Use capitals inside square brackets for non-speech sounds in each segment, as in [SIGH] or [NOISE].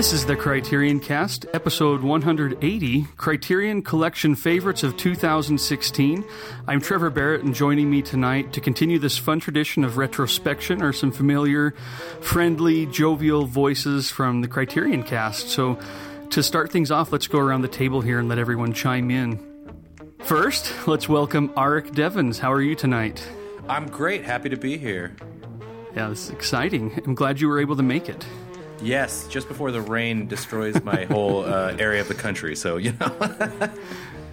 This is the Criterion Cast, episode 180, Criterion Collection Favorites of 2016. I'm Trevor Berrett, and joining me tonight to continue this fun tradition of retrospection are some familiar, friendly, jovial voices from the Criterion Cast. So, to start things off, let's go around the table here and let everyone chime in. First, let's welcome Arik Devens. How are you tonight? I'm great. Happy to be here. Yeah, this is exciting. I'm glad you were able to make it. Yes, just before the rain destroys my whole uh, area of the country. So, you know.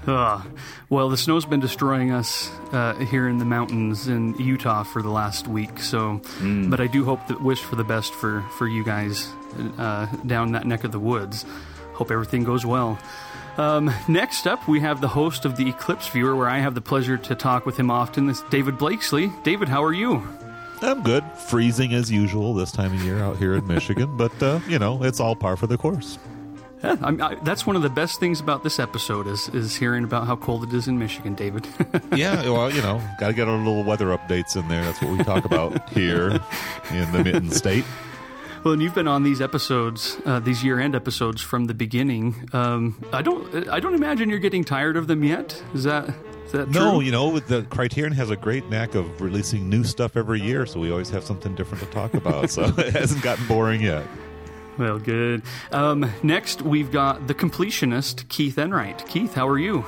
Uh, [LAUGHS] well, the snow's been destroying us uh, here in the mountains in Utah for the last week. So, Mm. but I do hope that wish for the best for for you guys uh, down that neck of the woods. Hope everything goes well. Um, next up, we have the host of the Eclipse Viewer, where I have the pleasure to talk with him often. This is David Blakeslee. David, how are you? I'm good. Freezing as usual this time of year out here in Michigan, but uh, you know it's all par for the course. Yeah, I'm, I, that's one of the best things about this episode is is hearing about how cold it is in Michigan, David. [LAUGHS] Yeah, well, you know, got to get our little weather updates in there. That's what we talk about here in the Mitten State. Well, and you've been on these episodes, uh, these year-end episodes from the beginning. Um, I don't, I don't imagine you're getting tired of them yet. Is that, is that No, true? you know, the Criterion has a great knack of releasing new stuff every year, so we always have something different to talk about. So [LAUGHS] it hasn't gotten boring yet. Well, good. Um, next, we've got the completionist, Keith Enright. Keith, how are you?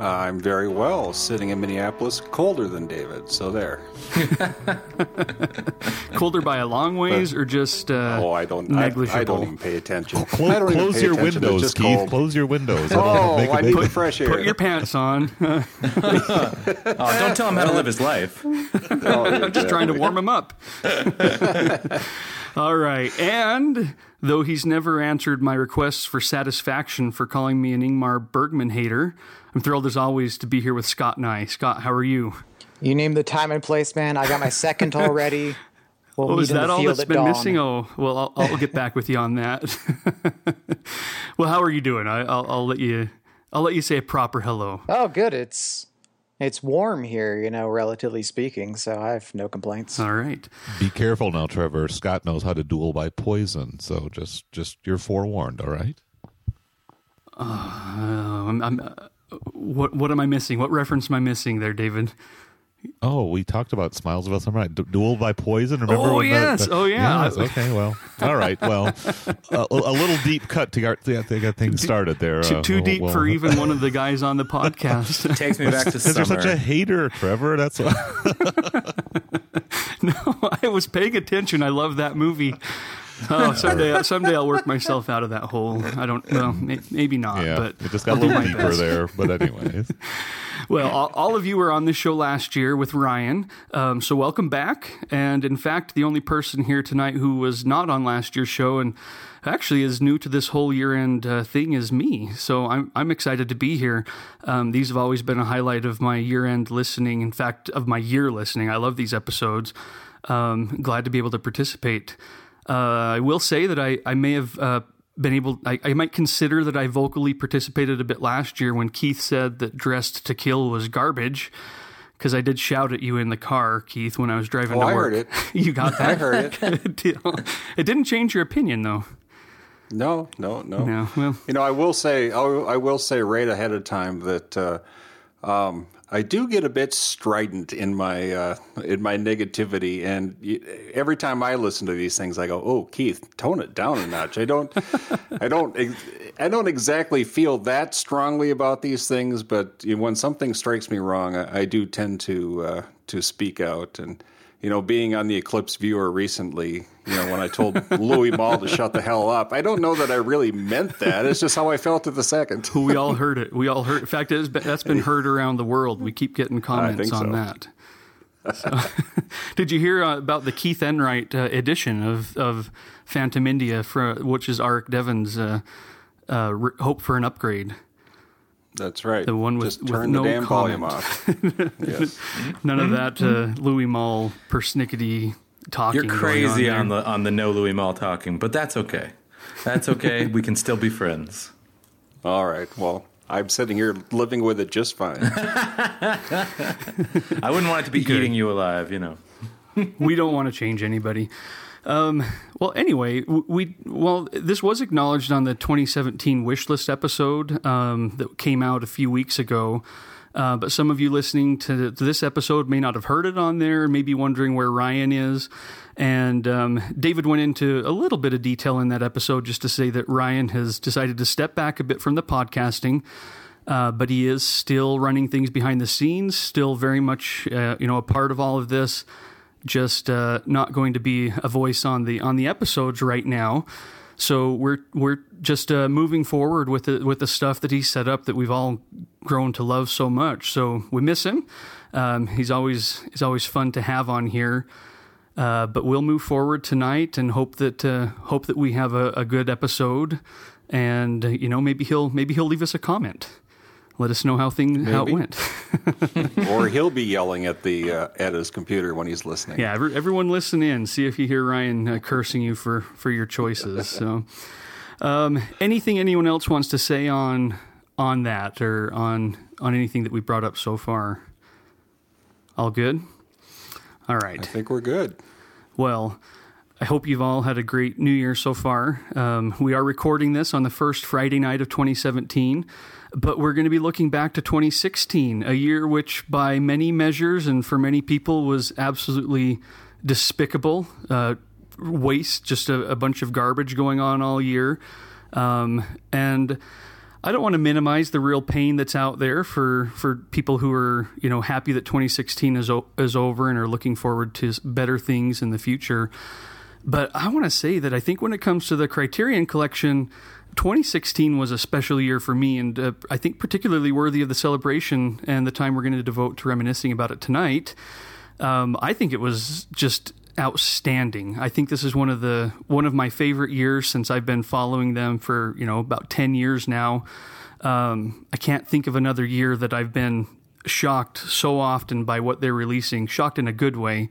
Uh, I'm very well, sitting in Minneapolis, colder than David. So there. [LAUGHS] Colder by a long ways, or just uh, Oh, I don't. I, negligible? I don't even pay attention. Clo- I don't even close pay your attention, windows, just Keith. cold. Close your windows. Oh, make a I big fresh air. Put your pants on. [LAUGHS] Oh, don't tell him how to live his life. [LAUGHS] Oh, I'm just trying to warm him up. All right. And though he's never answered my requests for satisfaction for calling me an Ingmar Bergman hater, I'm thrilled as always to be here with Scott Nye. Scott, how are you? You named the time and place, man. I got my second [LAUGHS] already. We'll Oh, is that all field that's at been dawn. missing? Oh, well, I'll, I'll get back with you on that. [LAUGHS] well, how are you doing? I, I'll, I'll let you. I'll let you say a proper hello. Oh, good. It's it's warm here, you know, relatively speaking. So I have no complaints. All right. Be careful now, Trevor. Scott knows how to duel by poison, so just just you're forewarned. All right. Um, I'm, uh, what what am I missing? What reference am I missing there, David? Oh, we talked about Smiles of a Summer Night. Du- Duel by Poison. Remember? Oh, when the- yes. the- Oh, yeah. Yes. Okay. Well. All right. Well, a, a little deep cut to get, to get things started there. Too, Uh, too we'll- deep we'll- for even one of the guys on the podcast. [LAUGHS] Takes me back to [LAUGHS] Because you're such a hater, Trevor. That's what, [LAUGHS] no, I was paying attention. I love that movie. [LAUGHS] Oh, someday, someday I'll work myself out of that hole. I don't. Well, may, maybe not. yeah. but it just got I'll a little deeper best. there. But anyways, [LAUGHS] Well, all, all of you were on this show last year with Ryan, um, so welcome back. And in fact, the only person here tonight who was not on last year's show and actually is new to this whole year-end uh, thing is me. So I'm I'm excited to be here. Um, these have always been a highlight of my year-end listening. In fact, of my year listening. I love these episodes. Um, glad to be able to participate. Uh, I will say that I I may have. Uh, been able I, I might consider that I vocally participated a bit last year when Keith said that Dressed to Kill was garbage because I did shout at you in the car, Keith, when I was driving Oh, to I work. [LAUGHS] heard it. you got that? I heard it. Good deal. It didn't change your opinion though. No, no, no. No, well, You know, I will say, I will I will say right ahead of time that uh, um, I do get a bit strident in my uh, in my negativity, and every time I listen to these things, I go, "Oh, Keith, tone it down a notch." I don't, I don't, I don't exactly feel that strongly about these things, but when something strikes me wrong, I, do tend to uh, to speak out and. You know, being on the Eclipse viewer recently, you know, when I told [LAUGHS] Louis Malle to shut the hell up, I don't know that I really meant that. It's just how I felt at the second. we all heard it. We all heard. In fact, it been, that's been heard around the world. We keep getting comments on so. that. So, [LAUGHS] did you hear uh, about the Keith Enright uh, edition of of Phantom India, for, which is Arik Devens' uh, uh, Hope for an Upgrade? That's right. The one with- just with turn no the damn volume off. [LAUGHS] yes. None of that uh, Louis Malle persnickety talking. You're going crazy on, on, the on the no Louis Malle talking, but that's okay. That's okay. we can still be friends. All right. Well, I'm sitting here living with it just fine. [LAUGHS] I wouldn't want it to be eating you alive, you know. we don't want to change anybody. Um, well, anyway, we well, this was acknowledged on the 2017 wish list episode um, that came out a few weeks ago. Uh, but some of you listening to, to, this episode may not have heard it on there, may be wondering where Ryan is. And um, David went into a little bit of detail in that episode just to say that Ryan has decided to step back a bit from the podcasting. Uh, but he is still running things behind the scenes, still very much, uh, you know, a part of all of this just uh, not going to be a voice on the on the episodes right now. So we're we're just uh, moving forward with the with the stuff that he set up that we've all grown to love so much. So we miss him. Um, he's always he's always fun to have on here. Uh, but we'll move forward tonight and hope that uh, hope that we have a, a good episode. And you know maybe he'll maybe he'll leave us a comment let us know how thing how it went. [LAUGHS] or he'll be [LAUGHS] yelling at the uh, at his computer when he's listening. Yeah, every, everyone listen in. See if you hear Ryan uh, cursing you for for your choices. [LAUGHS] So, um, anything anyone else wants to say on on that or on on anything that we brought up so far? All good. All right. I think we're good. Well. I hope you've all had a great new year so far. Um, we are recording this on the first Friday night of 2017. But we're going to be looking back to 2016, a year which, by many measures and for many people, was absolutely despicable. Uh, waste, just a, a, bunch of garbage going on all year. Um, and I don't want to minimize the real pain that's out there for, for people who are you know happy that 2016 is o- is over and are looking forward to better things in the future. But I want to say that I think when it comes to the Criterion Collection, 2016 was a special year for me, and uh, I think particularly worthy of the celebration and the time we're going to devote to reminiscing about it tonight. Um, I think it was just outstanding. I think this is one of the one of my favorite years since I've been following them for you know about 10 years now. Um, I can't think of another year that I've been shocked so often by what they're releasing, shocked in a good way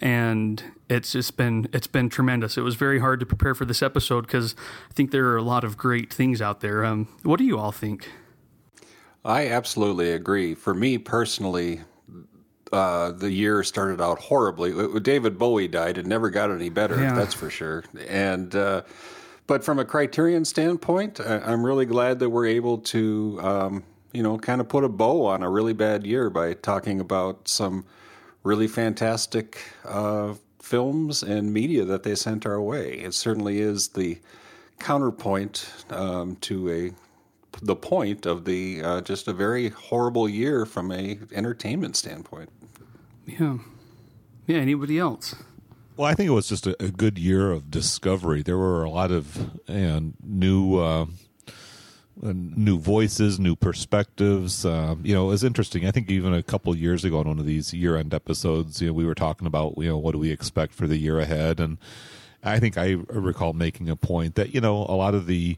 and it's just been it's been tremendous. It was very hard to prepare for this episode because I think there are a lot of great things out there. Um, what do you all think? I absolutely agree. For me personally, uh, the year started out horribly. David Bowie died; it never got any better. Yeah. That's for sure. And uh, but from a Criterion standpoint, I'm really glad that we're able to, um, you know, kind of put a bow on a really bad year by talking about some really fantastic uh, films and media that they sent our way. It certainly is the counterpoint um, to a the point of the uh, just a very horrible year from a entertainment standpoint. Yeah, yeah. Anybody else? Well, I think it was just a, a good year of discovery. There were a lot of and new. Uh, new voices, new perspectives. Um, you know, it was interesting. I think even a couple years ago on one of these year-end episodes, you know, we were talking about you know what do we expect for the year ahead, and I think I recall making a point that you know a lot of the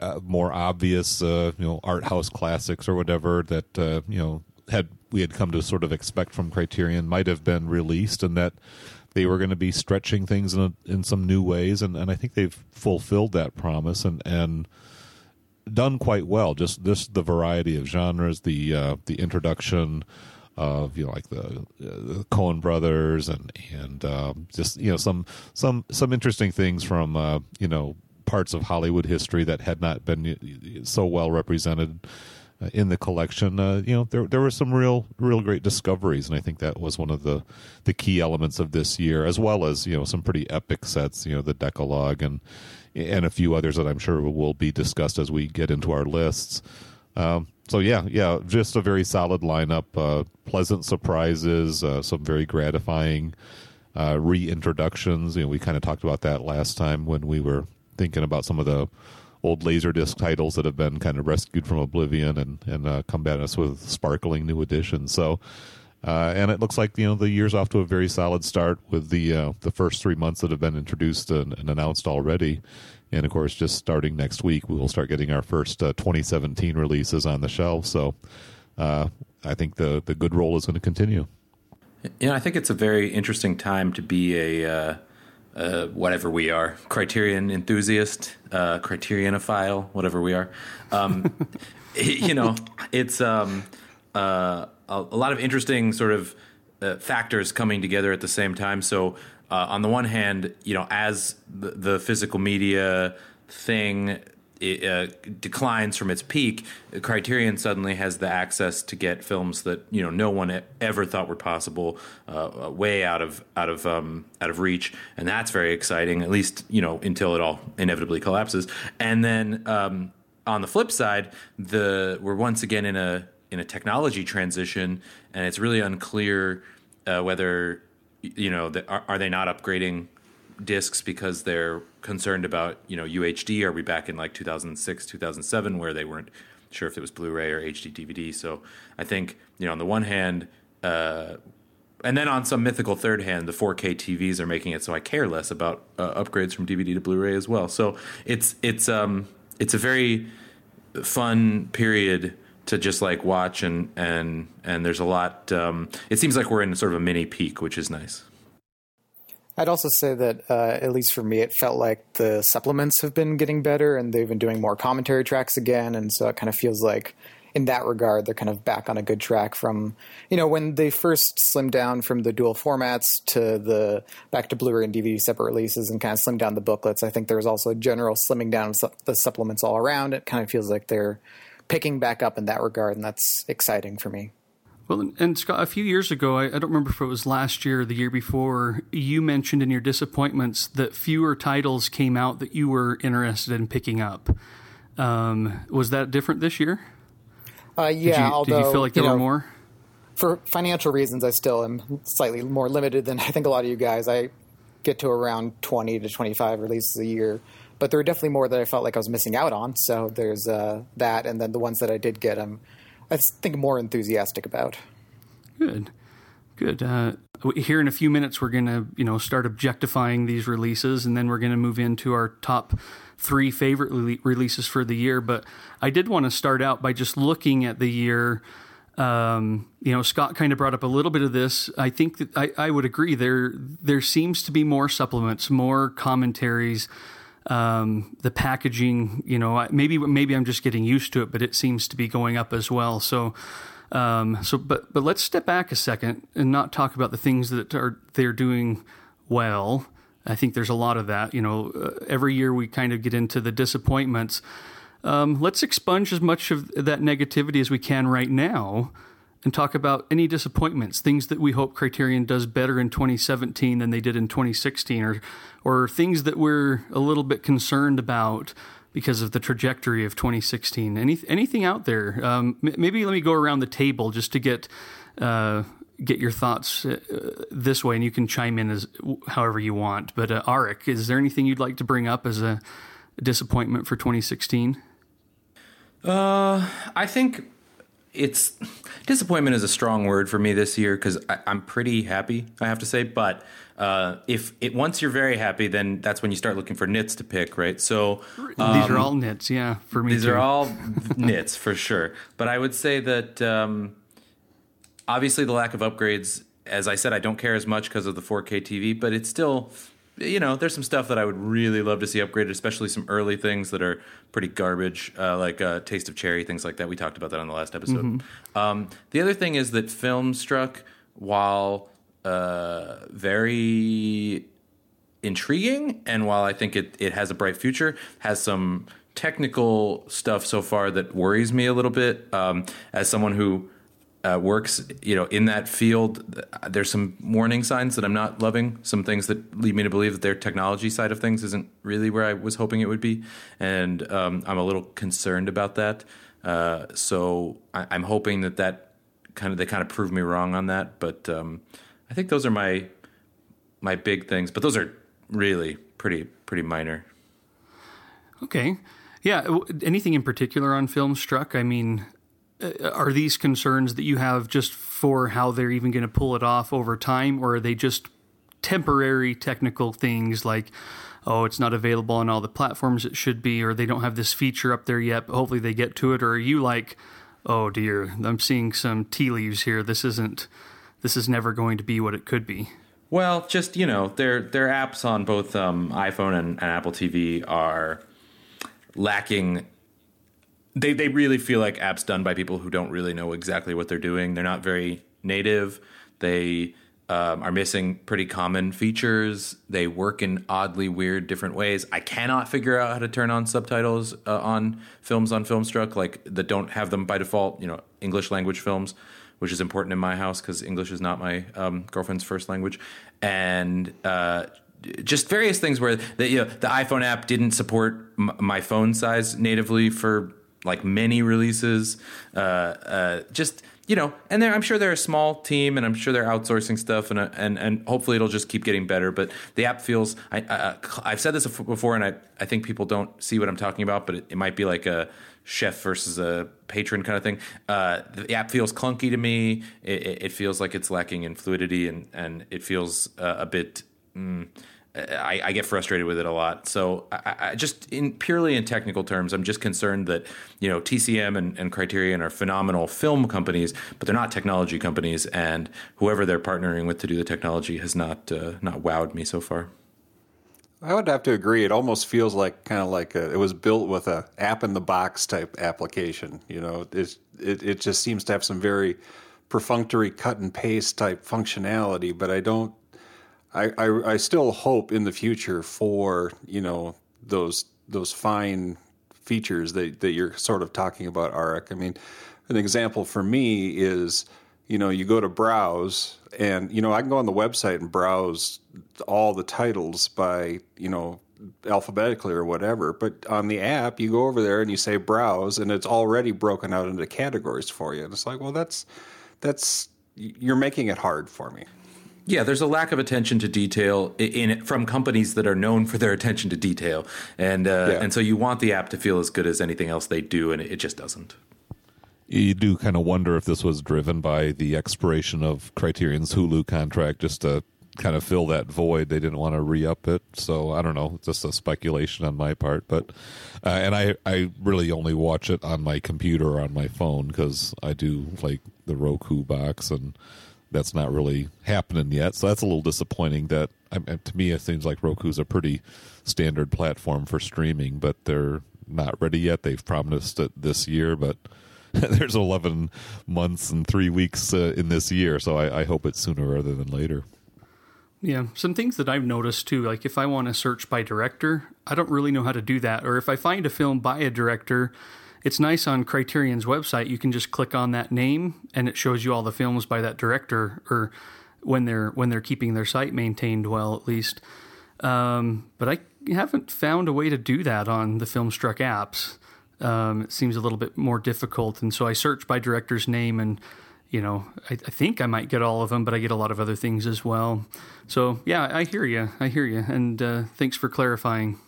uh, more obvious uh, you know art house classics or whatever that uh, you know had we had come to sort of expect from Criterion might have been released, and that they were going to be stretching things in a, in some new ways, and, and I think they've fulfilled that promise, and and done quite well. Just this the variety of genres, the uh, the introduction of you know like the, uh, the Coen brothers and and um, just you know some some some interesting things from uh, you know parts of Hollywood history that had not been so well represented uh, in the collection. Uh, you know, there there were some real real great discoveries, and I think that was one of the the key elements of this year, as well as you know some pretty epic sets. You know, the Dekalog and and a few others that I'm sure will be discussed as we get into our lists. Um, so yeah, yeah, just a very solid lineup. Uh, pleasant surprises, uh, some very gratifying uh, reintroductions. You know, we kind of talked about that last time when we were thinking about some of the old laserdisc titles that have been kind of rescued from oblivion and and uh, come at us with sparkling new editions. So. Uh, and it looks like you know the year's off to a very solid start with the uh, the first three months that have been introduced and, and, announced already, and of course just starting next week we will start getting our first uh, 2017 releases on the shelf. So uh, I think the the good roll is going to continue. Yeah, I think it's a very interesting time to be a uh, uh, whatever we are, Criterion enthusiast, Criterionophile, whatever we are. Um, [LAUGHS] you know, it's. Um, a, a lot of interesting sort of uh, factors coming together at the same time. So uh, on the one hand, you know, as the, the physical media thing it, uh, declines from its peak, Criterion suddenly has the access to get films that you know no one ever thought were possible, uh, uh, way out of out of um, out of reach, and that's very exciting. At least you know until it all inevitably collapses. And then um, on the flip side, the we're once again in a in a technology transition, and it's really unclear uh, whether you know the, are, are they not upgrading discs because they're concerned about you know UHD. Are we back in like 2006, 2007, where they weren't sure if it was Blu-ray or HD DVD? So I think you know on the one hand. Uh, and then on some mythical third hand, the 4K TVs are making it so I care less about uh, upgrades from DVD to Blu-ray as well. So it's it's um it's a very fun period to just like watch and and and there's a lot. Um, it seems like we're in sort of a mini peak, which is nice. I'd also say that, uh, at least for me, it felt like the supplements have been getting better and they've been doing more commentary tracks again. And so it kind of feels like, in that regard, they're kind of back on a good track from, you know, when they first slimmed down from the dual formats to the back to Blu ray and DVD separate releases and kind of slimmed down the booklets. I think there was also a general slimming down of the supplements all around. It kind of feels like they're picking back up in that regard, and that's exciting for me. Well, and Scott, a few years ago, I, I, don't remember if it was last year or the year before, you mentioned in your disappointments that fewer titles came out that you were interested in picking up. Um, was that different this year? Uh, yeah, did you, although did you feel like there you know, were more? For financial reasons, I still am slightly more limited than [LAUGHS] I think a lot of you guys. I get to around twenty to twenty-five releases a year, but there are definitely more that I felt like I was missing out on. So there's uh, that, and then the ones that I did get, I'm I think more enthusiastic about. Good, good. Uh, here in a few minutes, we're to you know start objectifying these releases, and then we're to move into our top three favorite le- releases for the year. But I did want to start out by just looking at the year. Um, you know, Scott kind of brought up a little bit of this. I think that I, I would agree. There there seems to be more supplements, more commentaries um, the packaging, you know, maybe maybe I'm just getting used to it, but it seems to be going up as well. So, um, so but but let's step back a second and not talk about the things that are they're doing well. I think there's a lot of that. You know, uh, every year we kind of get into the disappointments. Um, let's expunge as much of that negativity as we can right now and talk about any disappointments, things that we hope Criterion does better in 2017 than they did in 2016, or or things that we're a little bit concerned about because of the trajectory of 2016. Any anything out there? Um, maybe let me go around the table just to get. Uh, get your thoughts uh, this way, and you can chime in as however you want. But uh, Arik, is there anything you'd like to bring up as a disappointment for 2016? Uh, I think it's disappointment is a strong word for me this year because I'm pretty happy, I have to say. But uh, if it once you're very happy, then that's when you start looking for nits to pick, right? So um, these are all nits, yeah. For me, these too. are all [LAUGHS] nits for sure. But I would say that um, obviously the lack of upgrades. As I said, I don't care as much because of the 4K TV, but it's still you know, there's some stuff that I would really love to see upgraded, especially some early things that are pretty garbage, uh, like uh, Taste of Cherry, things like that. We talked about that on the last episode. Mm-hmm. Um, the other thing is that Filmstruck, while uh, very intriguing, and while I think it, it has a bright future, has some technical stuff so far that worries me a little bit. Um, as someone who uh, works, you know, in that field, there's some warning signs that I'm not loving. Some things that lead me to believe that their technology side of things isn't really where I was hoping it would be, and um, I'm a little concerned about that. Uh, so I, am hoping that that kind of they kind of prove me wrong on that. But um, I think those are my my big things. But those are really pretty pretty minor. Okay, yeah. Anything in particular on Filmstruck? I mean, are these concerns that you have just for how they're even going to pull it off over time, or are they just temporary technical things like, oh, it's not available on all the platforms it should be, or they don't have this feature up there yet, but hopefully they get to it, or are you like, oh dear, I'm seeing some tea leaves here. This isn't, this is never going to be what it could be. Well, just you know, their their apps on both um, iPhone and, and Apple TV are lacking they they really feel like apps done by people who don't really know exactly what they're doing. They're not very native. They um, are missing pretty common features. They work in oddly weird different ways. I cannot figure out how to turn on subtitles uh, on films on Filmstruck, like that don't have them by default. You know, English language films, which is important in my house because English is not my um, girlfriend's first language, and uh, just various things where the you know, the iPhone app didn't support m- my phone size natively for like many releases. Uh, uh, just you know, and I'm sure they're a small team, and I'm sure they're outsourcing stuff, and uh, and and hopefully it'll just keep getting better. But the app feels I, I have said this before, and I I think people don't see what I'm talking about, but it, it might be like a chef versus a patron kind of thing. Uh, the app feels clunky to me. It, it, feels like it's lacking in fluidity, and and it feels uh, a bit. Mm, I, I, get frustrated with it a lot. So I, I, just in purely in technical terms, I'm just concerned that you know TCM and, and, Criterion are phenomenal film companies, but they're not technology companies, and whoever they're partnering with to do the technology has not uh, not wowed me so far. I would have to agree. It almost feels like kind of like a, it was built with a app in the box type application. You know, it it just seems to have some very perfunctory cut and paste type functionality, but I don't I, I, I still hope in the future for you know those those fine features that that you're sort of talking about, Arik. I mean, an example for me is you know you go to browse and you know I can go on the website and browse all the titles by you know alphabetically or whatever but on the app you go over there and you say browse and it's already broken out into categories for you and it's like well that's that's you're making it hard for me yeah, there's a lack of attention to detail in, from companies that are known for their attention to detail, and uh, yeah. and so you want the app to feel as good as anything else they do, and it just doesn't. You do kind of wonder if this was driven by the expiration of Criterion's Hulu contract, just to kind of fill that void. They didn't want to re up it, so I don't know. Just a speculation on my part, but uh, and I I really only watch it on my computer or on my phone because I do like the Roku box and that's not really happening yet. So that's a little disappointing. That to me, it seems like Roku's a pretty standard platform for streaming, but they're not ready yet. They've promised it this year, but [LAUGHS] there's 11 months and three weeks uh, in this year, so I, I hope it's sooner rather than later. Yeah, some things that I've noticed too, like if I want to search by director, I don't really know how to do that. Or if I find a film by a director, it's nice on Criterion's website. You can just click on that name, and it shows you all the films by that director, or when they're when they're keeping their site maintained well, at least. Um, but I haven't found a way to do that on the Filmstruck apps. Um, it seems a little bit more difficult, and so I search by director's name, and you know, I, I, think I might get all of them, but I get a lot of other things as well. So yeah, I hear you. I hear you, and uh, thanks for clarifying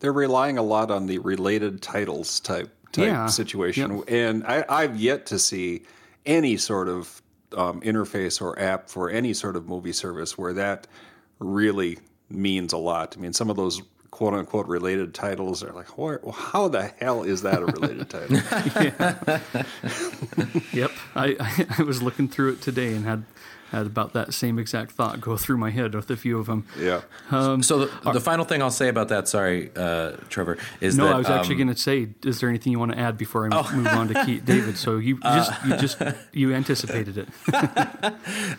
they're relying a lot on the related titles type type yeah. situation, yep. and I, I've yet to see any sort of um, interface or app for any sort of movie service where that really means a lot. I mean, some of those quote unquote related titles are like, well, how the hell is that a related [LAUGHS] title? [LAUGHS] yep, I, I, [LAUGHS] I was looking through it today and had had about that same exact thought go through my head with a few of them. Yeah. Um, so the, the, final thing I'll say about that, sorry, uh, Trevor, is no. That, I was actually um, going to say, is there anything you want to add before I oh. move on to Keith David? So you [LAUGHS] uh, just you just you anticipated it. [LAUGHS]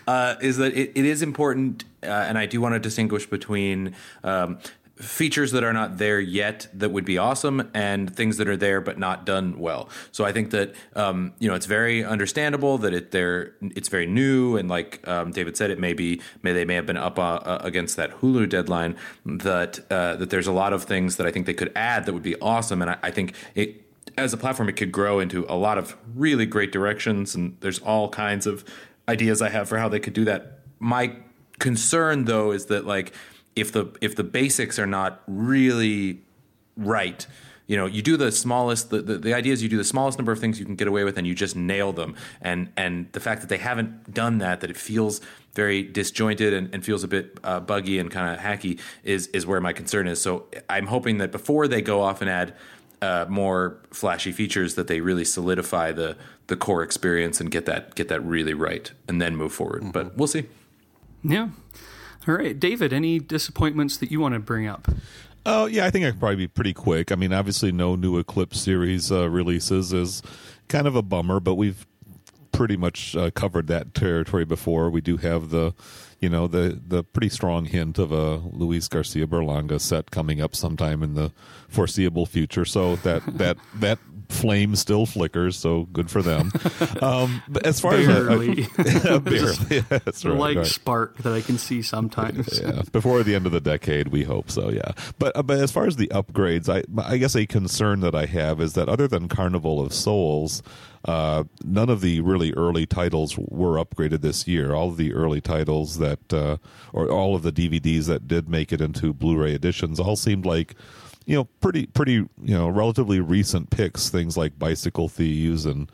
uh, is that it, it is important, uh, and I do want to distinguish between um, features that are not there yet that would be awesome and things that are there but not done well. So i think that um, you know it's very understandable that it there it's very new and like um, david said it may be may they may have been up uh, uh, against that hulu deadline that uh, that there's a lot of things that i think they could add that would be awesome. And i, I think it as a platform it could grow into a lot of really great directions. And there's all kinds of ideas i have for how they could do that. My concern though is that like if the if the basics are not really right you know you do the smallest the, the, the, idea is you do the smallest number of things you can get away with and you just nail them. And and the fact that they haven't done that that it feels very disjointed and, and feels a bit uh, buggy and kind of hacky is is where my concern is. So i'm hoping that before they go off and add uh, more flashy features that they really solidify the the core experience and get that get that really right and then move forward. Mm-hmm. but we'll see. Yeah all right, David, any disappointments that you want to bring up? Oh, yeah, I think I could probably be pretty quick. I mean, obviously, no new Eclipse series uh, releases is kind of a bummer, but we've pretty much uh, covered that territory before. We do have the, you know, the the pretty strong hint of a Luis Garcia Berlanga set coming up sometime in the foreseeable future. So that that that flame still flickers, so good for them. [LAUGHS] Um, as far Barely. as I, barely, [LAUGHS] [LAUGHS] The right, light right. spark that I can see sometimes. yeah, before the end of the decade, we hope so. Yeah, but uh, but as far as the upgrades, I I guess a concern that I have is that other than Carnival of Souls, uh, none of the really early titles were upgraded this year. All of the early titles that, uh, or all of the DVDs that did make it into Blu-ray editions, all seemed like you know pretty pretty you know relatively recent picks. Things like Bicycle Thieves and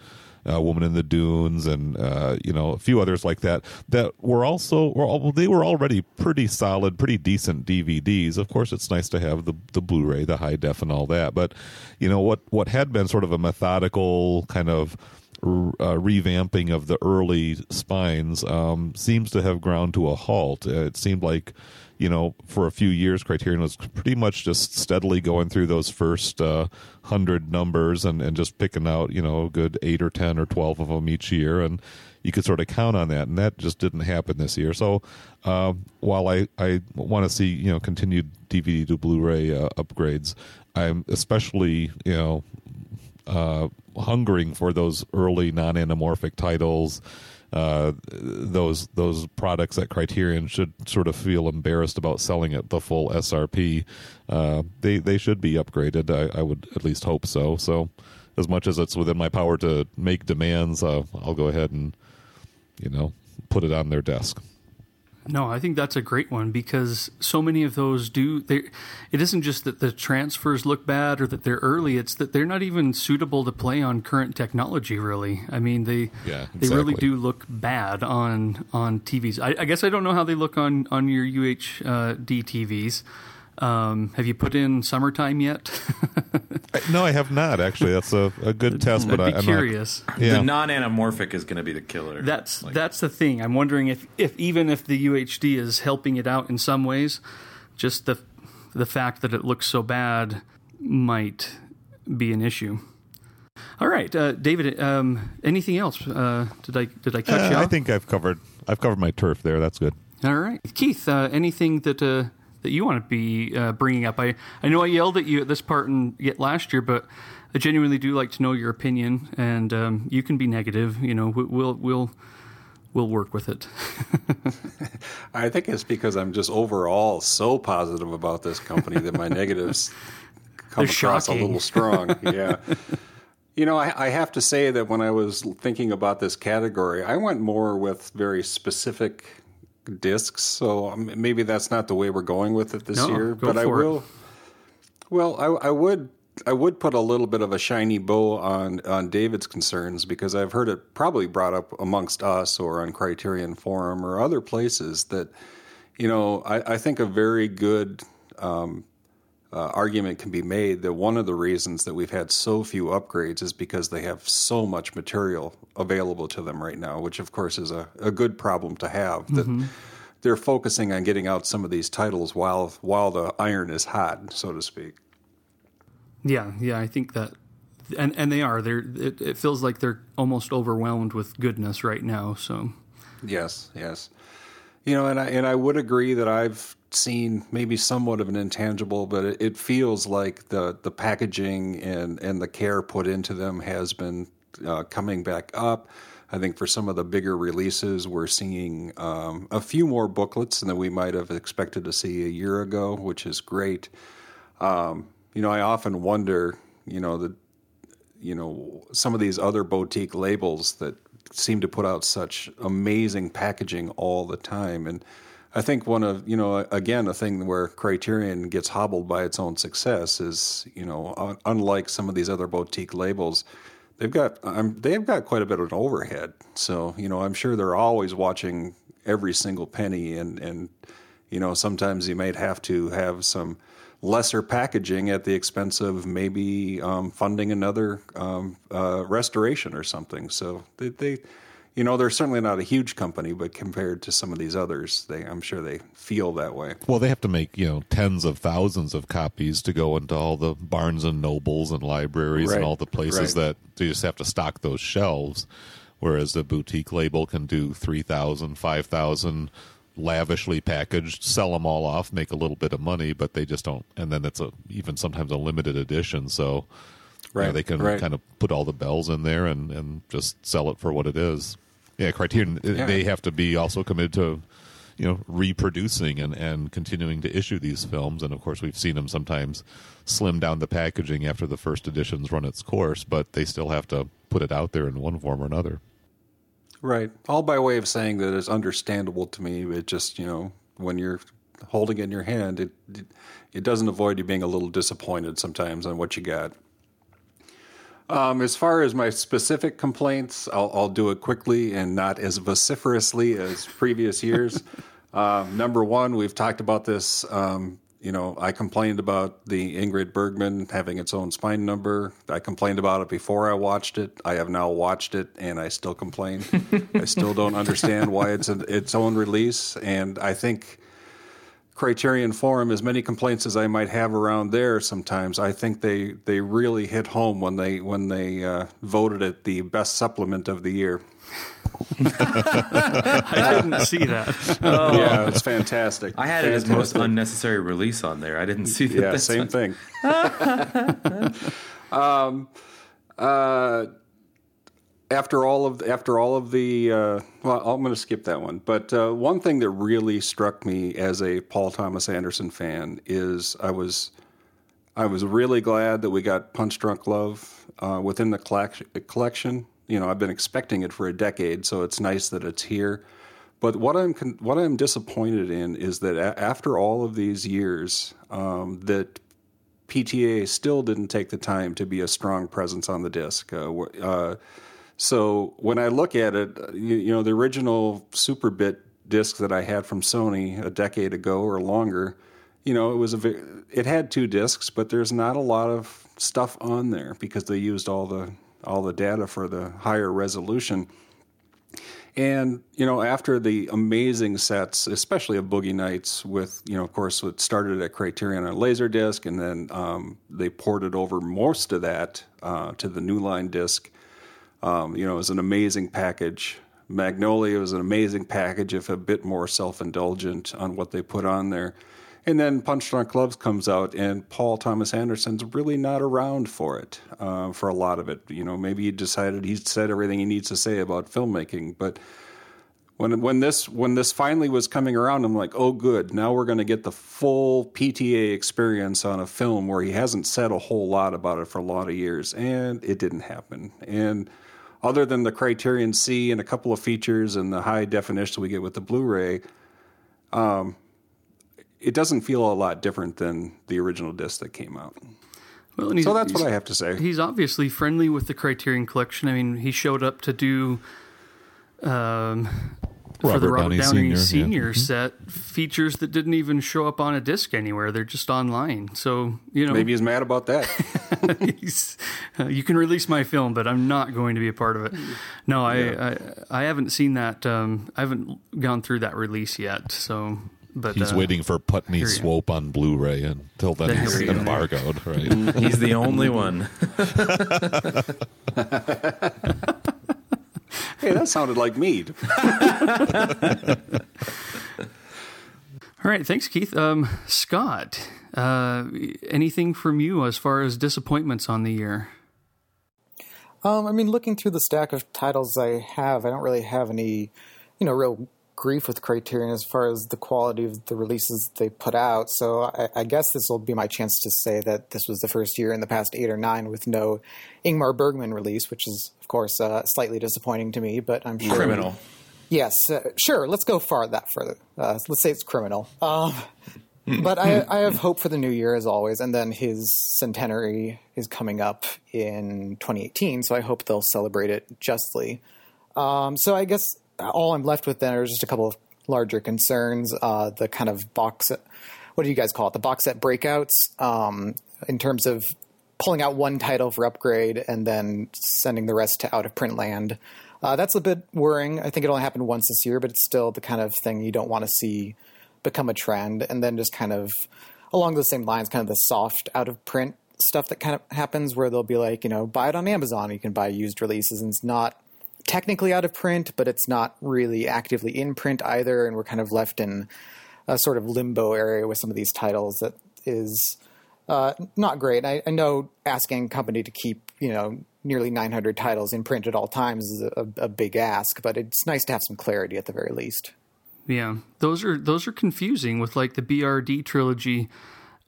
uh, Woman in the Dunes, and uh, you know a few others like that that were also were all, they were already pretty solid, pretty decent DVDs. Of course, it's nice to have the the Blu-ray, the high def, and all that. But you know what what had been sort of a methodical kind of uh, revamping of the early spines um, seems to have ground to a halt. Uh, it seemed like you know, for a few years, Criterion was pretty much just steadily going through those first uh, hundred numbers and, and just picking out, you know, a good eight or ten or twelve of them each year, and you could sort of count on that, and that just didn't happen this year. So, uh, while I I want to see you know continued DVD to Blu-ray uh, upgrades, I'm especially you know uh, hungering for those early non-anamorphic titles. Uh, those those products that Criterion should sort of feel embarrassed about selling at the full SRP. Uh, they they should be upgraded. I, I would at least hope so. So, as much as it's within my power to make demands, uh, I'll go ahead and you know put it on their desk. No, I think that's a great one because so many of those do. They, it isn't just that the transfers look bad or that they're early; it's that they're not even suitable to play on current technology. Really, I mean they Yeah, they really do look bad on on TVs. I, I guess I don't know how they look on on your UHD TVs. Um, have you put in summertime yet? [LAUGHS] No, I have not actually. That's a, a good test, but I'd I, be I'm curious. Not, yeah, The non-anamorphic is going to be the killer. That's Like, that's the thing. I'm wondering if, if even if the UHD is helping it out in some ways, just the the fact that it looks so bad might be an issue. All right, uh, David. Um, anything else? Uh, did I did I catch Uh, you? I off? think I've covered I've covered my turf there. That's good. All right, Keith. Uh, anything that uh, that you want to be uh, bringing up? I I know I yelled at you at this part and yet last year, but I genuinely do like to know your opinion, and um, you can be negative. You know, we- we'll we'll we'll work with it. [LAUGHS] I think it's because I'm just overall so positive about this company that my negatives [LAUGHS] come They're across shocking. a little strong. [LAUGHS] Yeah. You know, I, I have to say that when I was thinking about this category, I went more with very specific discs. So um, maybe that's not the way we're going with it this No, year. but I for it. will. Well, I, I would. I would put a little bit of a shiny bow on on David's concerns because I've heard it probably brought up amongst us or on Criterion Forum or other places that you know I, I think a very good um, uh, argument can be made that one of the reasons that we've had so few upgrades is because they have so much material available to them right now, which of course is a, a good problem to have. That they're focusing on getting out some of these titles while while the iron is hot, so to speak. Yeah, yeah, I think that, and and they are. They're. It, it feels like they're almost overwhelmed with goodness right now. So Yes, yes. You know, and I and I would agree that I've seen maybe somewhat of an intangible, but it, it feels like the the packaging and and the care put into them has been uh, coming back up. I think for some of the bigger releases, we're seeing um, a few more booklets than we might have expected to see a year ago, which is great. Um, you know, I often wonder, you know, the you know some of these other boutique labels that seem to put out such amazing packaging all the time and i think one of you know again a thing where criterion gets hobbled by its own success is you know un- unlike some of these other boutique labels they've got um, they've got quite a bit of an overhead so you know i'm sure they're always watching every single penny and and you know sometimes you might have to have some lesser packaging at the expense of maybe um, funding another um, uh, restoration or something. So they, they, you know, they're certainly not a huge company, but compared to some of these others, they, I'm sure they feel that way. Well, they have to make you know tens of thousands of copies to go into all the Barnes and Nobles and libraries Right, and all the places right. that they just have to stock those shelves. whereas a boutique label can do 3,000, 5,000 lavishly packaged, sell them all off, make a little bit of money, but they just don't. And then it's a even sometimes a limited edition, so you know, they can right. kind of put all the bells in there and and just sell it for what it is. Yeah, Criterion uh, Yeah. they have to be also committed to you know reproducing and and continuing to issue these films, and of course we've seen them sometimes slim down the packaging after the first edition's run its course, but they still have to put it out there in one form or another. Right. All by way of saying that it's understandable to me. It just, you know, when you're holding it in your hand, it it, it doesn't avoid you being a little disappointed sometimes on what you got. Um, as far as my specific complaints, I'll, I'll do it quickly and not as vociferously as previous years. [LAUGHS] um, number one, we've talked about this. Um, you know, I complained about the Ingrid Bergman having its own spine number. I complained about it before I watched it. I have now watched it, and I still complain. [LAUGHS] I still don't understand why it's an, its own release, and I think Criterion Forum, as many complaints as I might have around there, sometimes I think they they really hit home when they when they uh, voted it the best supplement of the year. [LAUGHS] I didn't see that. [LAUGHS] Oh. Yeah, it's fantastic. I had it as most unnecessary release on there. I didn't see that. Yeah, same one. thing. [LAUGHS] um, uh, after all of after all of the uh, well, I'm going to skip that one. But uh, one thing that really struck me as a Paul Thomas Anderson fan is I was I was really glad that we got Punch Drunk Love uh, within the collection. You know, I've been expecting it for a decade, so it's nice that it's here. But what I'm what I'm disappointed in is that after all of these years, um, that PTA still didn't take the time to be a strong presence on the disc. Uh, uh, so when I look at it, you, you know, the original Superbit disc that I had from Sony a decade ago or longer, you know, it was a it had two discs, but there's not a lot of stuff on there because they used all the all the data for the higher resolution. And you know, after the amazing sets, especially of Boogie Nights, with you know, of course, it started at Criterion on Laserdisc, and then um, they ported over most of that uh, to the New Line disc. Um, you know, it was an amazing package. Magnolia was an amazing package, if a bit more self-indulgent on what they put on there. And then Punch Drunk Love comes out, and Paul Thomas Anderson's really not around for it, uh, for a lot of it. You know, maybe he decided he's said everything he needs to say about filmmaking, but when when this when this finally was coming around, I'm like, oh, good. Now we're going to get the full PTA experience on a film where he hasn't said a whole lot about it for a lot of years, and it didn't happen. And other than the Criterion C and a couple of features and the high definition we get with the Blu-ray, um, it doesn't feel a lot different than the original disc that came out. Well, So that's what I have to say. He's obviously friendly with the Criterion Collection. I mean, he showed up to do um, for the Robert Robert Downey Downey Sr., Senior, yeah. set features that didn't even show up on a disc anywhere. They're just online. So you know, Maybe he's mad about that. [LAUGHS] he's, uh, you can release my film, but I'm not going to be a part of it. No, I I, I haven't seen that. Um, I haven't gone through that release yet. So, but He's uh, waiting for Putney Swope on Blu-ray, and until then he's embargoed. Right? [LAUGHS] He's the only one. [LAUGHS] hey, that sounded like mead. All right, thanks, Keith. Um, Scott, uh, anything from you as far as disappointments on the year? Um, I mean, looking through the stack of titles I have, I don't really have any, you know, real grief with Criterion as far as the quality of the releases they put out. So I, I guess this will be my chance to say that this was the first year in the past eight or nine with no Ingmar Bergman release, which is, of course, uh, slightly disappointing to me. But I'm sure Criminal. Yes, uh, sure. Let's go far that further. Uh, let's say it's criminal. Um, but I, I have hope for the new year as always, and then his centenary is coming up in 2018, so I hope they'll celebrate it justly. Um, so I guess all I'm left with then are just a couple of larger concerns. Uh, the kind of box, what do you guys call it? The box set breakouts um, in terms of pulling out one title for upgrade and then sending the rest to out of print land. Uh, that's a bit worrying. I think it only happened once this year, but it's still the kind of thing you don't want to see become a trend. And then just kind of along the same lines, kind of the soft out of print stuff that kind of happens where they'll be like, you know, buy it on Amazon. You can buy used releases, and it's not technically out of print, but it's not really actively in print either, and we're kind of left in a sort of limbo area with some of these titles that is uh, not great. I, I, know asking a company to keep you know nearly 900 titles in print at all times is a, a big ask, but it's nice to have some clarity at the very least. Yeah, those are those are confusing with like the BRD trilogy.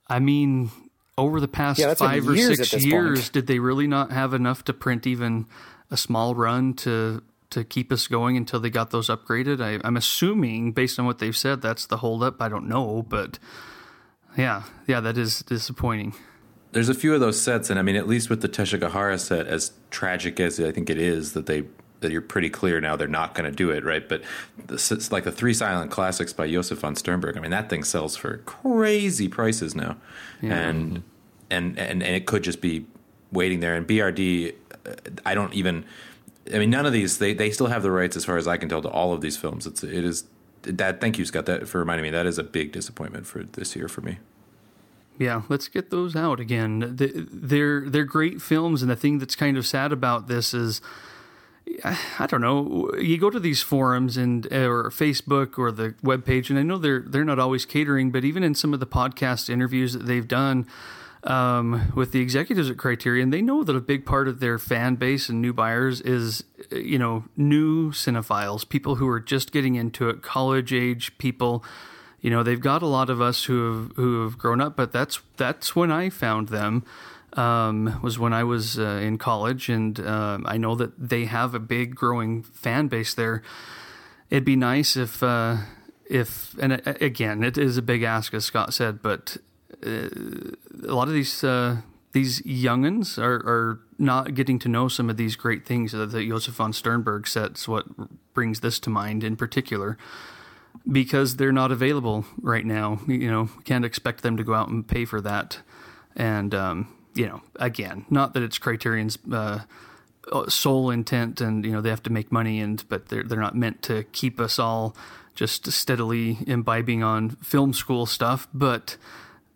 I mean, over the past yeah, five or six years, point. did they really not have enough to print even a small run to to keep us going until they got those upgraded? I, am assuming, based on what they've said, that's the holdup. I don't know, but yeah, yeah, that is disappointing. There's a few of those sets, and I mean, at least with the Teshigahara set, as tragic as I think it is that they that you're pretty clear now they're not going to do it, right? But it's like the three silent classics by Josef von Sternberg. I mean, that thing sells for crazy prices now, yeah. and, and and and it could just be waiting there. And BRD, I don't even. I mean, none of these they they still have the rights, as far as I can tell, to all of these films. It's it is that. Thank you, Scott, that for reminding me. That is a big disappointment for this year for me. Yeah, let's get those out again. They're they're great films, and the thing that's kind of sad about this is I don't know. You go to these forums and or Facebook or the web page, and I know they're they're not always catering, but even in some of the podcast interviews that they've done um, with the executives at Criterion, they know that a big part of their fan base and new buyers is you know new cinephiles, people who are just getting into it, college age people. You know, they've got a lot of us who have who have grown up, but that's that's when I found them um, was when I was uh, in college, and uh, I know that they have a big growing fan base there. It'd be nice if, uh, if, and uh, again, it is a big ask, as Scott said, but uh, a lot of these uh, these younguns are, are not getting to know some of these great things that Josef von Sternberg sets. What brings this to mind in particular because they're not available right now. You know, can't expect them to go out and pay for that. And um, you know, again, not that it's Criterion's uh, sole intent, and you know they have to make money, and but they're they're not meant to keep us all just steadily imbibing on film school stuff. But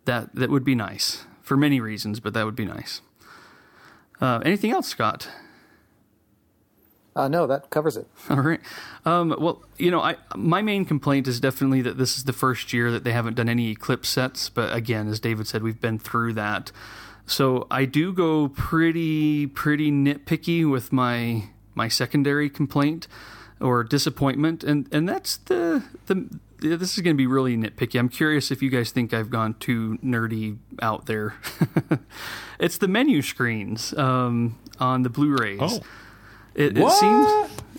that that would be nice for many reasons, but that would be nice. Uh, anything else, Scott? Uh, no, that covers it. [LAUGHS] All right. Um, well, you know, I my main complaint is definitely that this is the first year that they haven't done any Eclipse sets. But again, as David said, we've been through that. So I do go pretty pretty nitpicky with my my secondary complaint or disappointment, and and that's the the this is going to be really nitpicky. I'm curious if you guys think I've gone too nerdy out there. [LAUGHS] it's the menu screens um, on the Blu-rays. Oh. It, it seems.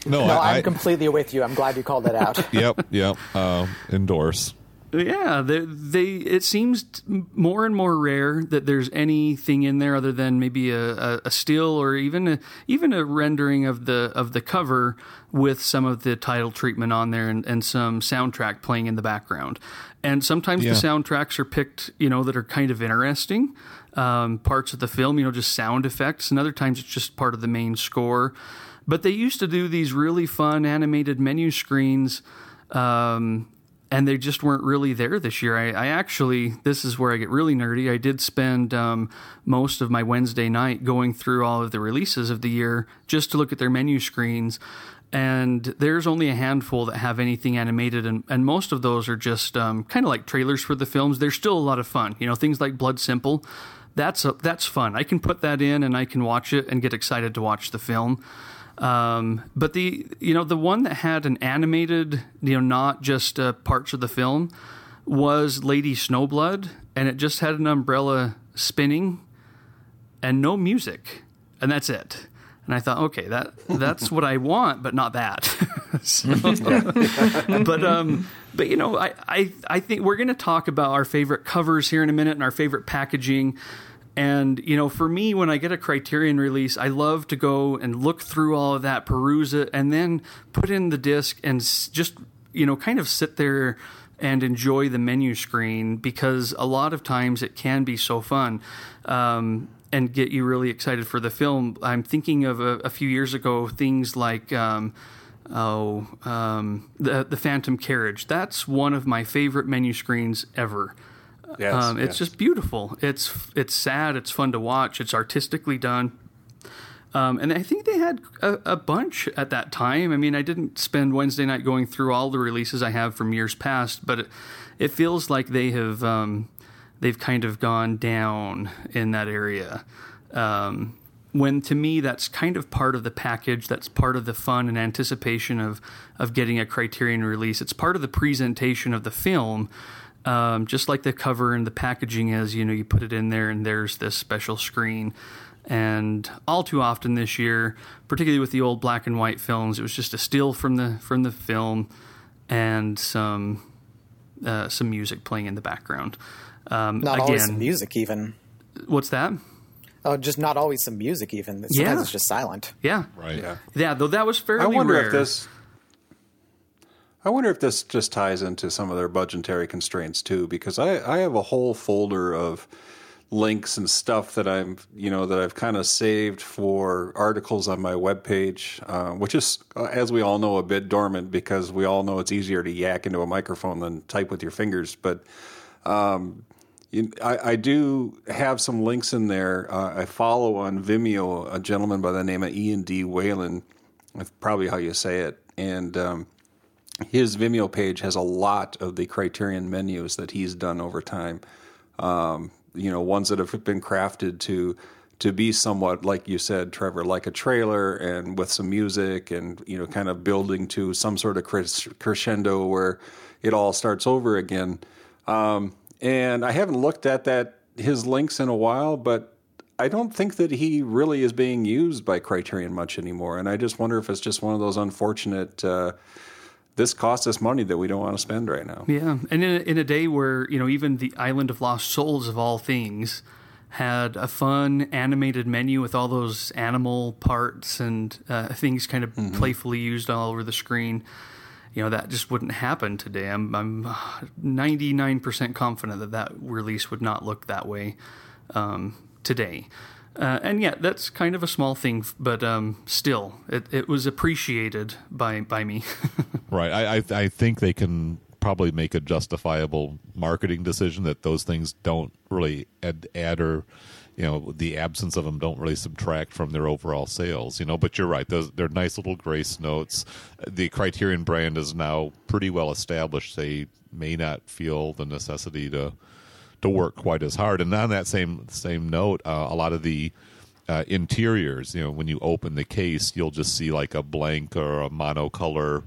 No, no I, am completely with you. I'm glad you called that out. [LAUGHS] yep, yep. Uh, endorse. Yeah, they, they, it seems more and more rare that there's anything in there other than maybe a, a, a, still or even a, even a rendering of the of the cover with some of the title treatment on there and, and some soundtrack playing in the background. And sometimes yeah. the soundtracks are picked, you know, that are kind of interesting um, parts of the film, you know, just sound effects, and other times it's just part of the main score. But they used to do these really fun animated menu screens. Um, and they just weren't really there this year. I, I, actually, this is where I get really nerdy. I did spend um, most of my Wednesday night going through all of the releases of the year just to look at their menu screens. And there's only a handful that have anything animated, and, and most of those are just um, kind of like trailers for the films. They're still a lot of fun. You know, things like Blood Simple, that's a, that's fun. I can put that in and I can watch it and get excited to watch the film. Um, but the you know the one that had an animated you know not just uh, parts of the film was Lady Snowblood, and it just had an umbrella spinning and no music, and that's it. And I thought, okay, that that's what I want, but not that. [LAUGHS] so, but um, but you know, I I I think we're going to talk about our favorite covers here in a minute and our favorite packaging. And, you know, for me, when I get a Criterion release, I love to go and look through all of that, peruse it, and then put in the disc and just, you know, kind of sit there and enjoy the menu screen because a lot of times it can be so fun um, and get you really excited for the film. I'm thinking of a, a few years ago things like. Um, oh, um, the the Phantom Carriage. That's one of my favorite menu screens ever. Yes, um, it's yes. just beautiful. It's it's sad. It's fun to watch. It's artistically done. Um, and I think they had a, a, bunch at that time. I mean, I didn't spend Wednesday night going through all the releases I have from years past, but it, it feels like they have um, they've kind of gone down in that area. Um, when to me that's kind of part of the package that's part of the fun and anticipation of of getting a criterion release it's part of the presentation of the film um, just like the cover and the packaging is you know you put it in there and there's this special screen and all too often this year particularly with the old black and white films it was just a still from the from the film and some uh, some music playing in the background um, not again, always music even what's that Oh, just not always some music. Even sometimes yeah. it's just silent. Yeah, right. Yeah, yeah. Though that was fairly. I wonder rare. if this. I wonder if this just ties into some of their budgetary constraints too, because I, I have a whole folder of links and stuff that I'm you know that I've kind of saved for articles on my webpage, uh, which is uh, as we all know a bit dormant because we all know it's easier to yak into a microphone than type with your fingers, but. Um, I, I, do have some links in there. Uh, I follow on Vimeo a gentleman by the name of Ian D. Whalen, probably how you say it. And um, his Vimeo page has a lot of the Criterion menus that he's done over time. Um, you know, ones that have been crafted to to be somewhat like you said, Trevor, like a trailer and with some music and you know, kind of building to some sort of crescendo where it all starts over again. Um, and I haven't looked at that his links in a while, but I don't think that he really is being used by Criterion much anymore. And I just wonder if it's just one of those unfortunate. Uh, this costs us money that we don't want to spend right now. Yeah, and in a, in a day where you know even the Island of Lost Souls of all things had a fun animated menu with all those animal parts and uh, things kind of mm-hmm. playfully used all over the screen you know that just wouldn't happen today. I'm I'm 99% confident that that release would not look that way um, today. Uh, and yeah, that's kind of a small thing, but um, still, it, it was appreciated by by me. [LAUGHS] right. I, I I think they can probably make a justifiable marketing decision that those things don't really add, add or you know the absence of them don't really subtract from their overall sales you know but you're right those they're nice little grace notes the criterion brand is now pretty well established they may not feel the necessity to to work quite as hard and on that same same note uh, a lot of the uh, interiors you know when you open the case you'll just see like a blank or a monocolor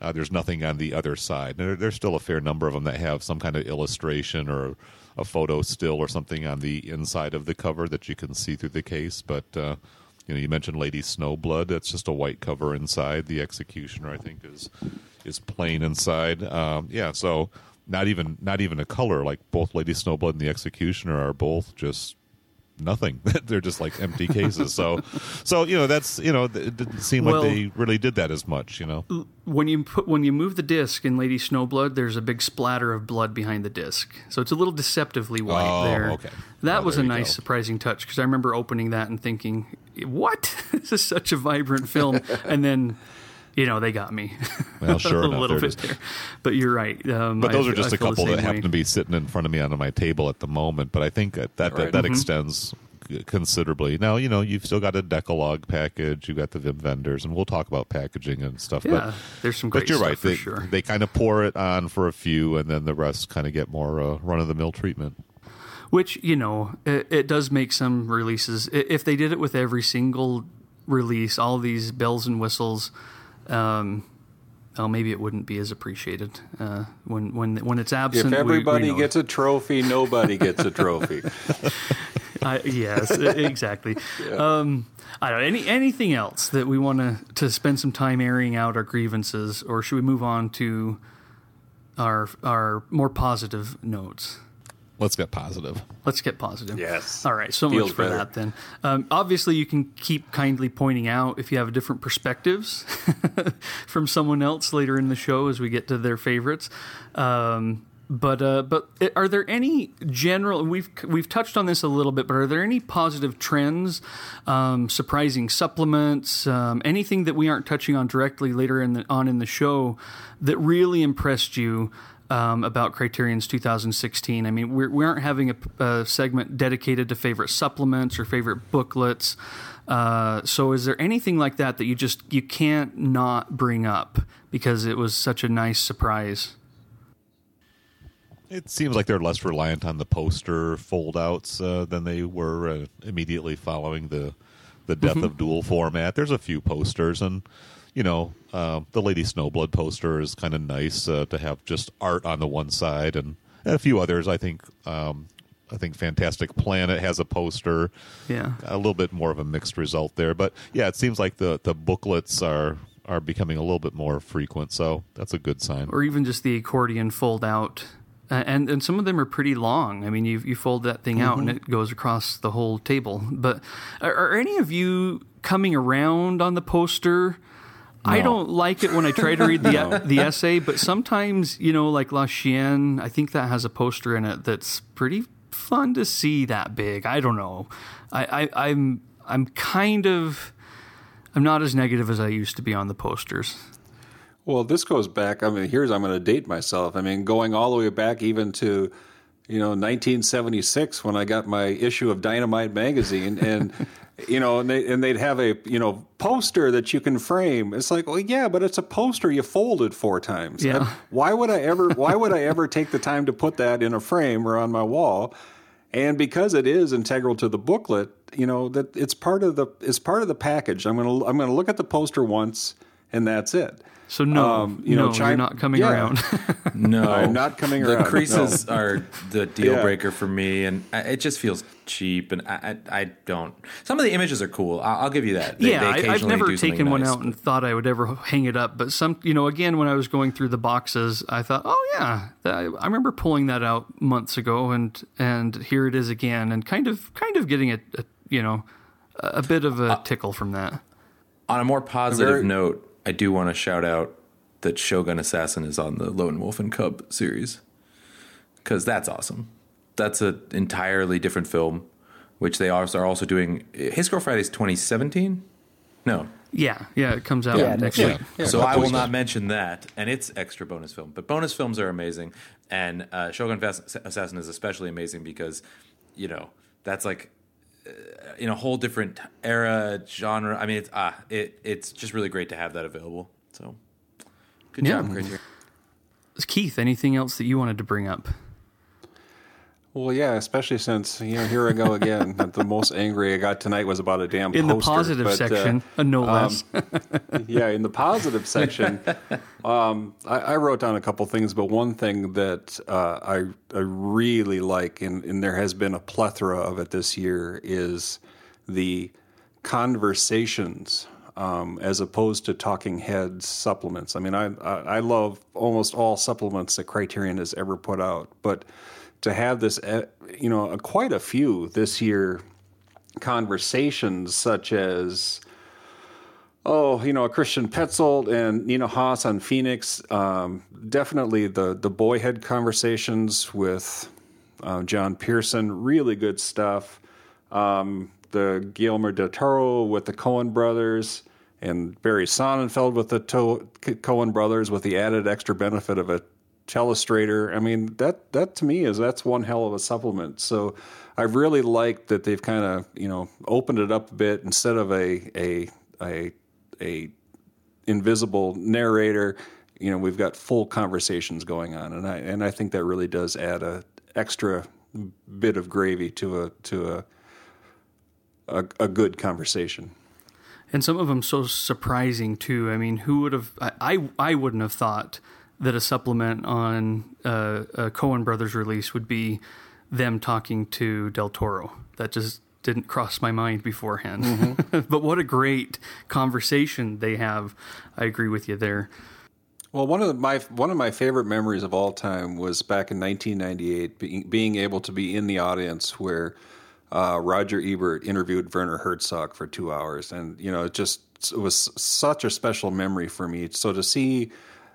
uh, there's nothing on the other side. There, there's still a fair number of them that have some kind of illustration or a photo still or something on the inside of the cover that you can see through the case. But uh, you know, you mentioned Lady Snowblood. That's just a white cover inside. The Executioner, I think, is is plain inside. Um, yeah, so not even not even a color. Like both Lady Snowblood and the Executioner are both just nothing. [LAUGHS] They're just like empty cases. So, so you know that's you know it didn't seem well, like they really did that as much. You know, when you put when you move the disc in Lady Snowblood, there's a big splatter of blood behind the disc, so it's a little deceptively white oh, there. Okay, that oh, was a nice go. surprising touch because I remember opening that and thinking, "What? [LAUGHS] this is such a vibrant film," [LAUGHS] and then you know, they got me. Well, [LAUGHS] sure, a little bit there. But you're right. Um, but those I, are just I a couple that way. happen to be sitting in front of me on my table at the moment. But I think that that, right. that, that mm-hmm. extends considerably. Now, you know, you've still got a Dekalog package, you've got the Wim Wenders, and we'll talk about packaging and stuff. Yeah, but, there's some great But you're right. They, sure. they kind of pour it on for a few, and then the rest kind of get more uh, run of the mill treatment. Which, you know, it, it does make some releases. If they did it with every single release, all these bells and whistles, um, well, maybe it wouldn't be as appreciated uh, when when when it's absent. If everybody we, we gets a trophy, nobody gets a trophy. [LAUGHS] uh, yes, exactly. Yeah. Um, I don't know any anything else that we want to to spend some time airing out our grievances, or should we move on to our our more positive notes? Let's get positive. Let's get positive. Yes. All right. So Feels much for better. that then. Um, obviously, you can keep kindly pointing out if you have different perspectives [LAUGHS] from someone else later in the show as we get to their favorites. Um, but uh, but are there any general? We've we've touched on this a little bit, but are there any positive trends, um, surprising supplements, um, anything that we aren't touching on directly later in the, on in the show that really impressed you? Um, about Criterion's 2016. I mean, we're, we aren't having a, a, segment dedicated to favorite supplements or favorite booklets. Uh, so, is there anything like that that you just you can't not bring up because it was such a nice surprise? It seems like they're less reliant on the poster foldouts uh, than they were uh, immediately following the the death Mm-hmm. of dual format. There's a few posters, and you know, uh, the Lady Snowblood poster is kind of nice uh, to have just art on the one side, and, and a few others. I think um, I think Fantastic Planet has a poster. Yeah. a little bit more of a mixed result there, but yeah, it seems like the the booklets are are becoming a little bit more frequent, so that's a good sign. or even just the accordion fold out. Uh, and and some of them are pretty long. I mean, you you fold that thing out and it goes across the whole table. But are, are any of you coming around on the poster? I don't like it when I try to read the [LAUGHS] the essay, but sometimes you know, like La Chienne, I think that has a poster in it that's pretty fun to see that big. I don't know. I, I I'm I'm kind of I'm not as negative as I used to be on the posters. Well, this goes back. I mean, here's I'm going to date myself. I mean, going all the way back even to, you know, 1976 when I got my issue of Dynamite magazine, and [LAUGHS] you know, and they and they'd have a you know poster that you can frame. It's like, well, yeah, but it's a poster you folded four times. Yeah. I- [LAUGHS] why would I ever? Why would I ever take the time to put that in a frame or on my wall? And because it is integral to the booklet, you know that it's part of the it's part of the package. I'm gonna I'm gonna look at the poster once, and that's it. So no, Um, you know, no, you're not coming yeah. around. [LAUGHS] No, I'm not coming the around, creases are the deal Yeah. breaker for me, and I, it just feels cheap. And I, I, I don't. Some of the images are cool. I'll, I'll give you that. They- yeah, they I, I've never taken one nice, out and thought I would ever hang it up. But some, you know, again, when I was going through the boxes, I thought, oh yeah, that, I remember pulling that out months ago, and and here it is again, and kind of kind of getting a, a you know a, a bit of Uh, a tickle from that. On a more positive Very- note, I do want to shout out that Shogun Assassin is on the Lone Wolf and Cub series because that's awesome. That's an entirely different film, which they also are also doing. His Girl Friday is 2017. No, Yeah, yeah, it comes out Yeah, next next week. week. so I will not mention that, and it's extra bonus film. But bonus films are amazing, and uh, Shogun Assassin is especially amazing because, you know, that's like in a whole different era genre. I mean, it's ah, it it's just really great to have that available. So, good Yeah. job, Criterion. Keith, anything else that you wanted to bring up? Well, yeah, especially since you know here I go again. [LAUGHS] the most angry I got tonight was about a damn In the poster, positive but, uh, section, uh, no less. [LAUGHS] yeah, in the positive section, [LAUGHS] um, I, I wrote down a couple things, but one thing that uh, I I really like, and, and there has been a plethora of it this year, is the conversations um, as opposed to talking heads supplements. I mean, I, I I love almost all supplements that Criterion has ever put out, but to have this, uh, you know, quite a few this year conversations such as Oh, you know, Christian Petzold and Nina Hoss on Phoenix. Um, definitely the the Boyhood conversations with uh, John Pearson. Really good stuff. Um, the Guillermo del Toro with the Coen brothers and Barry Sonnenfeld with the to- Coen brothers with the added extra benefit of a telestrator. I mean, that that to me is that's one hell of a supplement. So I've really liked that they've kind of you know opened it up a bit instead of a a a a invisible narrator. You know, we've got full conversations going on, and I and I think that really does add a extra bit of gravy to a to a a, a good conversation. and some of them so surprising too. I mean, who would have? I I, I wouldn't have thought that a supplement on uh, a Coen Brothers release would be them talking to Del Toro. That just didn't cross my mind beforehand. [LAUGHS] but what a great conversation they have. I agree with you there. Well, one of the, my one of my favorite memories of all time was back in 1998, being, being able to be in the audience where uh, Roger Ebert interviewed Werner Herzog for two hours, and you know, it just it was such a special memory for me. So to see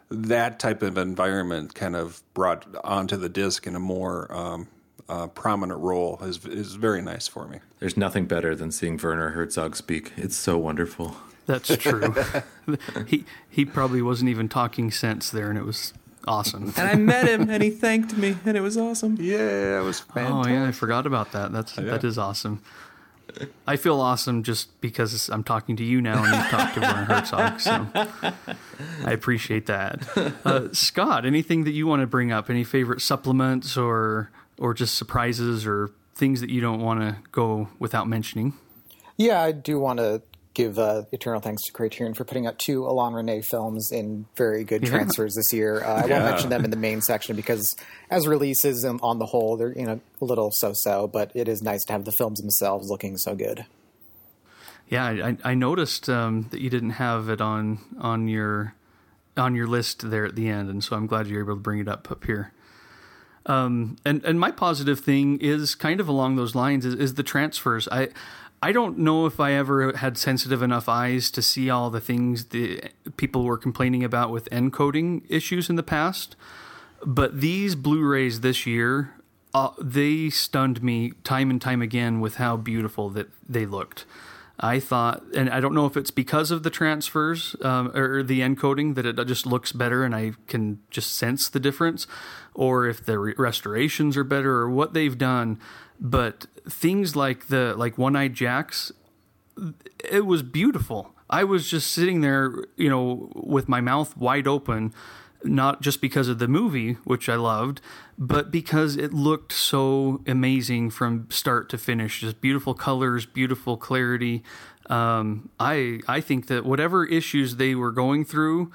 that type of environment kind of brought onto the disc in a more um, uh, prominent role is is very nice for me. There's nothing better than seeing Werner Herzog speak. It's so wonderful. That's true. [LAUGHS] he he probably wasn't even talking sense there, and it was awesome. And I met him, and he thanked me, and it was awesome. Yeah, it was fantastic. Oh yeah, I forgot about that. That's that is awesome. [LAUGHS] I feel awesome just because I'm talking to you now and you've talked to Werner Herzog. So I appreciate that. Uh, Scott, anything that you want to bring up? Any favorite supplements or or just surprises or things that you don't want to go without mentioning? Yeah, I do want to give uh, eternal thanks to Criterion for putting out two Alain Resnais films in very good transfers this year. Uh, I won't mention them in the main section because, as releases on the whole, they're you know a little so-so. But it is nice to have the films themselves looking so good. Yeah, I, I noticed um, that you didn't have it on on your on your list there at the end, and so I'm glad you're able to bring it up up here. Um, and and my positive thing is kind of along those lines is, is the transfers. I I don't know if I ever had sensitive enough eyes to see all the things the people were complaining about with encoding issues in the past, but these Blu-rays this year, uh, they stunned me time and time again with how beautiful that they looked. I thought, and I don't know if it's because of the transfers um, or the encoding that it just looks better and I can just sense the difference, or if the re- restorations are better or what they've done. But things like the like One Eyed Jacks, it was beautiful. I was just sitting there, you know, with my mouth wide open, not just because of the movie, which I loved, but because it looked so amazing from start to finish. Just beautiful colors, beautiful clarity. Um, I I think that whatever issues they were going through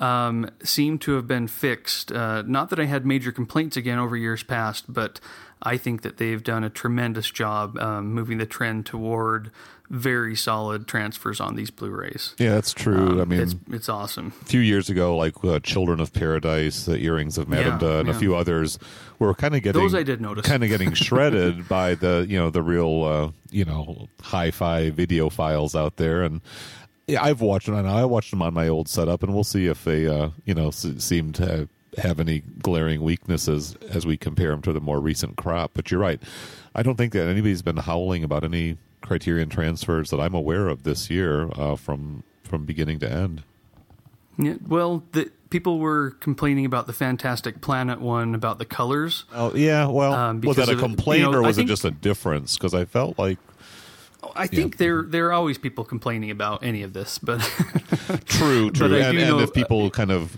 um, seem to have been fixed. Uh, not that I had major complaints again over years past, but I think that they've done a tremendous job um, moving the trend toward very solid transfers on these Blu-rays. Yeah, that's true. I mean, It's it's awesome. a few years ago, like uh, Children of Paradise, the Earrings of Madame Yeah, and a few others were kind of getting Those I did notice. kind of getting [LAUGHS] shredded by the you know the real uh, you know hi-fi video files out there, and yeah, I've watched them. and I watched them on my old setup, and we'll see if they uh, you know s- seem to have any glaring weaknesses as we compare them to the more recent crop. But you're right. I don't think that anybody's been howling about any Criterion transfers that I'm aware of this year uh, from from beginning to end. Yeah, well, the, people were complaining about the Fantastic Planet one about the colors. Oh yeah, well, Um, was that a complaint you know, or was think- it just a difference? Because I felt like I think there there are always people complaining about any of this, but true, [LAUGHS] true, I and, do and know- if people kind of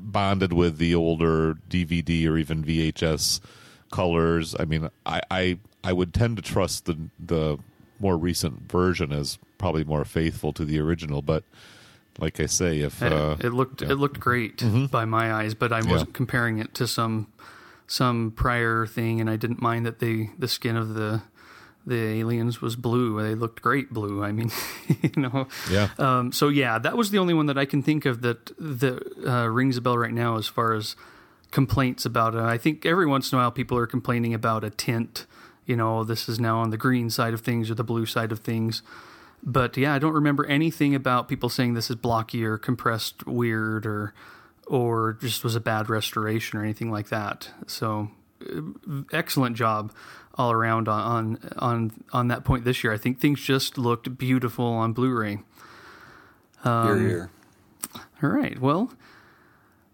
bonded with the older DVD or even VHS colors, I mean, I I, I would tend to trust the the more recent version as probably more faithful to the original, but. Like I say, if uh, it looked yeah. it looked great by my eyes, but I wasn't comparing it to some some prior thing, and I didn't mind that they the skin of the the aliens was blue. They looked great blue. I mean, [LAUGHS] you know. Yeah. Um, so yeah, that was the only one that I can think of that that uh, rings a bell right now as far as complaints about it. I think every once in a while people are complaining about a tint. You know, this is now on the green side of things or the blue side of things. But yeah, I don't remember anything about people saying this is blocky or compressed weird or or just was a bad restoration or anything like that. So uh, excellent job all around on on on, on that point this year. I think things just looked beautiful on Blu-ray. Here, here. All right. Well,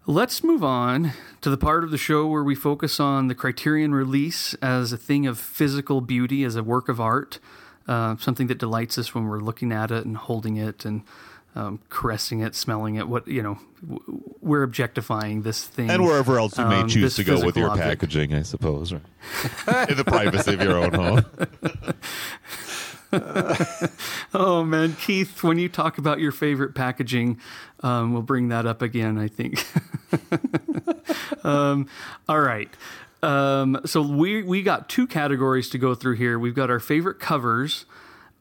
let's move on to the part of the show where we focus on the Criterion release as a thing of physical beauty, as a work of art, uh, something that delights us when we're looking at it and holding it and um, caressing it, smelling it. What you know, w- we're objectifying this thing, and wherever else you may um, choose to go with your object. packaging, I suppose, right? in the privacy of your own home. [LAUGHS] Oh man, Keith, when you talk about your favorite packaging, um, we'll bring that up again. I think. [LAUGHS] um, all right. Um, so we we got two categories to go through here. We've got our favorite covers,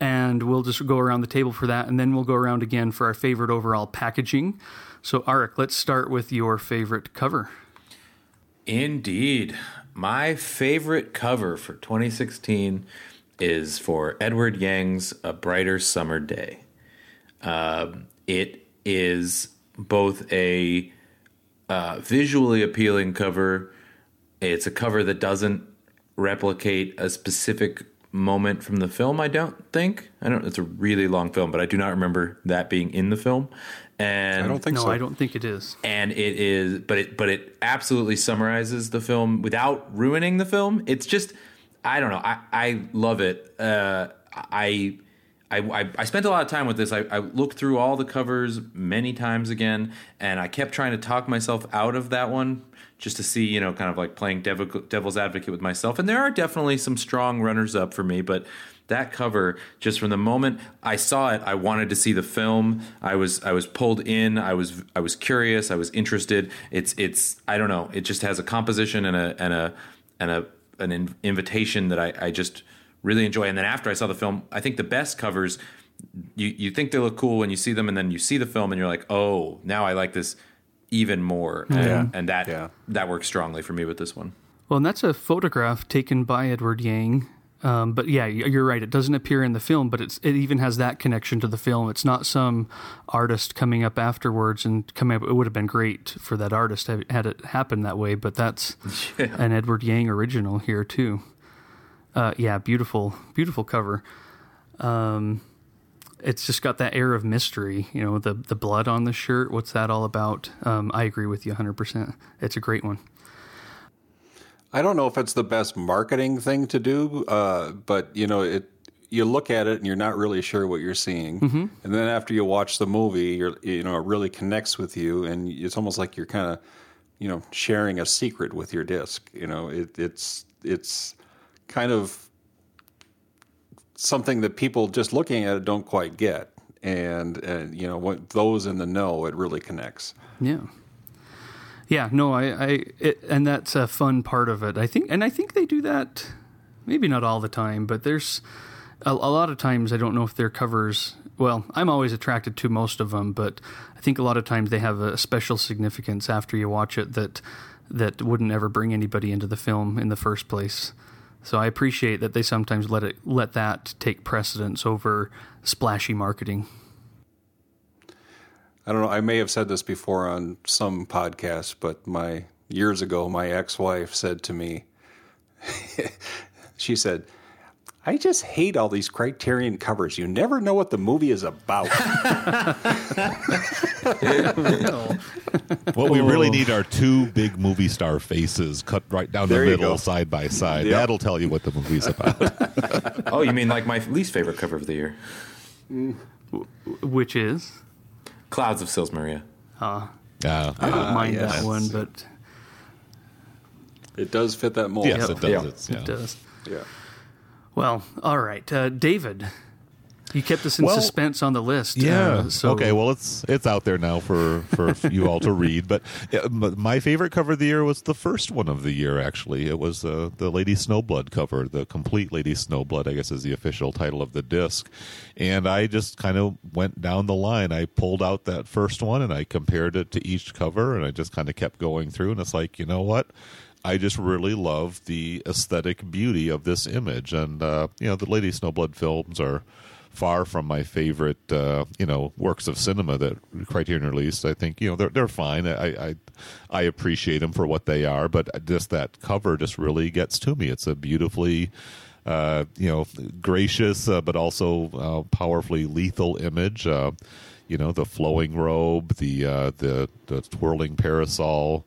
and we'll just go around the table for that, and then we'll go around again for our favorite overall packaging. So, Arik, let's start with your favorite cover. Indeed. My favorite cover for 2016 is for Edward Yang's A Brighter Summer Day. Um, it is both a uh, visually appealing cover, it's a cover that doesn't replicate a specific moment from the film, I don't think. I don't it's a really long film, but I do not remember that being in the film. And I don't think no, so. I don't think it is. and it is but it but it absolutely summarizes the film without ruining the film it's just I don't know. I, I love it. Uh, I, I, I spent a lot of time with this. I, I looked through all the covers many times again, and I kept trying to talk myself out of that one just to see, you know, kind of like playing devil, devil's advocate with myself. And there are definitely some strong runners up for me, but that cover just from the moment I saw it, I wanted to see the film. I was I was pulled in. I was I was curious. I was interested. It's it's I don't know. It just has a composition and a and a and a an in, invitation that I, I just really enjoy. And then after I saw the film, I think the best covers you you think they look cool when you see them, and then you see the film and you're like, oh, now I like this even more. And, Yeah. and that Yeah. that works strongly for me with this one. Well, and that's a photograph taken by Edward Yang. Um, but yeah, you're right. It doesn't appear in the film, but it's it even has that connection to the film. It's not some artist coming up afterwards and coming up. It would have been great for that artist had had it happened that way, but that's [LAUGHS] an Edward Yang original here too. Uh, yeah, beautiful, beautiful cover. Um, it's just got that air of mystery. You know, the the blood on the shirt. What's that all about? Um, I agree with you 100. percent It's a great one. I don't know if it's the best marketing thing to do, uh, but you know, it. You look at it and you're not really sure what you're seeing, and then after you watch the movie, you're you know it really connects with you, and it's almost like you're kind of you know sharing a secret with your disc. You know, it, it's it's kind of something that people just looking at it don't quite get, and and you know what those in the know, it really connects. Yeah. Yeah, no, I, I, it, and that's a fun part of it. I think, and I think they do that, maybe not all the time, but there's a, a lot of times I don't know if their covers. Well, I'm always attracted to most of them, but I think a lot of times they have a special significance after you watch it that that wouldn't ever bring anybody into the film in the first place. So I appreciate that they sometimes let it let that take precedence over splashy marketing. I don't know. I may have said this before on some podcast, but my years ago, my ex-wife said to me, [LAUGHS] she said, "I just hate all these Criterion covers. You never know what the movie is about." [LAUGHS] [LAUGHS] What we really need are two big movie star faces cut right down There the you middle, go. side by side. Yep. That'll tell you what the movie's about. [LAUGHS] Oh, you mean like my least favorite cover of the year, Which is, Clouds of Sils Maria. Uh, I don't mind yes. that one, but it does fit that mold. yes, Yep. it does. Yeah. It's, it does. Yeah. Well, all right, uh, David. You kept us in Well, suspense on the list. Yeah. uh, so okay. Well, it's it's out there now for for [LAUGHS] you all to read. But my favorite cover of the year was the first one of the year. Actually, it was uh, the Lady Snowblood cover, the complete Lady Snowblood. I guess is the official title of the disc. And I just kind of went down the line. I pulled out that first one and I compared it to each cover, and I just kind of kept going through. And it's like, you know what? I just really love the aesthetic beauty of this image, and uh, you know, the Lady Snowblood films are far from my favorite, uh, you know, works of cinema that Criterion released. I think you know they're they're fine. I I, I appreciate them for what they are, but just that cover just really gets to me. It's a beautifully. Uh, you know, gracious uh, but also uh, powerfully lethal image. Uh, you know, the flowing robe, the the the twirling parasol,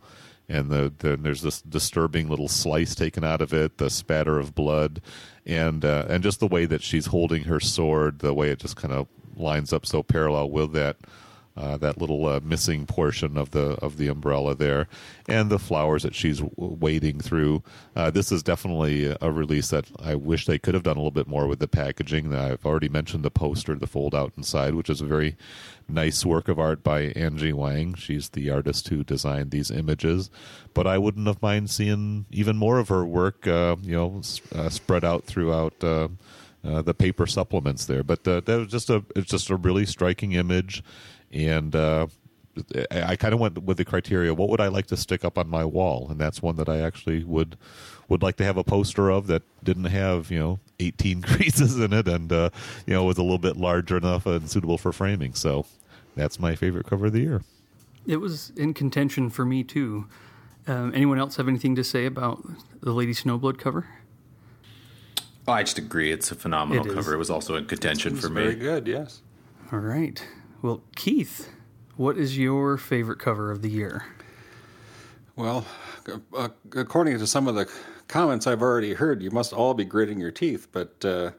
and the, the there's this disturbing little slice taken out of it, the spatter of blood, and uh, and just the way that she's holding her sword, the way it just kind of lines up so parallel with that uh, that little uh, missing portion of the of the umbrella there, and the flowers that she's w- wading through. Uh, this is definitely a release that I wish they could have done a little bit more with the packaging. I've already mentioned the poster, the fold out inside, which is a very nice work of art by Angie Wang. She's the artist who designed these images, but I wouldn't have mind seeing even more of her work. Uh, you know, uh, spread out throughout. Uh, the paper supplements there, but that was just a it's just a really striking image, and uh, I, I kind of went with the criteria: what would I like to stick up on my wall? And that's one that I actually would would like to have a poster of that didn't have you know 18 [LAUGHS] creases in it, and uh, you know was a little bit larger enough and suitable for framing. So that's my favorite cover of the year. it was in contention for me too. Um, anyone else have anything to say about the Lady Snowblood cover? Oh, I just agree. It's a phenomenal It is. cover. It was also in contention for me. Very good. Yes. All right. Well, Keith, what is your favorite cover of the year? Well, uh, according to some of the comments I've already heard, you must all be gritting your teeth. But, uh,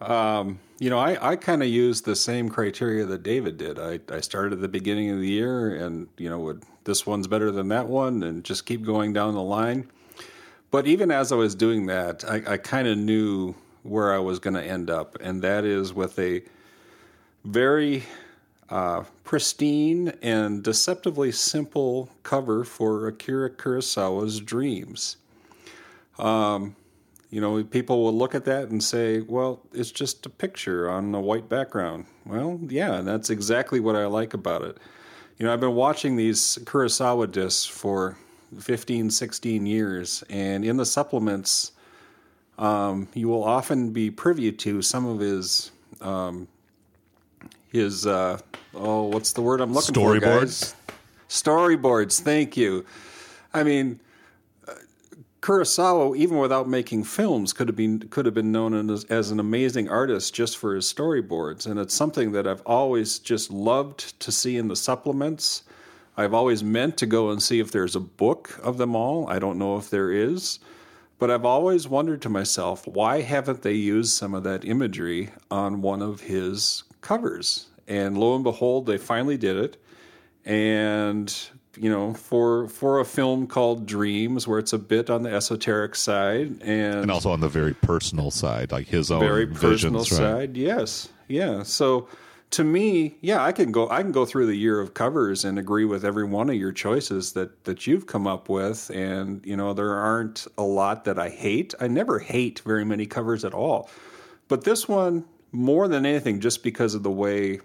um, you know, I, I kind of used the same criteria that David did. I, I started at the beginning of the year and, you know, would this one's better than that one and just keep going down the line. But even as I was doing that, I, I kind of knew where I was going to end up, and that is with a very uh, pristine and deceptively simple cover for Akira Kurosawa's Dreams. Um, you know, people will look at that and say, well, it's just a picture on a white background. Well, yeah, that's exactly what I like about it. You know, I've been watching these Kurosawa discs for 15, 16 years, and in the supplements, um, you will often be privy to some of his um, his uh, oh, what's the word I'm looking for? Storyboards. Storyboards. Thank you. I mean, uh, Kurosawa, even without making films, could have been could have been known as, as an amazing artist just for his storyboards, and it's something that I've always just loved to see in the supplements. I've always meant to go and see if there's a book of them all. I don't know if there is. But I've always wondered to myself, why haven't they used some of that imagery on one of his covers? And lo and behold, they finally did it. And you know, for for a film called Dreams, where it's a bit on the esoteric side, and, and also on the very personal side, like his own very personal visions, right? side, yes, yeah. So to me, yeah, I can go I can go through the year of covers and agree with every one of your choices that that you've come up with and you know there aren't a lot that I hate. I never hate very many covers at all. But this one more than anything just because of the way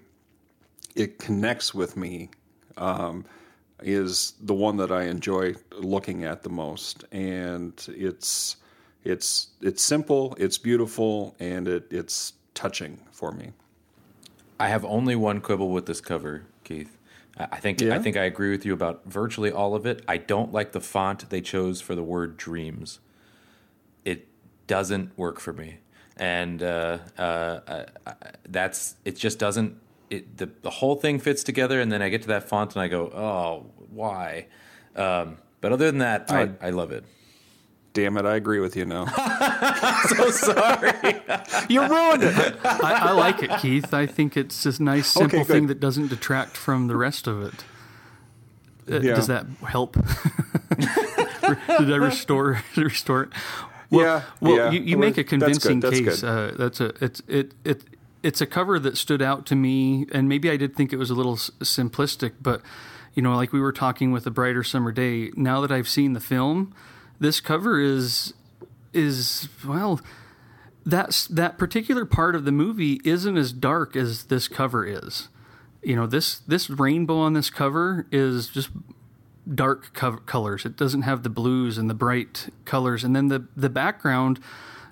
it connects with me um, is the one that I enjoy looking at the most and it's it's it's simple, it's beautiful and it it's touching for me. I have only one quibble with this cover, Keith. I think Yeah? I think I agree with you about virtually all of it. I don't like the font they chose for the word dreams. It doesn't work for me, and uh, uh, uh, uh, that's it. Just doesn't. It the the whole thing fits together, and then I get to that font and I go, oh, why? Um, but other than that, I, I love it. Damn it, I agree with you now. [LAUGHS] So sorry. [LAUGHS] you ruined it. I, I like it, Keith. I think it's a nice, simple Okay, thing that doesn't detract from the rest of it. Uh, Yeah. Does that help? [LAUGHS] Did I restore restore it? Well, Yeah, Well, yeah. you, you make a that's convincing that's case. good. Uh, that's a it's it it it's a cover that stood out to me, and maybe I did think it was a little s- simplistic, but you know, like we were talking with a brighter summer day. Now that I've seen the film, this cover is is well that's that particular part of the movie isn't as dark as this cover is. You know, this this rainbow on this cover is just dark co- colors. It doesn't have the blues and the bright colors, and then the the background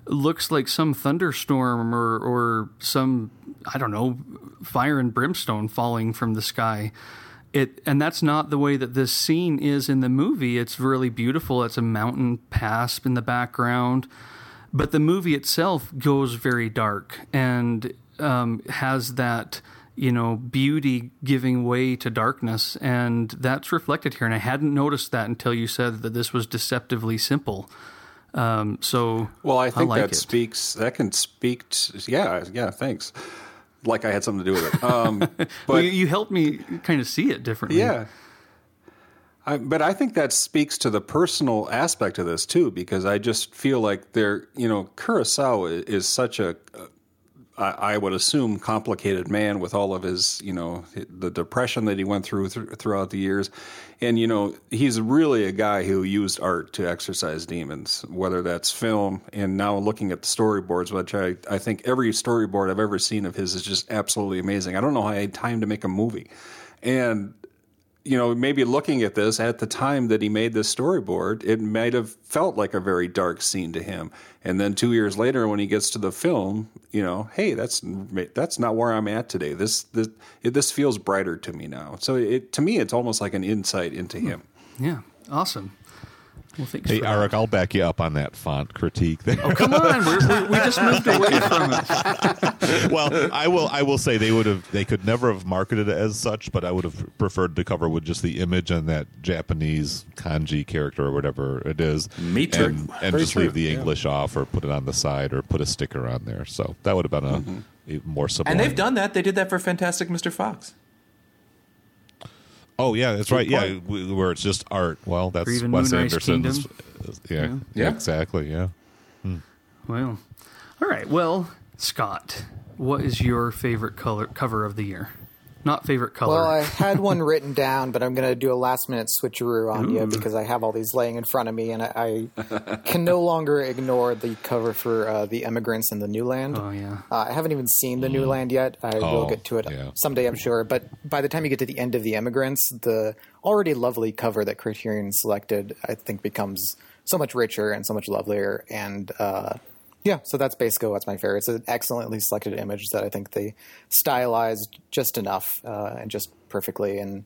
looks like some thunderstorm or or some I don't know fire and brimstone falling from the sky. It and that's not the way that this scene is in the movie. It's really beautiful. It's a mountain pass in the background, but the movie itself goes very dark and um, has that you know beauty giving way to darkness, and that's reflected here. And I hadn't noticed that until you said that this was deceptively simple. Um, so Well, I think like that it. speaks. That can speak. To, yeah, yeah. Thanks. Like I had something to do with it. Um, [LAUGHS] but well, you, you helped me kind of see it differently. yeah. I, but I think that speaks to the personal aspect of this too, because I just feel like there, you know, Kurosawa is such a, I, I would assume, complicated man with all of his, you know, the depression that he went through th- throughout the years, and you know, he's really a guy who used art to exorcise demons, whether that's film. And now looking at the storyboards, which I, I think every storyboard I've ever seen of his is just absolutely amazing. I don't know how he had time to make a movie, and you know, maybe looking at this at the time that he made this storyboard, it might have felt like a very dark scene to him. And then two years later, when he gets to the film, you know, hey, that's that's not where I'm at today. This this it, this feels brighter to me now. So it to me, it's almost like an insight into hmm. him. Yeah, awesome. Well, thanks Hey, for that. Arik, I'll back you up on that font critique. There. Oh, come on, we're, we we just moved away from it. [LAUGHS] well, I will. I will say they would have. They could never have marketed it as such, but I would have preferred to cover with just the image and that Japanese kanji character or whatever it is. Me too. And, and just true, leave the yeah. English off, or put it on the side, or put a sticker on there. So that would have been a, Mm-hmm. a more sublime. And they've done that. They did that for Fantastic Mr. Fox. Oh yeah, that's right. Yeah, point. w- where it's just art. Well, that's even Wes Moonrise Anderson's. Yeah, yeah, Yeah. exactly. Yeah. Hmm. Well, all right. Well, Scott, what is your favorite color cover of the year? Not favorite color. Well, I had [LAUGHS] one written down, but I'm going to do a last minute switcheroo on you because I have all these laying in front of me, and I, I can no longer ignore the cover for uh, the Emigrants and the New Land. oh yeah. Uh, I haven't even seen the New Land yet. I will Oh, get to it yeah. someday, I'm sure. But by the time you get to the end of the Emigrants, the already lovely cover that Criterion selected, I think, becomes so much richer and so much lovelier. And uh, yeah, so that's basically what's my favorite. It's an excellently selected image that I think they stylized just enough uh, and just perfectly. And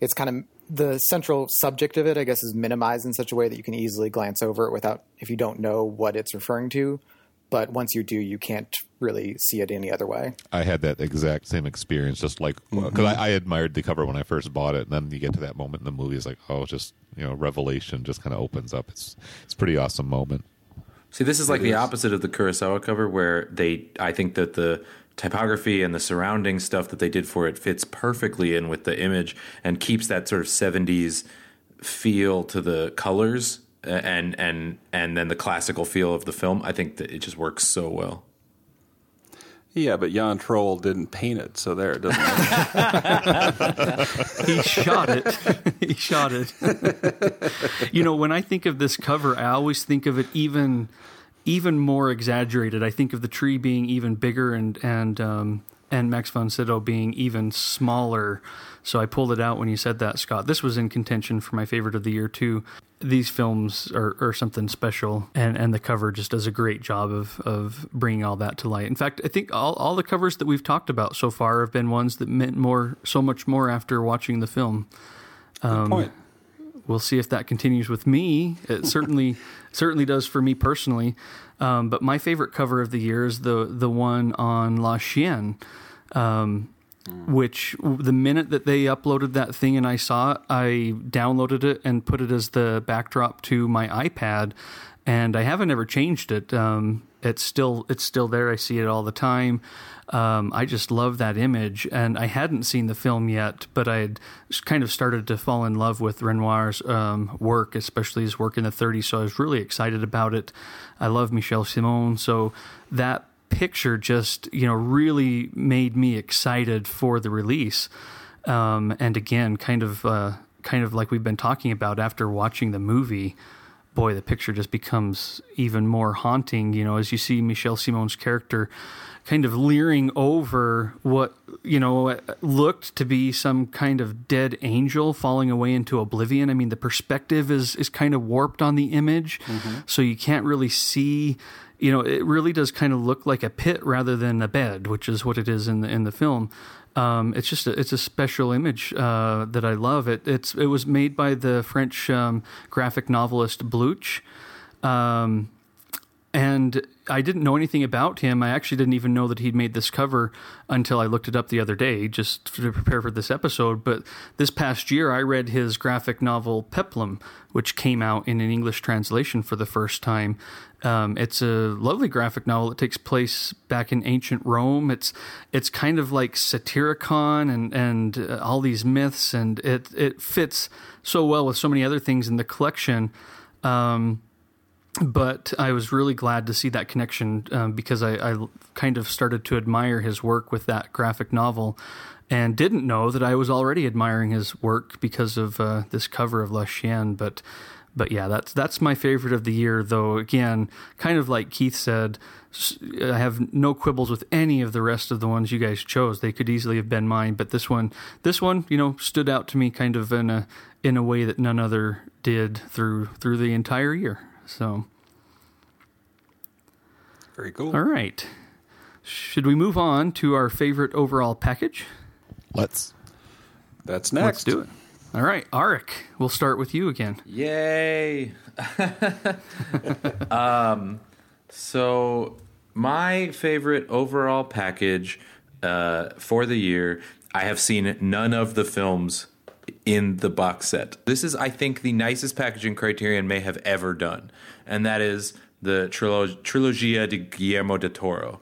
it's kind of the central subject of it, I guess, is minimized in such a way that you can easily glance over it without, if you don't know what it's referring to. But once you do, you can't really see it any other way. I had that exact same experience, just like because I, I admired the cover when I first bought it, and then you get to that moment in the movie, it's like, oh, just you know, revelation just kind of opens up. It's it's a pretty awesome moment. See, this is like the is. opposite of the Kurosawa cover, where they. I think that the typography and the surrounding stuff that they did for it fits perfectly in with the image and keeps that sort of '70s feel to the colors and and and then the classical feel of the film. I think that it just works so well. Yeah, but Jan Troell didn't paint it, so there it doesn't. [LAUGHS] he shot it. he shot it. you know, when I think of this cover, I always think of it even even more exaggerated. I think of the tree being even bigger and and um, and Max von Sydow being even smaller. So I pulled it out when you said that, Scott. This was in contention for my favorite of the year too. These films are, are something special, and, and the cover just does a great job of, of bringing all that to light. In fact, I think all, all the covers that we've talked about so far have been ones that meant more, so much more after watching the film Good um, point. we'll see if that continues with me. It certainly [LAUGHS] certainly does for me personally. Um, but my favorite cover of the year is the the one on La Chienne, um, which the minute that they uploaded that thing and I saw it, I downloaded it and put it as the backdrop to my iPad, and I haven't ever changed it. Um, it's still it's still there. I see it all the time. Um, I just love that image, and I hadn't seen the film yet, but I had kind of started to fall in love with Renoir's um, work, especially his work in the 30s. So I was really excited about it. I love Michel Simon, so that picture just you know really made me excited for the release. Um, and again, kind of uh, kind of like we've been talking about after watching the movie boy, the picture just becomes even more haunting, you know, as you see Michel Simon's character kind of leering over what, you know, looked to be some kind of dead angel falling away into oblivion. I mean, the perspective is, is kind of warped on the image, so you can't really see. You know, it really does kind of look like a pit rather than a bed, which is what it is in the in the film. Um, it's just a, it's a special image uh, that I love. It it's it was made by the French um, graphic novelist Blutch, um, and I didn't know anything about him. I actually didn't even know that he'd made this cover until I looked it up the other day just to prepare for this episode. But this past year, I read his graphic novel Peplum, which came out in an English translation for the first time. Um, it's a lovely graphic novel. It takes place back in ancient Rome. It's it's kind of like Satyricon and and uh, all these myths, and it it fits so well with so many other things in the collection. Um, but I was really glad to see that connection um, because I, I kind of started to admire his work with that graphic novel and didn't know that I was already admiring his work because of uh, this cover of La Chienne. But but yeah, that's that's my favorite of the year. Though again, kind of like Keith said, I have no quibbles with any of the rest of the ones you guys chose. They could easily have been mine, but this one, this one, you know, stood out to me kind of in a in a way that none other did through through the entire year. So. Very cool. All right. Should we move on to our favorite overall package? Let's. That's next. Let's do it. All right, Arik, we'll start with you again. Yay! [LAUGHS] um, so my favorite overall package uh, for the year. I have seen none of the films in the box set. This is, I think, the nicest packaging Criterion may have ever done, and that is the Trilog- Trilogia de Guillermo del Toro.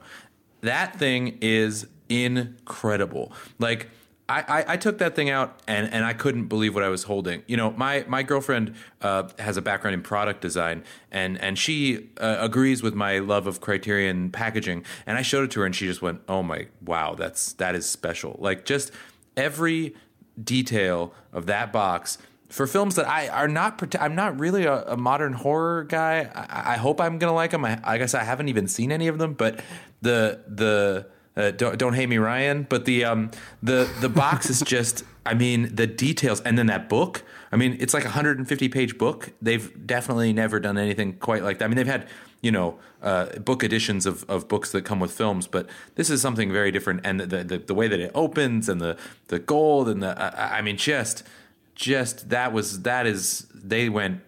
That thing is incredible. Like I, I, I, took that thing out and, and I couldn't believe what I was holding. You know, my my girlfriend uh, has a background in product design and and she uh, agrees with my love of Criterion packaging. And I showed it to her and she just went, "Oh my, wow, that's that is special." Like just every detail of that box for films that I are not. I'm not really a, a modern horror guy. I, I, hope I'm gonna like them. I, I guess I haven't even seen any of them, but the the uh, don't don't hate me, Ryan. But the um the the box is [LAUGHS] just. I mean the details, and then that book. I mean, it's like a 150 page book. They've definitely never done anything quite like that. I mean, they've had you know uh, book editions of, of books that come with films, but this is something very different. And the the, the way that it opens and the the gold and the I, I mean, just just that was that is they went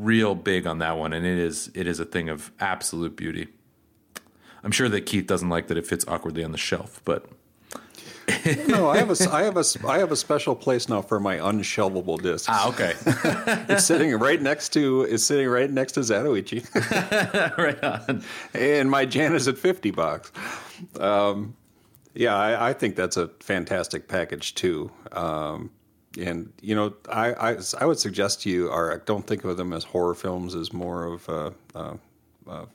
real big on that one, and it is it is a thing of absolute beauty. I'm sure that Keith doesn't like that it fits awkwardly on the shelf, but [LAUGHS] no, I have a I have a I have a special place now for my unshelvable discs. Ah, okay. [LAUGHS] it's sitting right next to it's sitting right next to Zatoichi. [LAUGHS] right on. And my Janus at fifty box. Um, yeah, I, I, think that's a fantastic package too. Um, and you know, I, I, I would suggest to you, Arik, don't think of them as horror films, as more of a, a, a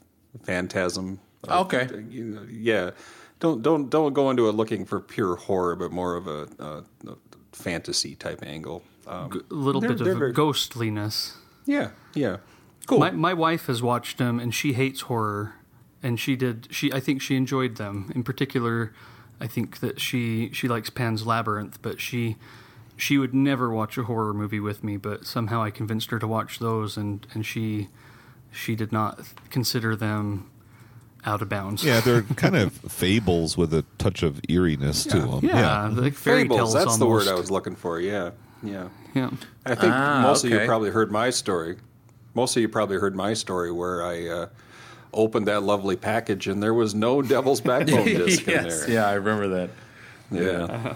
phantasm Okay. You know, yeah. Don't don't don't go into it looking for pure horror, but more of a, a, a fantasy type angle. Um, a little bit of very, ghostliness. Yeah, yeah. Cool. My my wife has watched them, and she hates horror, and she did. She I think she enjoyed them. In particular, I think that she she likes Pan's Labyrinth, but she she would never watch a horror movie with me. But somehow I convinced her to watch those, and and she she did not consider them out of bounds. Yeah, they're [LAUGHS] kind of fables with a touch of eeriness yeah. to them. Yeah, yeah. like fairy fables. Tales that's almost. the word I was looking for. Yeah, yeah, yeah. I think ah, most okay. of you probably heard my story. Most of you probably heard my story where I uh, opened that lovely package and there was no Devil's Backbone [LAUGHS] disc yes. in there. Yeah, I remember that. Yeah,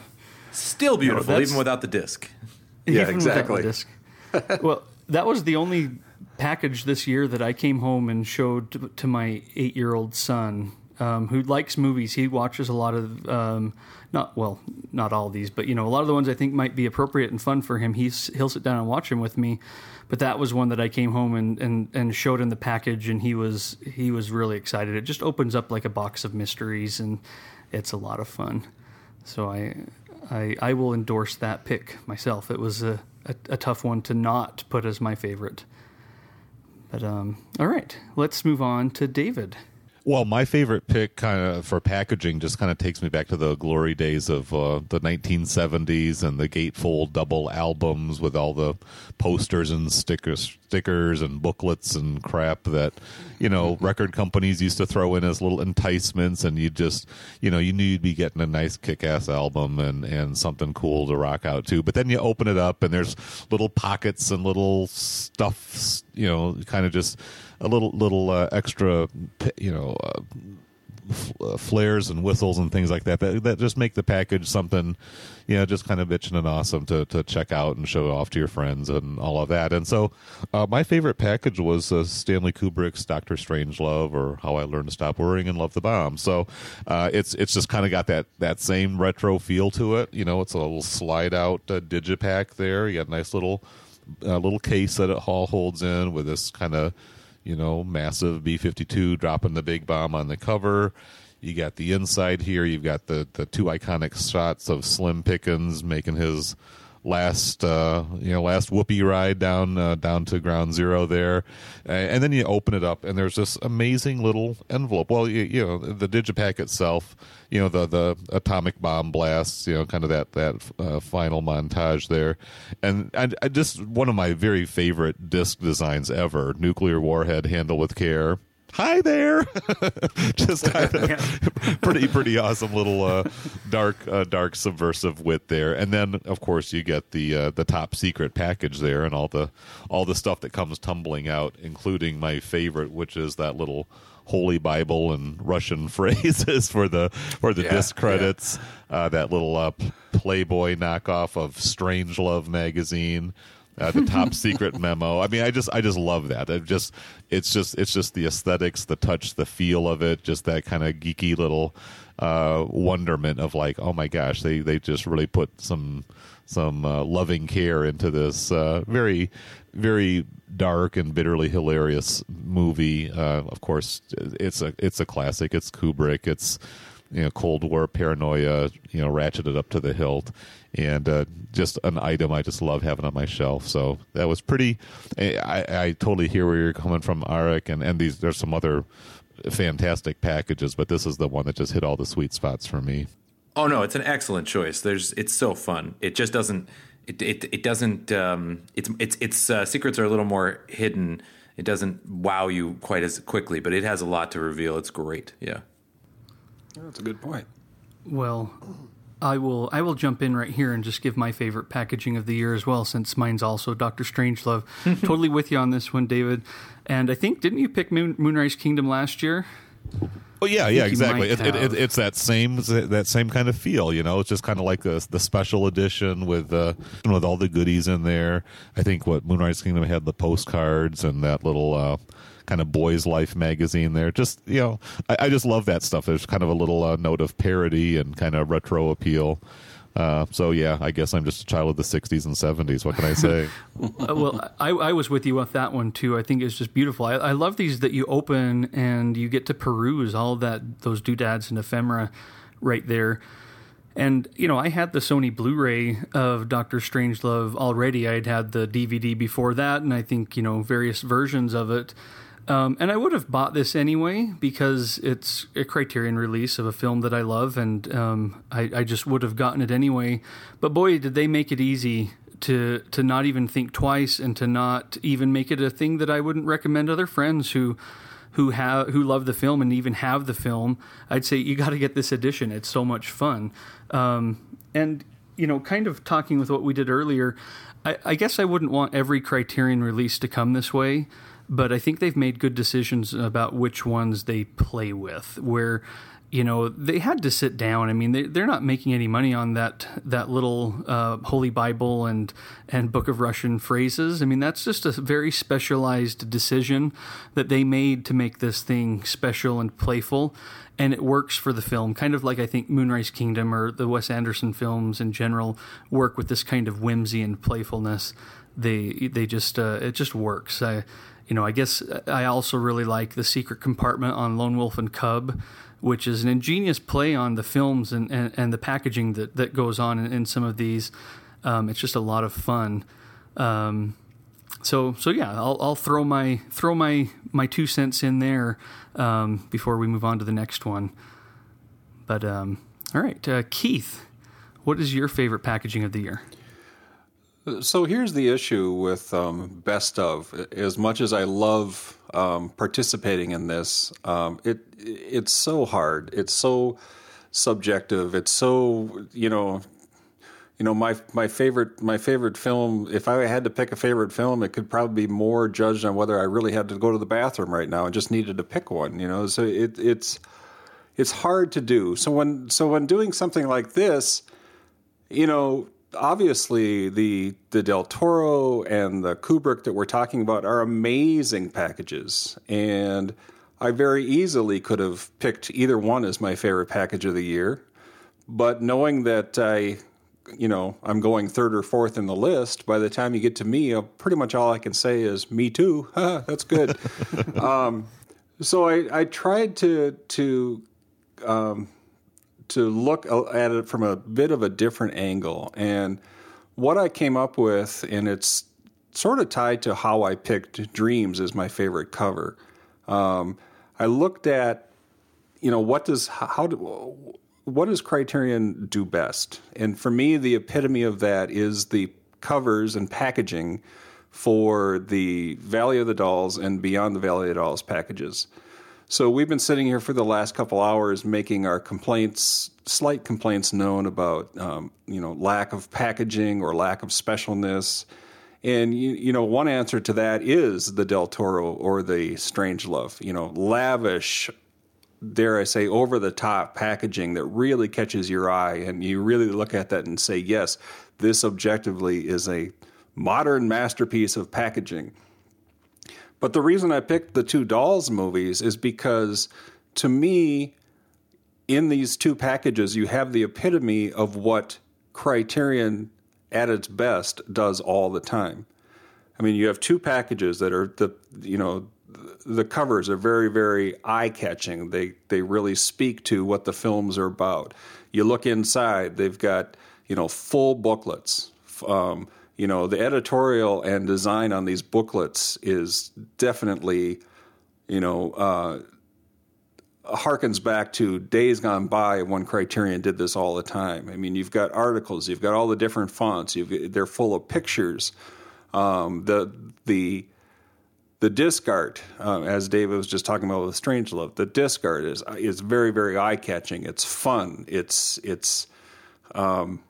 still beautiful, no, even without the disc. Yeah, even exactly. Disc. well, that was the only package this year that I came home and showed to, to my eight-year-old son um, who likes movies. He watches a lot of um, not well, not all these, but you know, a lot of the ones I think might be appropriate and fun for him. He's he'll sit down and watch them with me. But that was one that I came home and, and, and showed in the package, and he was he was really excited. It just opens up like a box of mysteries, and it's a lot of fun. So I I, I will endorse that pick myself. It was a, a, a tough one to not put as my favorite. But um, all right, let's move on to David. Well, my favorite pick kind of for packaging just kind of takes me back to the glory days of uh, the 1970s and the gatefold double albums with all the posters and stickers, stickers and booklets and crap that you know record companies used to throw in as little enticements, and you just you know you knew you'd be getting a nice kick-ass album and and something cool to rock out to. But then you open it up and there's little pockets and little stuff, you know, kind of just a little little uh, extra, you know, uh, f- uh, flares and whistles and things like that, that that just make the package something, you know, just kind of bitching and awesome to to check out and show off to your friends and all of that. And so, uh, my favorite package was uh, Stanley Kubrick's Doctor Strangelove or How I Learned to Stop Worrying and Love the Bomb. So, uh, it's it's just kind of got that that same retro feel to it. You know, it's a little slide out digipack there. You got a nice little uh, little case that it all holds in with this kind of you know, massive B 52 dropping the big bomb on the cover. You got the inside here. You've got the, the two iconic shots of Slim Pickens making his last uh, you know last whoopee ride down uh, down to ground zero there, and then you open it up and there's this amazing little envelope. Well, you, you know the digipack itself, you know the the atomic bomb blasts, you know kind of that that uh, final montage there, and I, I just one of my very favorite disc designs ever, nuclear warhead handle with care hi there. [LAUGHS] Just kind of yeah. pretty pretty awesome little uh, dark uh, dark subversive wit there. And then of course you get the uh, the top secret package there and all the all the stuff that comes tumbling out, including my favorite, which is that little Holy Bible and Russian [LAUGHS] phrases for the for the yeah, disc credits. Yeah. Uh, that little uh, Playboy knockoff of strange love magazine. Uh, the top [LAUGHS] secret memo. I mean, I just I just love that. It just it's just it's just the aesthetics, the touch, the feel of it, just that kind of geeky little uh, wonderment of like, oh my gosh, they they just really put some some uh, loving care into this uh, very very dark and bitterly hilarious movie. Uh, of course, it's a it's a classic. It's Kubrick. It's you know Cold War paranoia. You know, ratcheted up to the hilt, and uh, just an item I just love having on my shelf. So that was pretty. I, I totally hear where you're coming from, Arik, and and these there's some other fantastic packages, but this is the one that just hit all the sweet spots for me. Oh no, it's an excellent choice. There's it's so fun. It just doesn't it it, it doesn't um, it's it's its uh, secrets are a little more hidden. It doesn't wow you quite as quickly, but it has a lot to reveal. It's great. Yeah. That's a good point. Well, I will I will jump in right here and just give my favorite packaging of the year as well, since mine's also Doctor Strangelove. [LAUGHS] totally with you on this one, David. And I think didn't you pick Moon, Moonrise Kingdom last year? Oh yeah, yeah, exactly. It, it, it, it's that same that same kind of feel. You know, it's just kind of like the the special edition with uh, with all the goodies in there. I think what Moonrise Kingdom had the postcards and that little uh, kind of boys' life magazine there. Just you know, I, I just love that stuff. There's kind of a little uh, note of parody and kind of retro appeal. Uh, so yeah, I guess I'm just a child of the '60s and '70s. What can I say? [LAUGHS] Uh, well, I, I, was with you with that one too. I think it's just beautiful. I, I, love these that you open and you get to peruse all that those doodads and ephemera right there. And you know, I had the Sony Blu-ray of Doctor Strangelove already. I had had the DVD before that, and I think you know various versions of it. Um, and I would have bought this anyway because it's a Criterion release of a film that I love, and um, I, I, just would have gotten it anyway. But boy, did they make it easy to to not even think twice and to not even make it a thing that I wouldn't recommend other friends who who have who love the film and even have the film. I'd say you got to get this edition. It's so much fun. Um, and you know, kind of talking with what we did earlier, I, I guess I wouldn't want every Criterion release to come this way but I think they've made good decisions about which ones they play with. Where you know they had to sit down. I mean, they, they're not making any money on that that little uh, Holy Bible and and Book of Russian phrases. I mean, that's just a very specialized decision that they made to make this thing special and playful, and it works for the film. Kind of like I think Moonrise Kingdom or the Wes Anderson films in general work with this kind of whimsy and playfulness. They they just uh, it just works. I, you know, I guess I also really like the secret compartment on Lone Wolf and Cub, which is an ingenious play on the films and, and, and the packaging that, that goes on in, in some of these. Um, it's just a lot of fun. Um, so so yeah, I'll, I'll throw my throw my my two cents in there um, before we move on to the next one. But um, all right, uh, Keith, what is your favorite packaging of the year? So here's the issue with um, best of. As much as I love um, participating in this, um, it it's so hard. It's so subjective. It's so you know, you know my my favorite my favorite film. If I had to pick a favorite film, it could probably be more judged on whether I really had to go to the bathroom right now and just needed to pick one. You know, so it it's it's hard to do. So when so when doing something like this, you know obviously the the Del Toro and the Kubrick that we're talking about are amazing packages, and I very easily could have picked either one as my favorite package of the year. But knowing that I, you know, I'm going third or fourth in the list, by the time you get to me, uh, pretty much all I can say is "me too." [LAUGHS] That's good. [LAUGHS] um, so I, I tried to to um, to look at it from a bit of a different angle. And what I came up with, and it's sort of tied to how I picked Dreams as my favorite cover. Um, I looked at, you know, what does how do what does Criterion do best? And for me, the epitome of that is the covers and packaging for the Valley of the Dolls and Beyond the Valley of the Dolls packages. So we've been sitting here for the last couple hours making our complaints, slight complaints known about, um, you know, lack of packaging or lack of specialness. And you, you know, one answer to that is the Del Toro or the Strangelove. You know, lavish, dare I say, over the top packaging that really catches your eye, and you really look at that and say, yes, this objectively is a modern masterpiece of packaging. But the reason I picked the two Dolls movies is because to me, in these two packages, you have the epitome of what Criterion at its best does all the time. I mean, you have two packages that are the you know the covers are very very eye catching. They they really speak to what the films are about. You look inside, they've got you know full booklets. Um, you know the editorial and design on these booklets is definitely you know uh, harkens back to days gone by when Criterion did this all the time. I mean, you've got articles, you've got all the different fonts, you've, they're full of pictures. Um, the the the disc art, uh, as David was just talking about with Strangelove, the disc art is is very very eye catching. It's fun. It's it's um,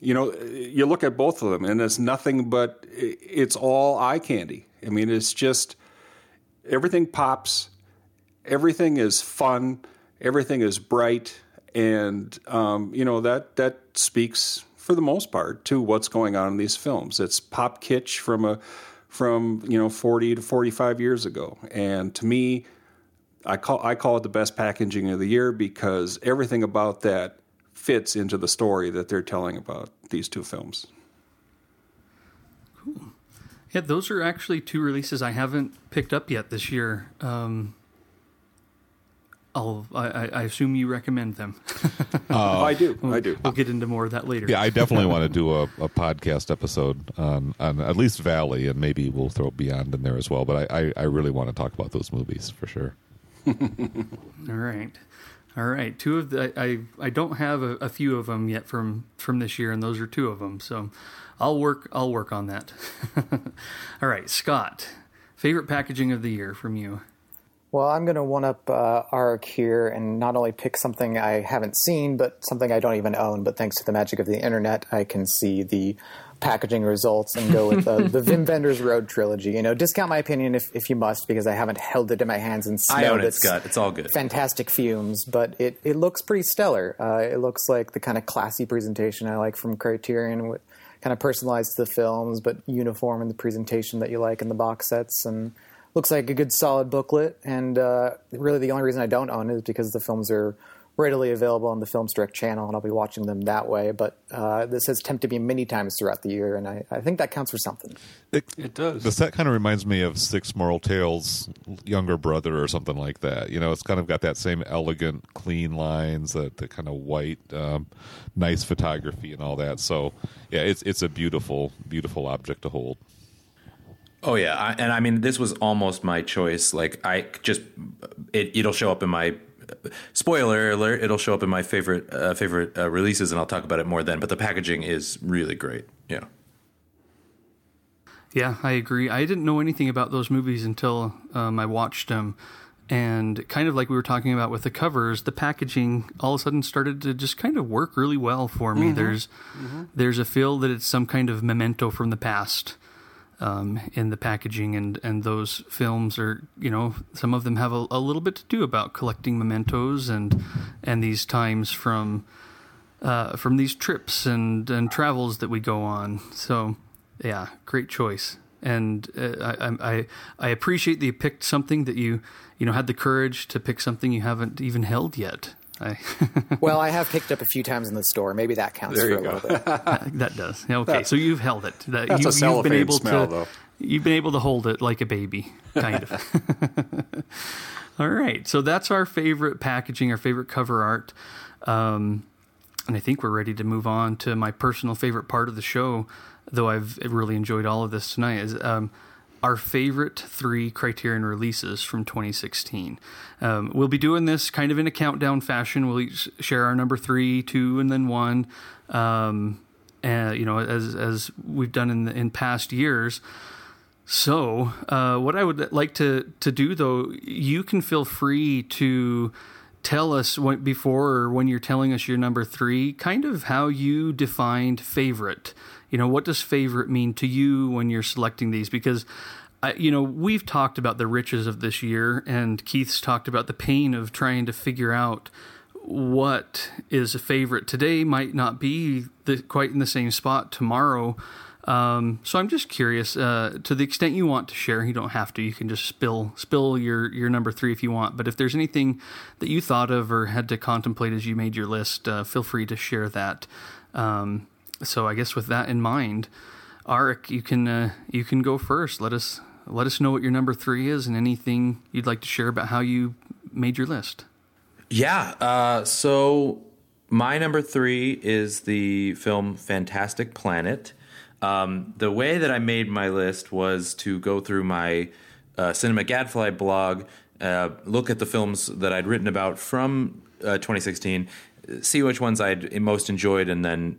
you know you look at both of them and it's nothing but it's all eye candy. I mean, it's just everything pops everything is fun, everything is bright, and um, you know that that speaks for the most part to what's going on in these films. It's pop kitsch from a from you know 40 to 45 years ago, and to me, I call I call it the best packaging of the year because everything about that fits into the story that they're telling about these two films. Cool. Yeah, those are actually two releases I haven't picked up yet this year. Um, I'll, I, I assume you recommend them. uh, [LAUGHS] [LAUGHS] I do. I do. We'll get into more of that later. Yeah, I definitely [LAUGHS] want to do a, a, podcast episode on, on at least Valley, and maybe we'll throw Beyond in there as well. But I, I, I really want to talk about those movies for sure. All right. All right, two of the I I don't have a, a, few of them yet from from this year, and those are two of them. So I'll work I'll work on that. [LAUGHS] All right, Scott, favorite packaging of the year from you. Well, I'm going to one up uh, here and not only pick something I haven't seen, but something I don't even own. But thanks to the magic of the internet, I can see the packaging results and go with uh, the [LAUGHS] Wim Wenders Road trilogy. You know, discount my opinion if, if you must, because I haven't held it in my hands and smelled I own it, Scott. It's all good. Fantastic fumes, but it, it looks pretty stellar. Uh, it looks like the kind of classy presentation I like from Criterion, with, kind of personalized to the films, but uniform in the presentation that you like in the box sets and looks like a good solid booklet. And uh, really, the only reason I don't own it is because the films are readily available on the Filmstruck channel, and I'll be watching them that way. But uh, this has tempted me many times throughout the year, and I, I think that counts for something. It, it, does. The set kind of reminds me of Six Moral Tales' younger brother or something like that. You know, it's kind of got that same elegant, clean lines, that the kind of white, um, nice photography, and all that. So, yeah, it's it's a beautiful, beautiful object to hold. Oh yeah, I, and I mean this was almost my choice. Like I just it, it'll show up in my spoiler alert. It'll show up in my favorite uh, favorite uh, releases, and I'll talk about it more then. But the packaging is really great. Yeah. Yeah, I agree. I didn't know anything about those movies until um, I watched them. And kind of like we were talking about with the covers, the packaging all of a sudden started to just kind of work really well for me. Mm-hmm. There's mm-hmm. there's a feel that it's some kind of memento from the past um, in the packaging, and and those films are you know some of them have a, a, little bit to do about collecting mementos and and these times from uh, from these trips and and travels that we go on. So yeah, great choice. And uh, I, I I appreciate that you picked something that you you know had the courage to pick something you haven't even held yet. I [LAUGHS] well, I have picked up a few times in the store. Maybe that counts there for a little bit. [LAUGHS] that does. Okay, that, so you've held it. That, that's you, a cellophane you've been able smell, to, though. You've been able to hold it like a baby, kind of. [LAUGHS] All right, so that's our favorite packaging, our favorite cover art, um, and I think we're ready to move on to my personal favorite part of the show. Though I've really enjoyed all of this tonight, is um, our favorite three Criterion releases from 2016. Um, we'll be doing this kind of in a countdown fashion. We'll each share our number three, two, and then one. Um, and you know, as as we've done in the, in past years. So, uh, what I would like to to do though, you can feel free to tell us what, before or when you're telling us your number three, kind of how you defined favorite. You know, what does favorite mean to you when you're selecting these? Because I, you know, we've talked about the riches of this year, and Keith's talked about the pain of trying to figure out what is a favorite today might not be the, quite in the same spot tomorrow. Um, so I'm just curious. Uh, to the extent you want to share, you don't have to. You can just spill spill your your number three if you want. But if there's anything that you thought of or had to contemplate as you made your list, uh, feel free to share that. Um, so I guess with that in mind, Arik, you can uh, you can go first. Let us let us know what your number three is and anything you'd like to share about how you made your list. Yeah. Uh, so my number three is the film Fantastic Planet. Um, the way that I made my list was to go through my uh, Cinema Gadfly blog, uh, look at the films that I'd written about from uh, 2016, see which ones I'd most enjoyed, and then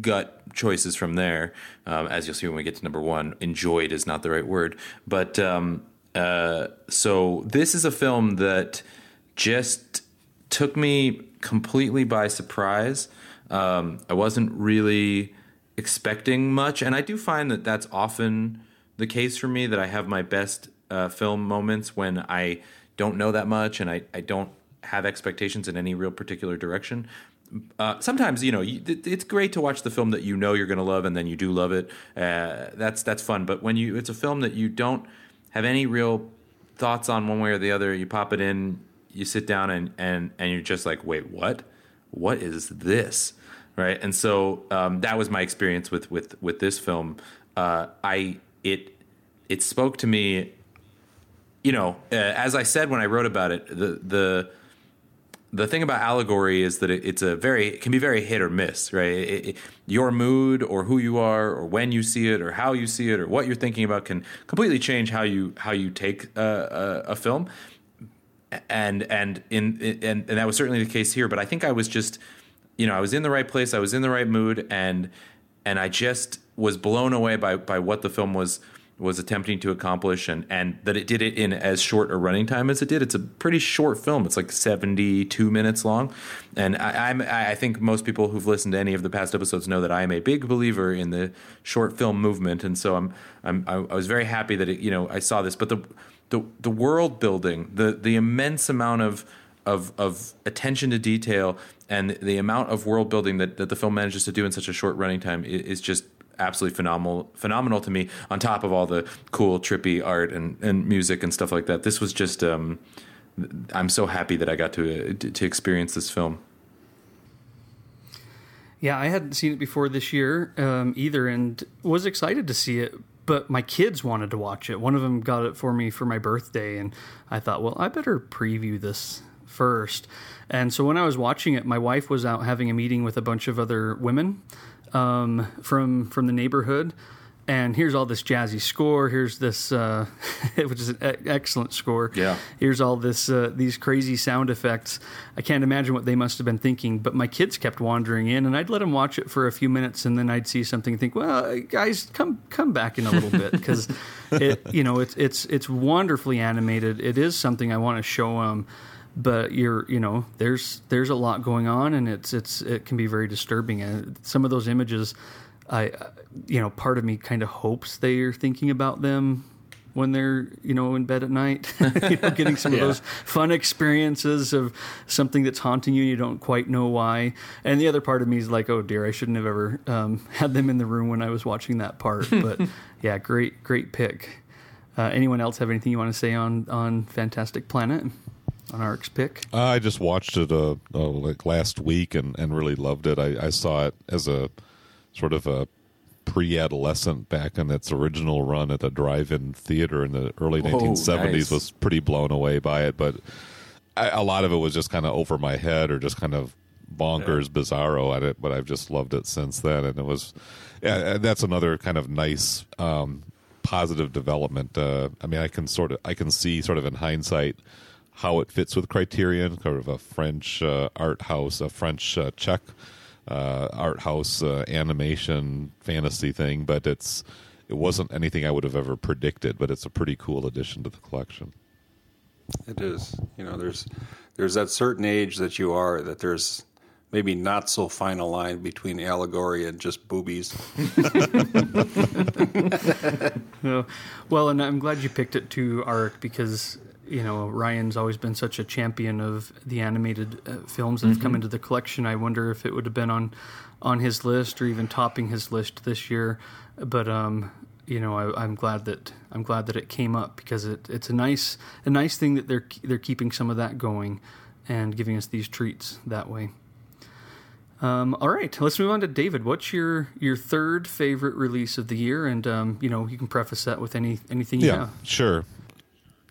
gut choices from there. Um, as you'll see when we get to number one, enjoyed is not the right word, but um, uh, so this is a film that just took me completely by surprise. Um, I wasn't really expecting much, and I do find that that's often the case for me. That I have my best uh, film moments when I don't know that much and I, I don't have expectations in any real particular direction. Uh, sometimes you know it's great to watch the film that you know you're going to love and then you do love it. Uh, that's that's fun. But when you it's a film that you don't have any real thoughts on one way or the other, you pop it in, you sit down and and and you're just like, wait, what? What is this? Right? And so um, that was my experience with with with this film. Uh, I it it spoke to me. You know, uh, as I said when I wrote about it, the the the thing about allegory is that it, it's a very it can be very hit or miss, right? It, it, your mood or who you are or when you see it or how you see it or what you're thinking about can completely change how you how you take a, a, a film and and in and, and that was certainly the case here. But I think I was just, you know, I was in the right place, I was in the right mood, and and I just was blown away by by what the film was was attempting to accomplish and and that it did it in as short a running time as it did. It's a pretty short film. It's like 72 minutes long. And I, I'm I think most people who've listened to any of the past episodes know that I am a big believer in the short film movement and so I'm I'm I was very happy that it, you know I saw this but the the the world building, the the immense amount of of of attention to detail and the amount of world building that, that the film manages to do in such a short running time is just absolutely phenomenal phenomenal to me on top of all the cool trippy art and, and music and stuff like that this was just um, i'm so happy that i got to to experience this film yeah i hadn't seen it before this year um, either and was excited to see it but my kids wanted to watch it. One of them got it for me for my birthday, and I thought, well, I better preview this first. And so when I was watching it, my wife was out having a meeting with a bunch of other women um, from from the neighborhood, and here's all this jazzy score. Here's this, uh, [LAUGHS] which is an excellent score. Yeah. Here's all this, uh, these crazy sound effects. I can't imagine what they must have been thinking. But my kids kept wandering in, and I'd let them watch it for a few minutes, and then I'd see something and think, "Well, guys, come come back in a little bit," because [LAUGHS] it, you know, it's it's it's wonderfully animated. It is something I want to show them. But you're, you know, there's there's a lot going on, and it's it's it can be very disturbing. And some of those images I, you know, part of me kind of hopes they are thinking about them when they're you know in bed at night, [LAUGHS] you know, [LAUGHS] getting some yeah. of those fun experiences of something that's haunting you. And you don't quite know why. And the other part of me is like, oh dear, I shouldn't have ever um, [LAUGHS] had them in the room when I was watching that part. But yeah, great, great pick. Uh, anyone else have anything you want to say on on Fantastic Planet? On Arik's pick? Uh, I just watched it uh, uh, like last week and, and really loved it. I, I saw it as a sort of a pre-adolescent back in its original run at the drive-in theater in the early oh, 1970s nice. was pretty blown away by it but I, a lot of it was just kind of over my head or just kind of bonkers yeah. bizarro at it but i've just loved it since then and it was yeah, that's another kind of nice um, positive development uh, i mean i can sort of i can see sort of in hindsight how it fits with criterion kind of a french uh, art house a french uh, czech uh, art house uh, animation fantasy thing, but it's it wasn't anything I would have ever predicted, but it's a pretty cool addition to the collection. It is. You know, there's there's that certain age that you are that there's maybe not so fine a line between allegory and just boobies. [LAUGHS] [LAUGHS] well, and I'm glad you picked it to Arik because you know Ryan's always been such a champion of the animated uh, films that have come into the collection. I wonder if it would have been on on his list or even topping his list this year. But um, you know, I, am glad that I'm glad that it came up because it, it's a nice a nice thing that they're they're keeping some of that going and giving us these treats that way. Um, all right, let's move on to David. What's your your third favorite release of the year? And um, you know, you can preface that with any anything you yeah, have. Sure.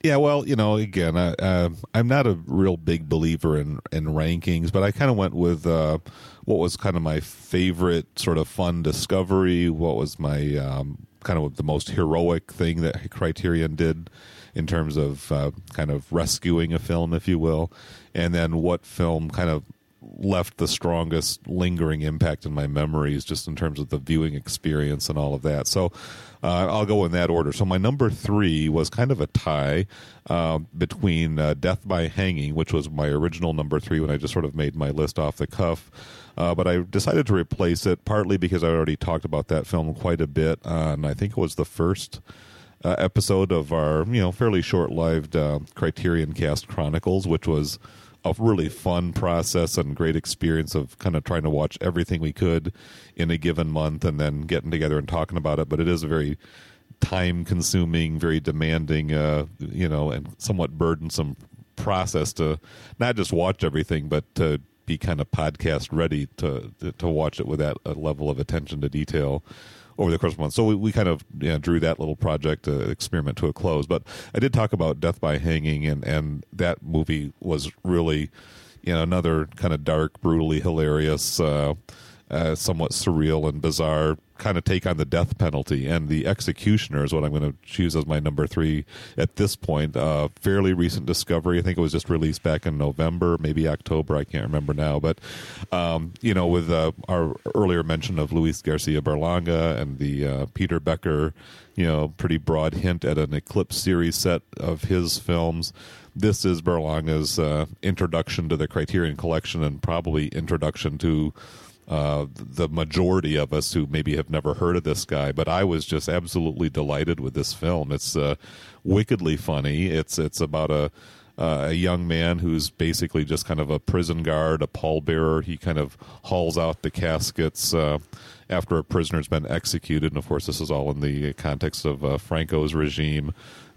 Yeah, well, you know, again, I, uh, I'm not a real big believer in in rankings, but I kind of went with uh, what was kind of my favorite sort of fun discovery. What was my um, kind of the most heroic thing that Criterion did in terms of uh, kind of rescuing a film, if you will, and then what film kind of left the strongest lingering impact in my memories just in terms of the viewing experience and all of that. So uh, I'll go in that order. So my number three was kind of a tie uh, between uh, Death by Hanging, which was my original number three when I just sort of made my list off the cuff. Uh, but I decided to replace it partly because I already talked about that film quite a bit on, I think it was the first uh, episode of our, you know, fairly short lived uh, Criterion Cast Chronicles, which was a really fun process and great experience of kind of trying to watch everything we could in a given month and then getting together and talking about it. But it is a very time consuming, very demanding, uh, you know, and somewhat burdensome process to not just watch everything, but to be kind of podcast ready to to watch it with that level of attention to detail over the course of months. So we, we kind of drew that little project uh, experiment to a close. But I did talk about Death by Hanging, and and that movie was really you know another kind of dark, brutally hilarious. Uh, uh, somewhat surreal and bizarre kind of take on the death penalty. And the executioner is what I'm going to choose as my number three at this point. Uh, fairly recent discovery. I think it was just released back in November, maybe October. I can't remember now. But, um, you know, with uh, our earlier mention of Luis Garcia Berlanga and the uh, Peter Becker, you know, pretty broad hint at an Eclipse series set of his films this is Berlanga's uh, introduction to the Criterion Collection and probably introduction to uh, the majority of us who maybe have never heard of this guy, but I was just absolutely delighted with this film. It's uh, wickedly funny. It's it's about a uh, a young man who's basically just kind of a prison guard, a pallbearer. He kind of hauls out the caskets uh, after a prisoner's been executed, and of course, this is all in the context of uh, Franco's regime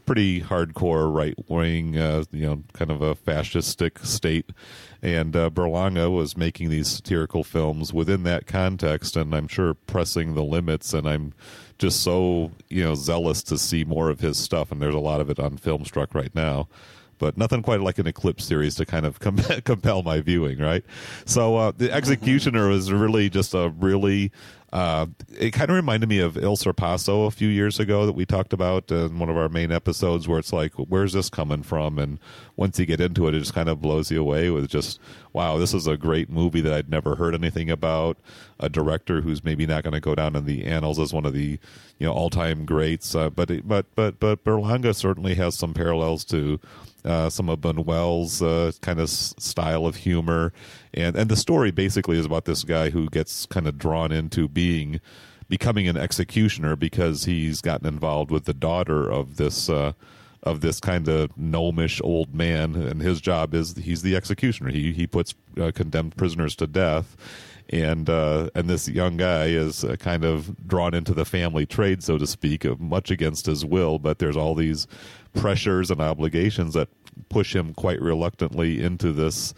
pretty hardcore right wing, uh, you know, kind of a fascistic state. And uh, Berlanga was making these satirical films within that context, and I'm sure pressing the limits. And I'm just so you know zealous to see more of his stuff. And there's a lot of it on Filmstruck right now but nothing quite like an Eclipse series to kind of [LAUGHS] com- compel my viewing, right? So uh, the Executioner was really just a really uh, it kind of reminded me of Il Sorpasso a few years ago that we talked about in one of our main episodes, where it's like, where's this coming from? And once you get into it, it just kind of blows you away with just, wow, this is a great movie that I'd never heard anything about. A director who's maybe not going to go down in the annals as one of the, you know, all time greats. Uh, but but but but Berlanga certainly has some parallels to uh, some of Buñuel's uh, kind of s- style of humor, and and the story basically is about this guy who gets kind of drawn into being becoming an executioner because he's gotten involved with the daughter of this. Uh, of this kind of gnomish old man, and his job is he's the executioner. He he puts uh, condemned prisoners to death, and uh, and this young guy is uh, kind of drawn into the family trade, so to speak, much against his will. But there's all these pressures and obligations that push him quite reluctantly into this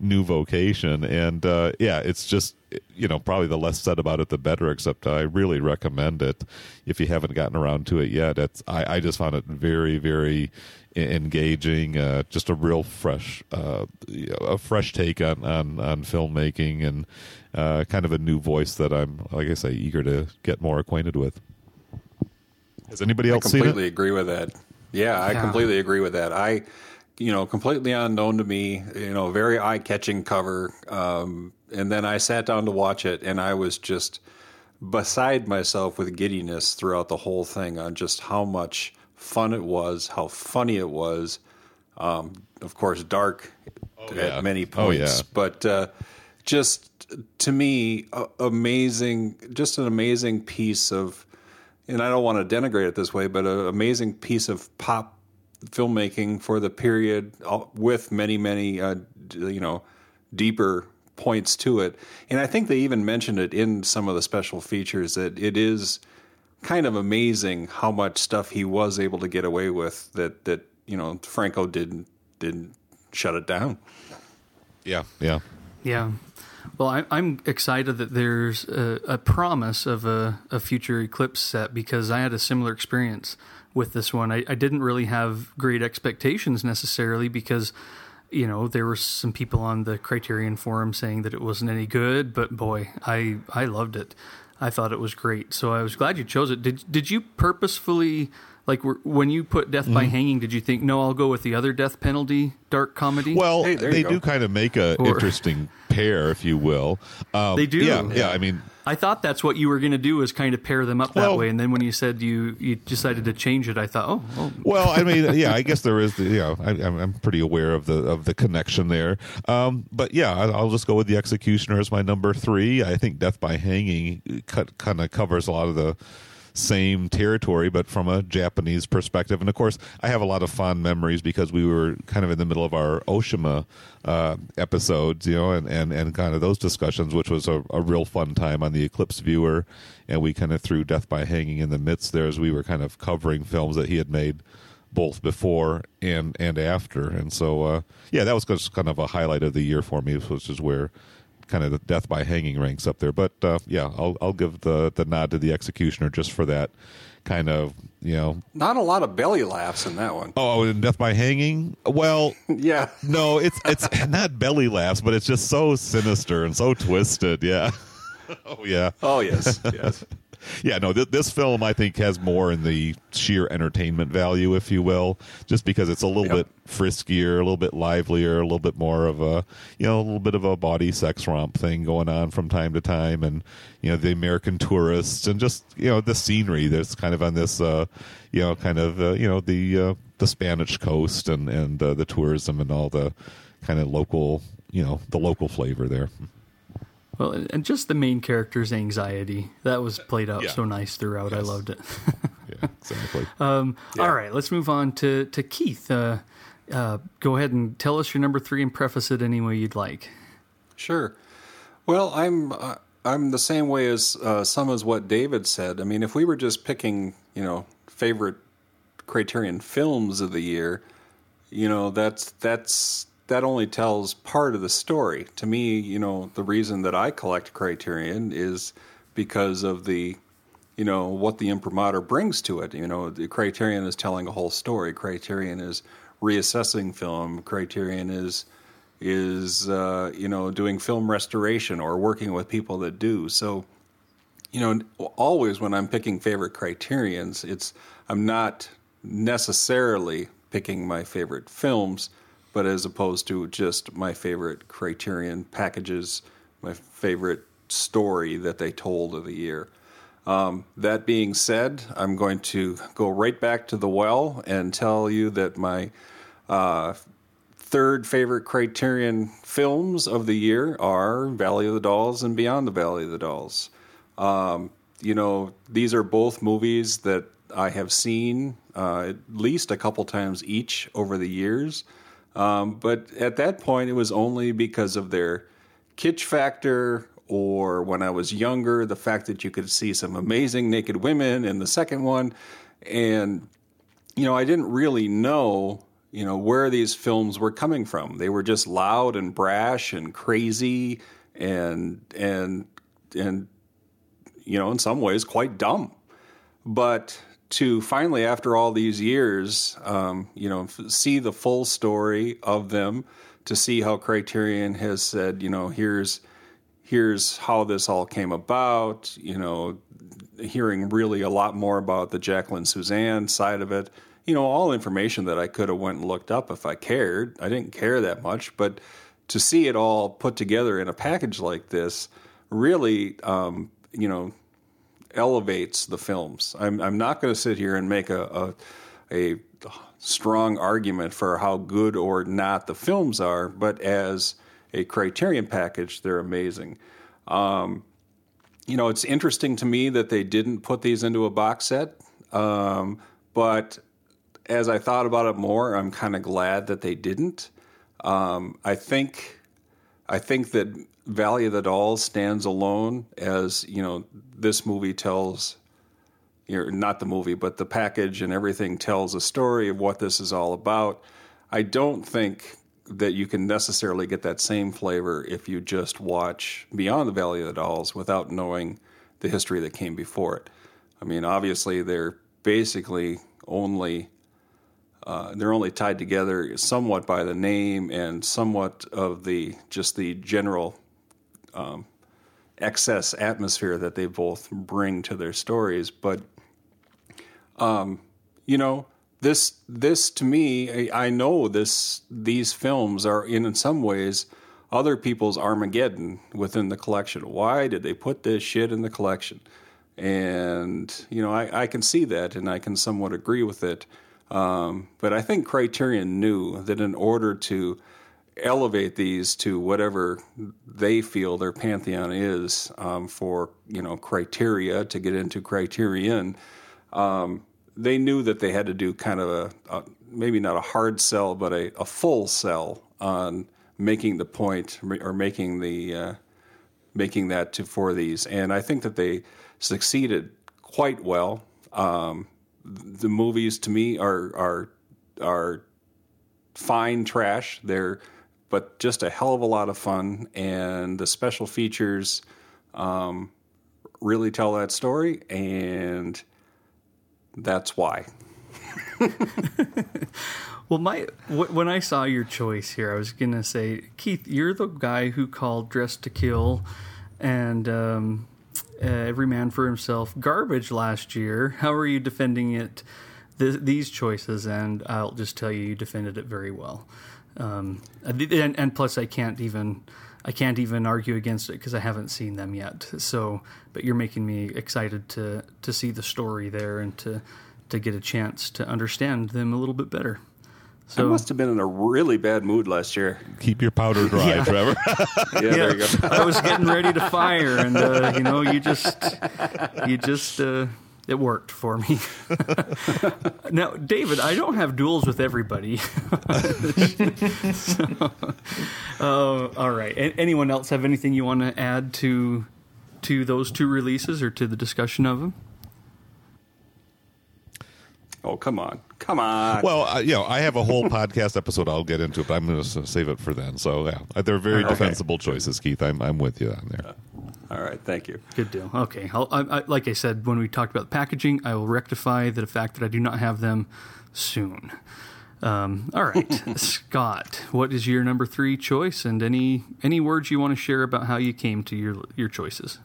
new vocation. And uh, yeah, it's just you know probably the less said about it the better. Except I really recommend it if you haven't gotten around to it yet. It's I, I just found it very very engaging. Uh, just a real fresh uh, a fresh take on on, on filmmaking and uh, kind of a new voice that I'm like I say eager to get more acquainted with. Has anybody else I completely agree with that. Yeah, I yeah. completely agree with that. I you know, completely unknown to me, you know, very eye catching cover. Um, and then I sat down to watch it and I was just beside myself with giddiness throughout the whole thing on just how much fun it was, how funny it was. Um, of course, dark Oh, yeah. at many Oh, points, yeah. but uh, just to me, a- amazing, just an amazing piece of, and I don't want to denigrate it this way, but an amazing piece of pop filmmaking for the period uh, with many, many, uh, you know, deeper points to it. And I think they even mentioned it in some of the special features that it is kind of amazing how much stuff he was able to get away with that, that, you know, Franco didn't, didn't shut it down. Yeah, yeah. Yeah. Well, I, I'm excited that there's a, a promise of a, a future Eclipse set because I had a similar experience with this one. I, I didn't really have great expectations necessarily because, you know, there were some people on the Criterion forum saying that it wasn't any good, but boy, I, I loved it. I thought it was great. So I was glad you chose it. Did, did you purposefully, like, were, when you put Death by Hanging, did you think, no, I'll go with the other death penalty dark comedy? Well, Hey, they go. do kind of make a Or- interesting pair, if you will. Um, They do. Yeah, yeah. I mean, I thought that's what you were going to do is kind of pair them up Well- that way. And then when you said you, you decided to change it, I thought, oh, oh well, I mean, [LAUGHS] yeah, I guess there is. The, you know, I, I'm, I'm pretty aware of the of the connection there. Um, but yeah, I- I'll just go with the Executioner as my number three. I think Death by Hanging cut, kind of covers a lot of the same territory, but from a Japanese perspective. And of course, I have a lot of fond memories because we were kind of in the middle of our Oshima uh, episodes, you know, and, and, and kind of those discussions, which was a, a real fun time on the Eclipse viewer. And we kind of threw Death by Hanging in the midst there as we were kind of covering films that he had made both before and and after. And so, uh, yeah, that was just kind of a highlight of the year for me, which is where kind of the death by hanging ranks up there. But uh, yeah, I'll I'll give the the nod to the executioner just for that kind of you know. Not a lot of belly laughs in that one. Oh, and death by hanging. Well, [LAUGHS] Yeah. no, it's it's [LAUGHS] not belly laughs, but it's just so sinister and so twisted. Yeah. [LAUGHS] oh yeah. Oh, yes. Yes. Yeah, no, th- this film I think has more in the sheer entertainment value, if you will, just because it's a little Yep. bit friskier, a little bit livelier, a little bit more of a, you know, a little bit of a body sex romp thing going on from time to time, and you know the American tourists and just you know the scenery that's kind of on this, uh, you know, kind of uh, you know the uh, the Spanish coast and and uh, the tourism and all the kind of local, you know, the local flavor there. Well, and just the main character's anxiety that was played out Yeah. so nice throughout. I loved it. [LAUGHS] Yeah, exactly. All right, let's move on to to Keith. Uh, uh, go ahead and tell us your number three and preface it any way you'd like. Sure. Well, I'm uh, I'm the same way as uh, some as what David said. I mean, if we were just picking, you know, favorite Criterion films of the year, you know, that's that's that only tells part of the story. To me, you know, the reason that I collect Criterion is because of the you know what the imprimatur brings to it. You know, the Criterion is telling a whole story. Criterion is reassessing film. Criterion is is uh, you know doing film restoration or working with people that do. So you know, always when I'm picking favorite criterions, it's I'm not necessarily picking my favorite films, but as opposed to just my favorite criterion packages, my favorite story that they told of the year. Um, that being said, I'm going to go right back to the well and tell you that my uh, third favorite Criterion films of the year are Valley of the Dolls and Beyond the Valley of the Dolls. Um, you know, these are both movies that I have seen uh, at least a couple times each over the years. Um, but at that point, it was only because of their kitsch factor, or when I was younger, the fact that you could see some amazing naked women in the second one. And, you know, I didn't really know, you know, where these films were coming from. They were just loud and brash and crazy and, and, and, you know, in some ways quite dumb. But to finally, after all these years, um, you know, see the full story of them, to see how Criterion has said, you know, here's here's how this all came about. You know, hearing really a lot more about the Jacqueline Susann side of it. You know, all information that I could have went and looked up if I cared. I didn't care that much, but to see it all put together in a package like this really, um, you know, elevates the films. I'm I'm not going to sit here and make a, a a strong argument for how good or not the films are, but as a criterion package, they're amazing. Um, you know, it's interesting to me that they didn't put these into a box set, um, but as I thought about it more, I'm kind of glad that they didn't. Um, I think I think that Valley of the Dolls stands alone as you know this movie tells know, not the movie but the package and everything tells a story of what this is all about. I don't think that you can necessarily get that same flavor if you just watch Beyond the Valley of the Dolls without knowing the history that came before it. I mean, obviously they're basically only uh, they're only tied together somewhat by the name and somewhat of the just the general um, excess atmosphere that they both bring to their stories. But um, you know, this this to me, I, I know this these films are in, some ways other people's Armageddon within the collection. Why did they put this shit in the collection? And you know, I, I can see that, and I can somewhat agree with it. Um, but I think Criterion knew that in order to elevate these to whatever they feel their pantheon is um, for you know criteria to get into Criterion, um, they knew that they had to do kind of a, a maybe not a hard sell, but a, a, full sell on making the point or making the uh, making that to for these, and I think that they succeeded quite well. Um, the movies to me are are are fine trash. They're but just a hell of a lot of fun, and the special features um, really tell that story, and that's why. [LAUGHS] well, my when I saw your choice here, I was gonna say, Keith, you're the guy who called Dressed to Kill and um, uh, Every Man for Himself garbage last year. How are you defending it? Th- these choices, and I'll just tell you, you defended it very well. Um, and, and, plus, I can't even I can't even argue against it because I haven't seen them yet. So, but you're making me excited to to see the story there and to to get a chance to understand them a little bit better. So, I must have been in a really bad mood last year. Keep your powder dry, yeah. Trevor. [LAUGHS] yeah, yeah, there you go. I was getting ready to fire, and uh, you know, you just, you just, uh, it worked for me. [LAUGHS] now, David, I don't have duels with everybody. [LAUGHS] so, uh, all right. A- anyone else have anything you want to add to to those two releases or to the discussion of them? Oh, come on. Come on. Well, uh, you know, I have a whole [LAUGHS] podcast episode I'll get into, but I'm going to save it for then. So, yeah, uh, they're very okay. defensible choices, Keith. I'm, I'm with you on there. Uh, all right. Thank you. Good deal. Okay. I, I, like I said, when we talked about the packaging, I will rectify the fact that I do not have them soon. Um, all right, [LAUGHS] Scott, what is your number three choice, and any any words you want to share about how you came to your your choices?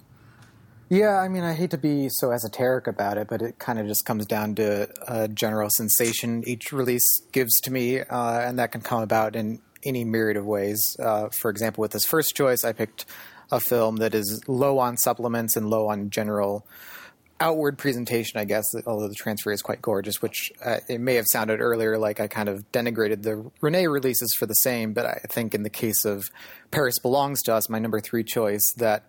Yeah, I mean, I hate to be so esoteric about it, but it kind of just comes down to a general sensation each release gives to me, uh, and that can come about in any myriad of ways. Uh, for example, with this first choice, I picked a film that is low on supplements and low on general outward presentation, I guess, although the transfer is quite gorgeous, which uh, it may have sounded earlier like I kind of denigrated the Resnais releases for the same, but I think in the case of Paris Belongs to Us, my number three choice, that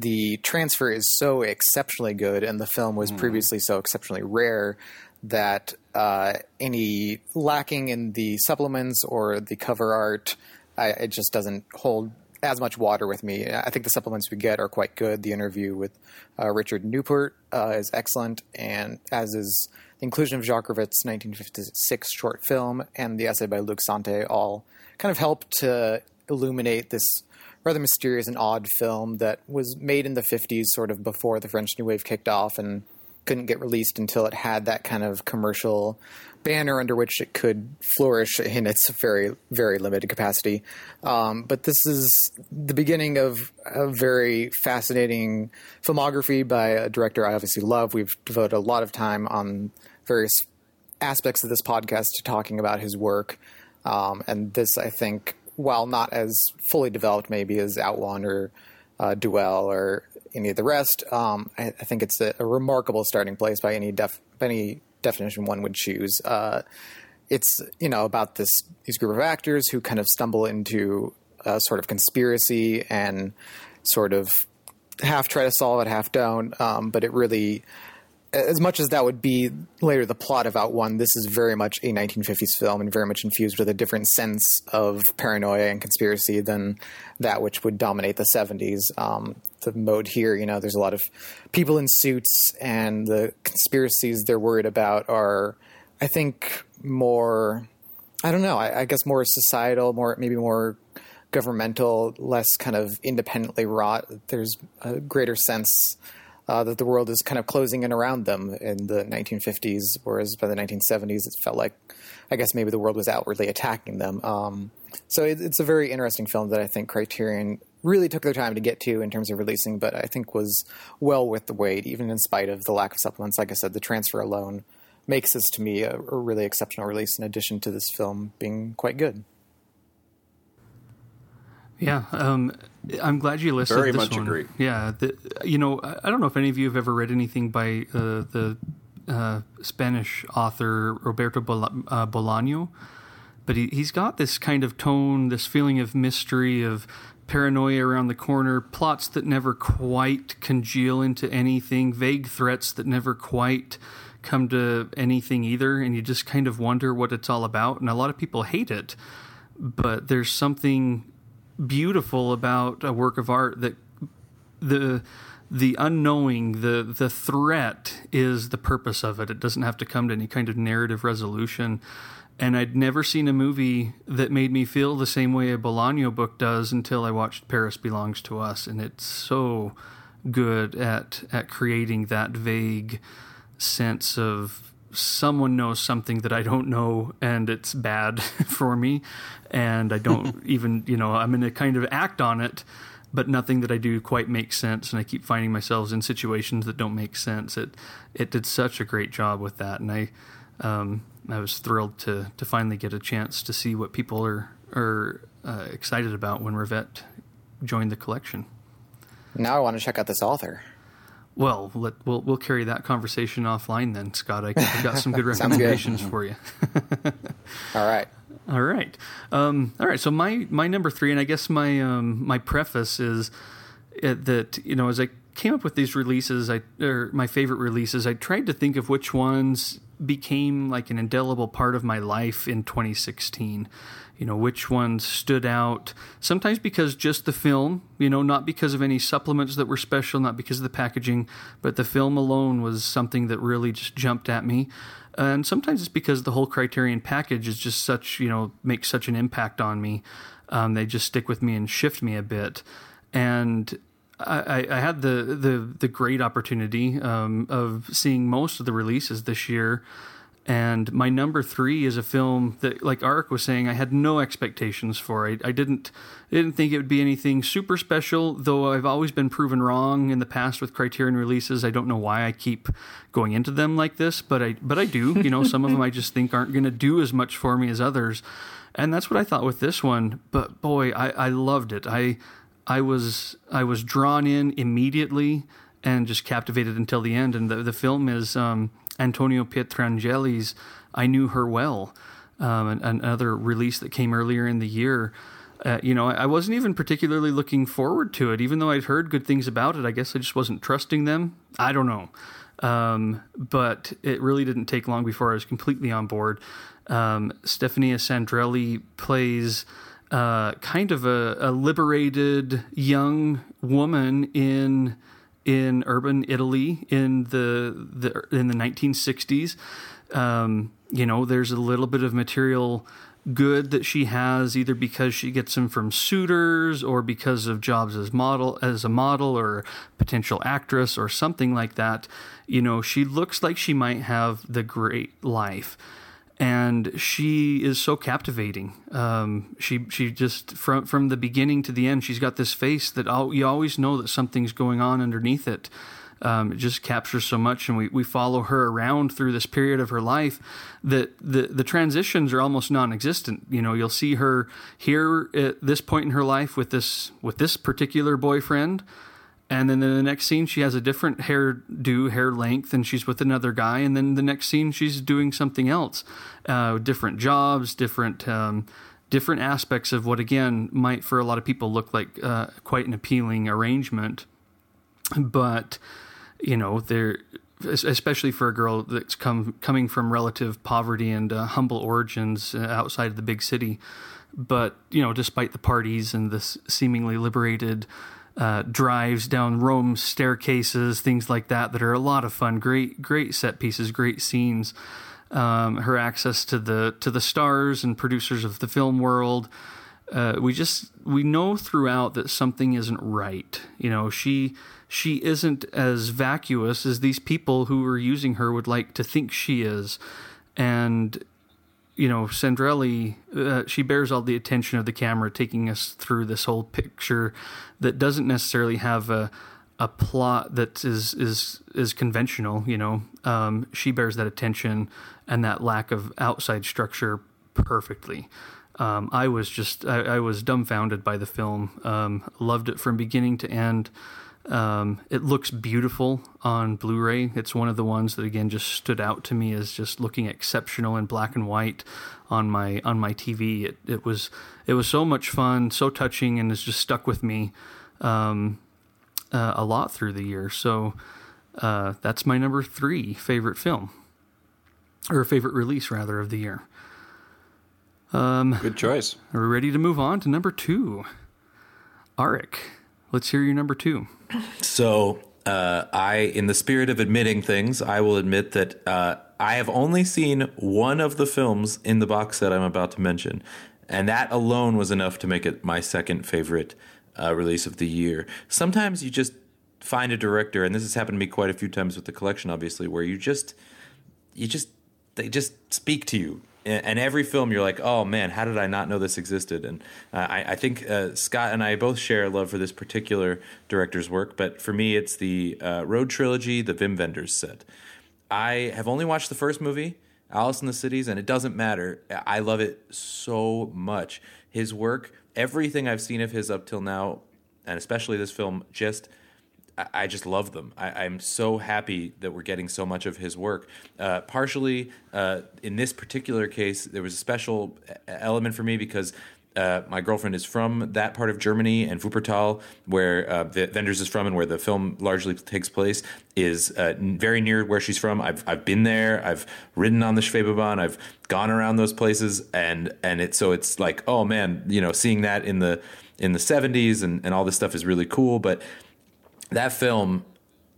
the transfer is so exceptionally good, and the film was mm. previously so exceptionally rare that uh, any lacking in the supplements or the cover art, I, it just doesn't hold as much water with me. I think the supplements we get are quite good. The interview with uh, Richard Neupert uh, is excellent, and as is the inclusion of Jacques Rivette's 1956 short film and the essay by Luc Sante all kind of help to illuminate this rather mysterious and odd film that was made in the 50s, sort of before the French New Wave kicked off and couldn't get released until it had that kind of commercial banner under which it could flourish in its very, very limited capacity. Um, but this is the beginning of a very fascinating filmography by a director I obviously love. We've devoted a lot of time on various aspects of this podcast to talking about his work. Um, and this, I think, while not as fully developed maybe as Out One or uh, Duel or any of the rest. Um, I, I, think it's a, a, remarkable starting place by any def, by any definition one would choose. Uh, it's you know about this these group of actors who kind of stumble into a sort of conspiracy and sort of half try to solve it, half don't. Um, but it really as much as that would be later the plot of Out One, this is very much a 1950s film and very much infused with a different sense of paranoia and conspiracy than that which would dominate the 70s. Um, the mode here, you know, there's a lot of people in suits, and the conspiracies they're worried about are, I think, more. I don't know. I, I guess more societal, more maybe more governmental, less kind of independently wrought. There's a greater sense uh, that the world is kind of closing in around them in the 1950s, whereas by the 1970s it felt like, I guess maybe the world was outwardly attacking them. Um, so it, it's a very interesting film that I think Criterion really took their time to get to in terms of releasing, but I think was well worth the wait, even in spite of the lack of supplements. Like I said, the transfer alone makes this to me a, a really exceptional release. In addition to this film being quite good. Yeah, um, I'm glad you listed Very this much one. agree. Yeah, the, you know, I don't know if any of you have ever read anything by uh, the uh, Spanish author Roberto Bol- uh, Bolaño, but he, he's got this kind of tone, this feeling of mystery, of paranoia around the corner, plots that never quite congeal into anything, vague threats that never quite come to anything either, and you just kind of wonder what it's all about. And a lot of people hate it, but there's something beautiful about a work of art that the the unknowing, the the threat is the purpose of it. It doesn't have to come to any kind of narrative resolution. And I'd never seen a movie that made me feel the same way a Bolaño book does until I watched Paris Belongs to Us, and it's so good at at creating that vague sense of someone knows something that I don't know and it's bad [LAUGHS] for me and I don't [LAUGHS] even, you know, I'm going to kind of act on it, but nothing that I do quite makes sense and I keep finding myself in situations that don't make sense. It it did such a great job with that and I um, I was thrilled to to finally get a chance to see what people are are uh, excited about when Rivette joined the collection. Now I want to check out this author. Well, let, we'll we'll carry that conversation offline then, Scott. I, have got some good [LAUGHS] recommendations good. for you. [LAUGHS] all right, all right, um, all right. So my my number three, and I guess my um, my preface is uh, that you know as I came up with these releases, I or my favorite releases, I tried to think of which ones became like an indelible part of my life in 2016 you know which ones stood out sometimes because just the film you know not because of any supplements that were special not because of the packaging but the film alone was something that really just jumped at me. And sometimes it's because the whole criterion package is just such you know makes such an impact on me. Um, they just stick with me and shift me a bit. And I, I had the, the the great opportunity um, of seeing most of the releases this year and my number three is a film that, like Arik was saying, I had no expectations for. I, I didn't didn't think it would be anything super special, though I've always been proven wrong in the past with Criterion releases. I don't know why I keep going into them like this, but I but I do. You know, some of them I just think aren't going to do as much for me as others, and that's what I thought with this one. But boy, I, I loved it. I I was I was drawn in immediately and just captivated until the end. And the the film is. Um, Antonio Pietrangeli's I Knew Her Well, um, another release that came earlier in the year. Uh, you know, I wasn't even particularly looking forward to it, even though I'd heard good things about it. I guess I just wasn't trusting them. I don't know. Um, but it really didn't take long before I was completely on board. Um, Stefania Sandrelli plays uh, kind of a, a, liberated young woman in in urban Italy in the, the in the 1960s. Um, you know, there's a little bit of material good that she has either because she gets them from suitors or because of jobs as model as a model or potential actress or something like that you know she looks like she might have the great life and she is so captivating. Um, she she just from from the beginning to the end, she's got this face that all, you always know that something's going on underneath it. Um, it just captures so much, and we, we follow her around through this period of her life that the the transitions are almost non-existent. You know, you'll see her here at this point in her life with this with this particular boyfriend, and then in the next scene she has a different hairdo, hair length, and she's with another guy. And then the next scene she's doing something else, uh, different jobs, different um, different aspects of what again might for a lot of people look like uh, quite an appealing arrangement, but you know they're especially for a girl that's come coming from relative poverty and uh, humble origins uh, outside of the big city. But you know, despite the parties and this seemingly liberated uh, drives down Rome staircases, things like that, that are a lot of fun. Great, great set pieces, great scenes. Um, her access to the to the stars and producers of the film world. Uh, we just we know throughout that something isn't right. You know, she she isn't as vacuous as these people who are using her would like to think she is, and you know, Sandrelli, uh, she bears all the attention of the camera, taking us through this whole picture that doesn't necessarily have a a plot that is is is conventional. You know, um, she bears that attention and that lack of outside structure perfectly. Um, I was just I, I, was dumbfounded by the film. Um, loved it from beginning to end. Um, it looks beautiful on Blu-ray. It's one of the ones that again just stood out to me as just looking exceptional in black and white on my on my TV. It, it was it was so much fun, so touching, and it's just stuck with me um, uh, a lot through the year. So uh, that's my number three favorite film, or favorite release rather of the year. Um, Good choice. Are we ready to move on to number two? Arik, let's hear your number two. So, uh, I, in the spirit of admitting things, I will admit that uh, I have only seen one of the films in the box set I'm about to mention, and that alone was enough to make it my second favorite uh, release of the year. Sometimes you just find a director, and this has happened to me quite a few times with the collection, obviously, where you just, you just, they just speak to you and every film you're like, oh man, how did I not know this existed? And uh, I, I, think uh, Scott and I both share a love for this particular director's work, but for me, it's the uh, Road trilogy, the Wim Wenders set. I have only watched the first movie, Alice in the Cities, and it doesn't matter. I love it so much. His work, everything I've seen of his up till now, and especially this film, just I just love them. I, am so happy that we're getting so much of his work. Uh, partially, uh, in this particular case, there was a special element for me because uh, my girlfriend is from that part of Germany, and Wuppertal, where uh, the Wenders is from, and where the film largely takes place, is uh, very near where she's from. I've I've been there. I've ridden on the Schwebebahn. I've gone around those places, and and it's so it's like oh man, you know, seeing that in the in the 70s and, and all this stuff is really cool. But that film,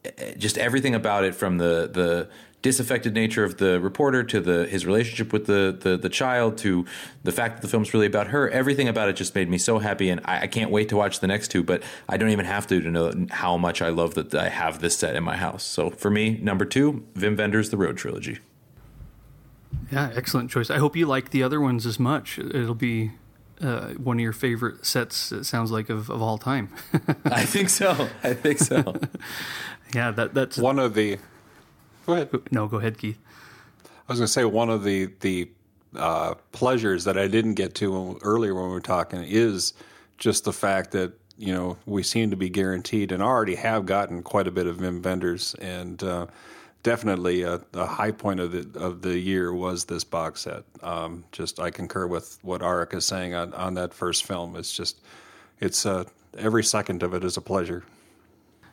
eh, just everything about it, from the the disaffected nature of the reporter to the his relationship with the, the, the child to the fact that the film's really about her everything about it just made me so happy. And I, I, can't wait to watch the next two but i don't even have to to know how much i love that i have this set in my house. So for me number two Wim Wenders the road trilogy. Yeah excellent choice. I hope you like the other ones as much. It'll be uh, one of your favorite sets. It sounds like of, of all time. [LAUGHS] I think so. I think so. [LAUGHS] yeah, that that's one of the. Go ahead. No, go ahead, Keith. I was going to say one of the the uh, pleasures that I didn't get to earlier when we were talking is just the fact that you know we seem to be guaranteed and already have gotten quite a bit of Wim Wenders and. Uh, definitely a, a, high point of the of the year was this box set. Um, just I concur with what Arik is saying on, on that first film. It's just it's uh, every second of it is a pleasure.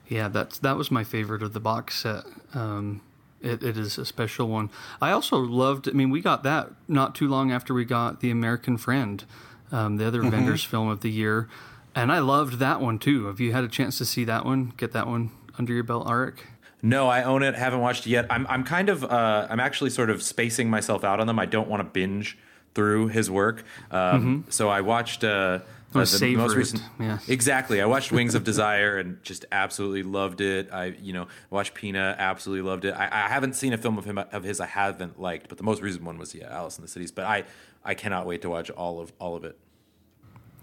Yeah, that's that was my favorite of the box set. Um, it, it is a special one. I also loved. I mean, we got that not too long after we got the American Friend, um, the other mm-hmm. Wenders film of the year, and I loved that one too. Have you had a chance to see that one? Get that one under your belt, Arik? No, I own it. Haven't watched it yet. I'm I'm kind of uh, I'm actually sort of spacing myself out on them. I don't want to binge through his work. Um, mm-hmm. So I watched. Uh, uh, the most recent, yeah. Exactly. I watched Wings of [LAUGHS] Desire and just absolutely loved it. I, you know, watched Pina, absolutely loved it. I, I, haven't seen a film of him of his I haven't liked, but the most recent one was yeah, Alice in the Cities. But I, I cannot wait to watch all of all of it.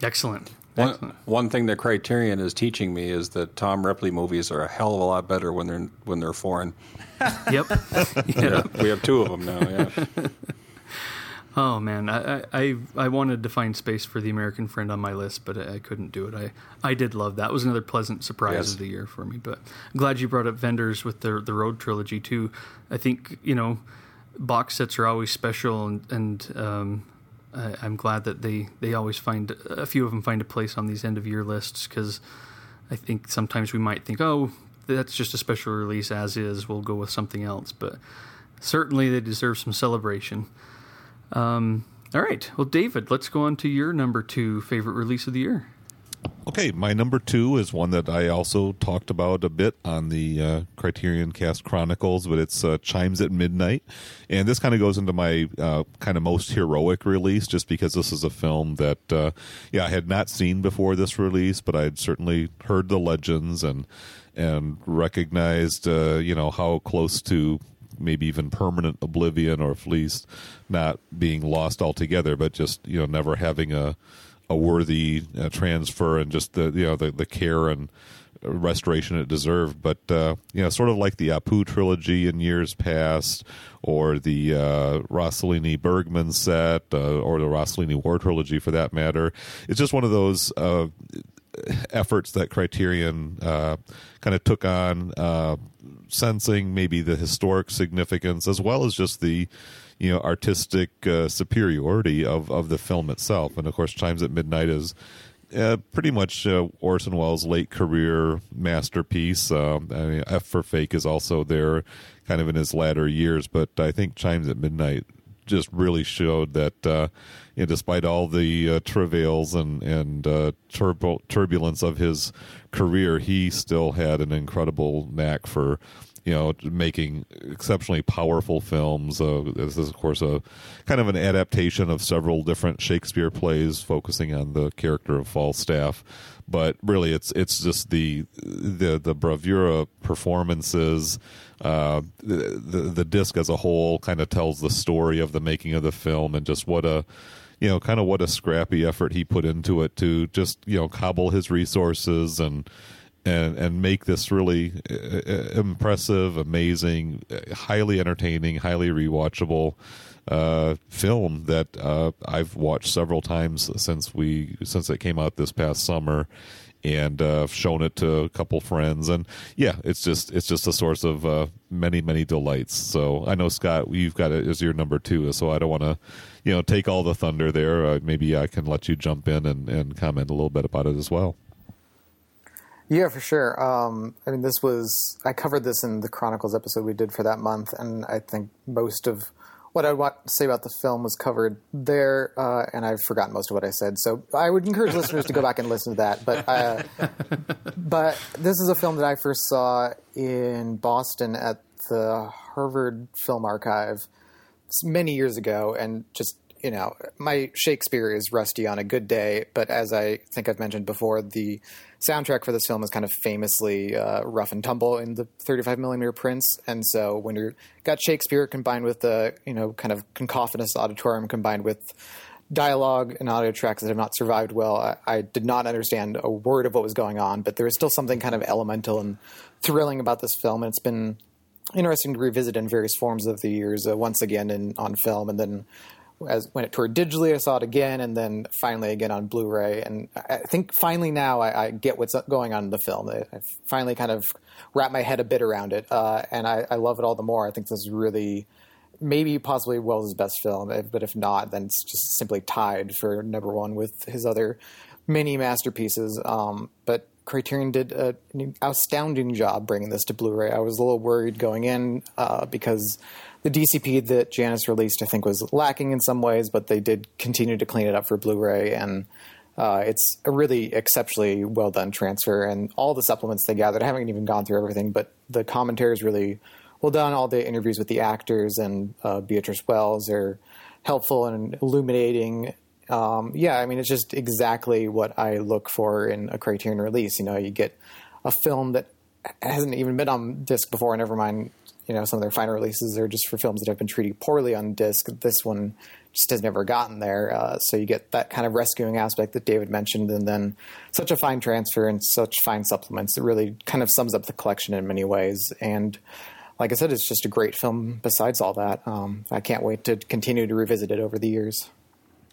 Excellent. One, one thing that Criterion is teaching me is that Tom Ripley movies are a hell of a lot better when they're when they're foreign. [LAUGHS] yep. [LAUGHS] yeah. We have two of them now. Yeah. [LAUGHS] Oh man, I, I I wanted to find space for the American Friend on my list, but I couldn't do it. I, I did love that. It was another pleasant surprise yes. of the year for me. But I'm glad you brought up Wenders with the the Road trilogy too. I think you know box sets are always special, and, and um, I, am glad that they they always find a few of them find a place on these end of year lists because I think sometimes we might think, oh, that's just a special release as is. We'll go with something else, but certainly they deserve some celebration. Um, all right. Well, David, let's go on to your number two favorite release of the year. Okay, my number two is one that I also talked about a bit on the uh, Criterion Cast Chronicles, but it's uh, Chimes at Midnight. And this kind of goes into my uh, kind of most heroic release, just because this is a film that, uh, yeah, I had not seen before this release, but I had certainly heard the legends and and recognized, uh, you know, how close to maybe even permanent oblivion or at least not being lost altogether, but just you know never having a a worthy uh, transfer and just the you know the, the care and restoration it deserved. But uh, you know, sort of like the Apu trilogy in years past, or the uh, Rossellini Bergman set, uh, or the Rossellini War trilogy for that matter. It's just one of those uh, efforts that Criterion uh, kind of took on, uh, sensing maybe the historic significance as well as just the you know artistic uh, superiority of of the film itself. And of course, Chimes at Midnight is. Uh, pretty much uh, Orson Welles' late career masterpiece. Um, I mean, F for Fake is also there, kind of in his latter years. But I think Chimes at Midnight just really showed that uh, you know, despite all the uh, travails and and uh, turbulence of his career, he still had an incredible knack for you know making exceptionally powerful films. Uh, this is of course a kind of an adaptation of several different Shakespeare plays, focusing on the character of Falstaff. But really, it's it's just the the the bravura performances. Uh, the, the the disc as a whole kind of tells the story of the making of the film and just what a you know, kind of what a scrappy effort he put into it to just you know cobble his resources and and and make this really uh, uh, impressive, amazing, highly entertaining, highly rewatchable uh, film that uh, I've watched several times since we since it came out this past summer, and uh, shown it to a couple friends, and yeah, it's just it's just a source of uh, many many delights. So I know Scott, you've got it as your number two, so I don't want to you know take all the thunder there. Uh, maybe I can let you jump in and, and comment a little bit about it as well. Yeah, for sure. Um, I mean, this was I covered this in the Chronicles episode we did for that month, and I think most of what I want to say about the film was covered there, uh, and I've forgotten most of what I said. So I would encourage listeners to go back and listen to that. But uh, [LAUGHS] but this is a film that I first saw in Boston at the Harvard Film Archive many years ago, and just you know, my Shakespeare is rusty on a good day, but as I think I've mentioned before, the soundtrack for this film is kind of famously uh, rough and tumble in the 35 millimeter prints, and so when you got Shakespeare combined with the you know kind of cacophonous auditorium combined with dialogue and audio tracks that have not survived well, I, I did not understand a word of what was going on, but there was still something kind of elemental and thrilling about this film, and it's been interesting to revisit in various forms of the years. Uh, once again in on film, and then as when it toured digitally, I saw it again, and then finally again on Blu-ray. And I think finally now I, I get what's going on in the film. I, I finally kind of wrap my head a bit around it, uh, and I, I, love it all the more. I think this is really maybe possibly Welles' best film, but if not, then it's just simply tied for number one with his other many masterpieces. Um, but Criterion did a, an astounding job bringing this to Blu-ray. I was a little worried going in uh, because the DCP that Janus released, I think, was lacking in some ways, but they did continue to clean it up for Blu-ray, and uh, it's a really exceptionally well done transfer. And all the supplements they gathered, I haven't even gone through everything, but the commentary is really well done. All the interviews with the actors and uh, Beatrice Welles are helpful and illuminating. Um, yeah, I mean, it's just exactly what I look for in a Criterion release. You know, you get a film that hasn't even been on disc before, never mind you know some of their final releases are just for films that have been treated poorly on disc. This one just has never gotten there. Uh, so you get that kind of rescuing aspect that David mentioned, and then such a fine transfer and such fine supplements. It really kind of sums up the collection in many ways. And like I said, it's just a great film. Besides all that, um, I can't wait to continue to revisit it over the years.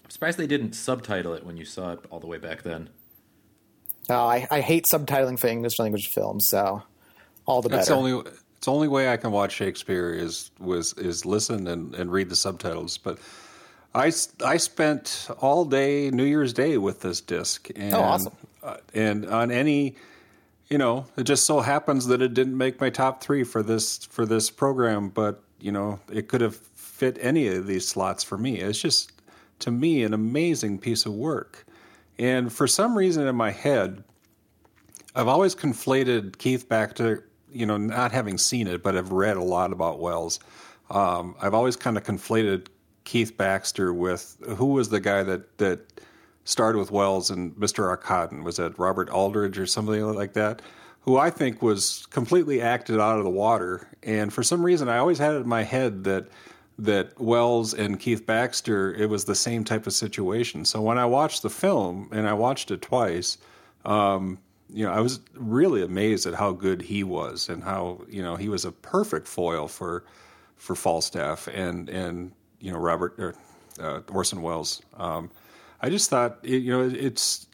I'm surprised they didn't subtitle it when you saw it all the way back then. Uh, I, I hate subtitling for English language films, so all the That's better. the only it's the only way I can watch Shakespeare is was is listen and, and read the subtitles. But I, I spent all day New Year's Day with this disc. And, Oh, awesome. uh, and on any, you know, it just so happens that it didn't make my top three for this for this program, but you know, it could have fit any of these slots for me. It's just to me an amazing piece of work. And for some reason in my head, I've always conflated Keith Baxter, you know, not having seen it, but I've read a lot about Welles. Um, I've always kind of conflated Keith Baxter with who was the guy that that starred with Welles and Mr. Arkadin? Was that Robert Aldridge or somebody like that? Who I think was completely acted out of the water. And for some reason, I always had it in my head that that Welles and Keith Baxter, it was the same type of situation. So when I watched the film, and I watched it twice, um, you know, I was really amazed at how good he was and how you know he was a perfect foil for for Falstaff and and you know Robert or, uh, Orson Welles. Um, I just thought you know it's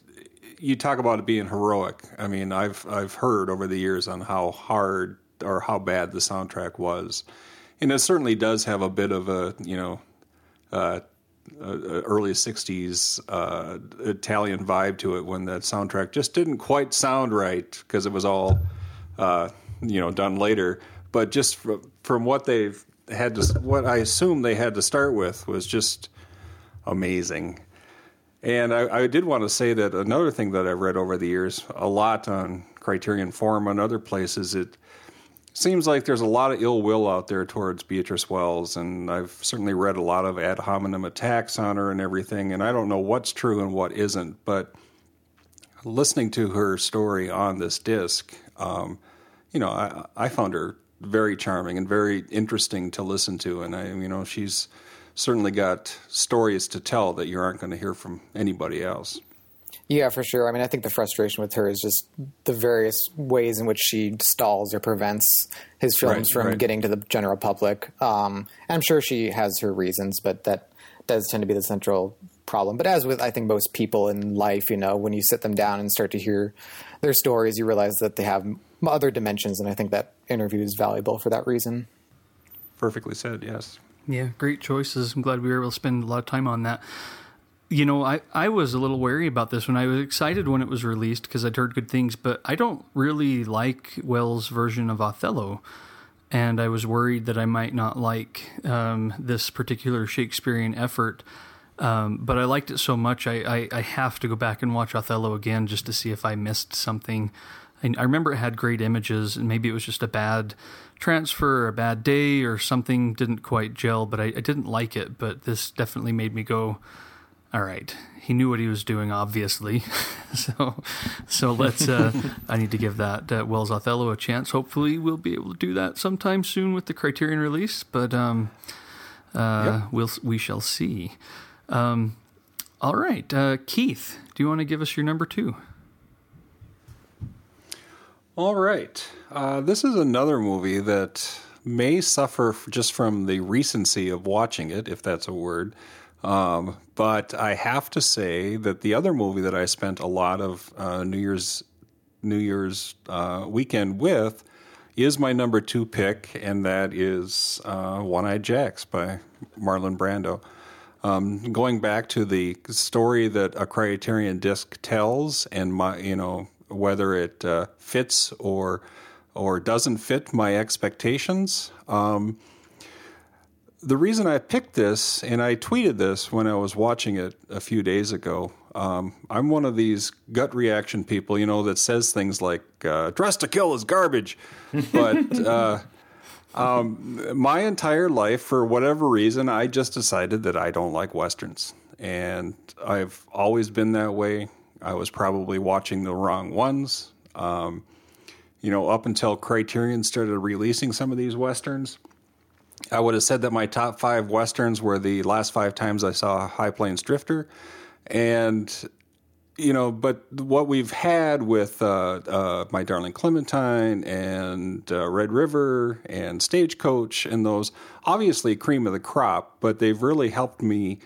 you talk about it being heroic. I mean, I've I've heard over the years on how hard or how bad the soundtrack was, and it certainly does have a bit of a you know uh, uh, early '60s uh, Italian vibe to it when that soundtrack just didn't quite sound right because it was all uh, you know done later. But just from, from what they've had to, what I assume they had to start with was just amazing. And I, I did want to say that another thing that I've read over the years, a lot on Criterion Forum and other places, it seems like there's a lot of ill will out there towards Beatrice Welles, and I've certainly read a lot of ad hominem attacks on her and everything, and I don't know what's true and what isn't, but listening to her story on this disc, um, you know, I, I found her very charming and very interesting to listen to, and I, you know, she's certainly got stories to tell that you aren't going to hear from anybody else. Yeah, for sure. I mean, I think the frustration with her is just the various ways in which she stalls or prevents his films Right, from right. getting to the general public. Um, I'm sure she has her reasons, but that does tend to be the central problem. But as with, I think, most people in life, you know, when you sit them down and start to hear their stories, you realize that they have other dimensions, and I think that interview is valuable for that reason. Perfectly said, yes. Yeah, great choices. I'm glad we were able to spend a lot of time on that. You know, I, I was a little wary about this when I was excited when it was released because I'd heard good things, but I don't really like Welles' version of Othello. And I was worried that I might not like um, this particular Shakespearean effort. Um, but I liked it so much, I, I, I have to go back and watch Othello again just to see if I missed something. I, I remember it had great images, and maybe it was just a bad transfer or a bad day or something didn't quite gel, but I, I didn't like it. But this definitely made me go, all right, he knew what he was doing, obviously. [LAUGHS] so, so let's. Uh, I need to give that uh, Welles Othello a chance. Hopefully, we'll be able to do that sometime soon with the Criterion release. But um, uh, we'll we shall see. Um, all right, uh, Keith, do you want to give us your number two? All right. Uh, this is another movie that may suffer just from the recency of watching it, if that's a word. Um, but I have to say that the other movie that I spent a lot of uh, New Year's New Year's uh, weekend with is my number two pick, and that is uh, One Eyed Jacks by Marlon Brando. Um, going back to the story that a Criterion disc tells, and my, you know, whether it uh, fits or or doesn't fit my expectations. Um, the reason I picked this, and I tweeted this when I was watching it a few days ago. Um, I'm one of these gut reaction people, you know, that says things like uh, "Dressed to Kill" is garbage, but. Uh, [LAUGHS] um, my entire life, for whatever reason, I just decided that I don't like westerns, and I've always been that way. I was probably watching the wrong ones. Um, you know, up until Criterion started releasing some of these westerns, I would have said that my top five westerns were the last five times I saw High Plains Drifter, and you know, but what we've had with uh, uh, My Darling Clementine and uh, Red River and Stagecoach and those, obviously cream of the crop, but they've really helped me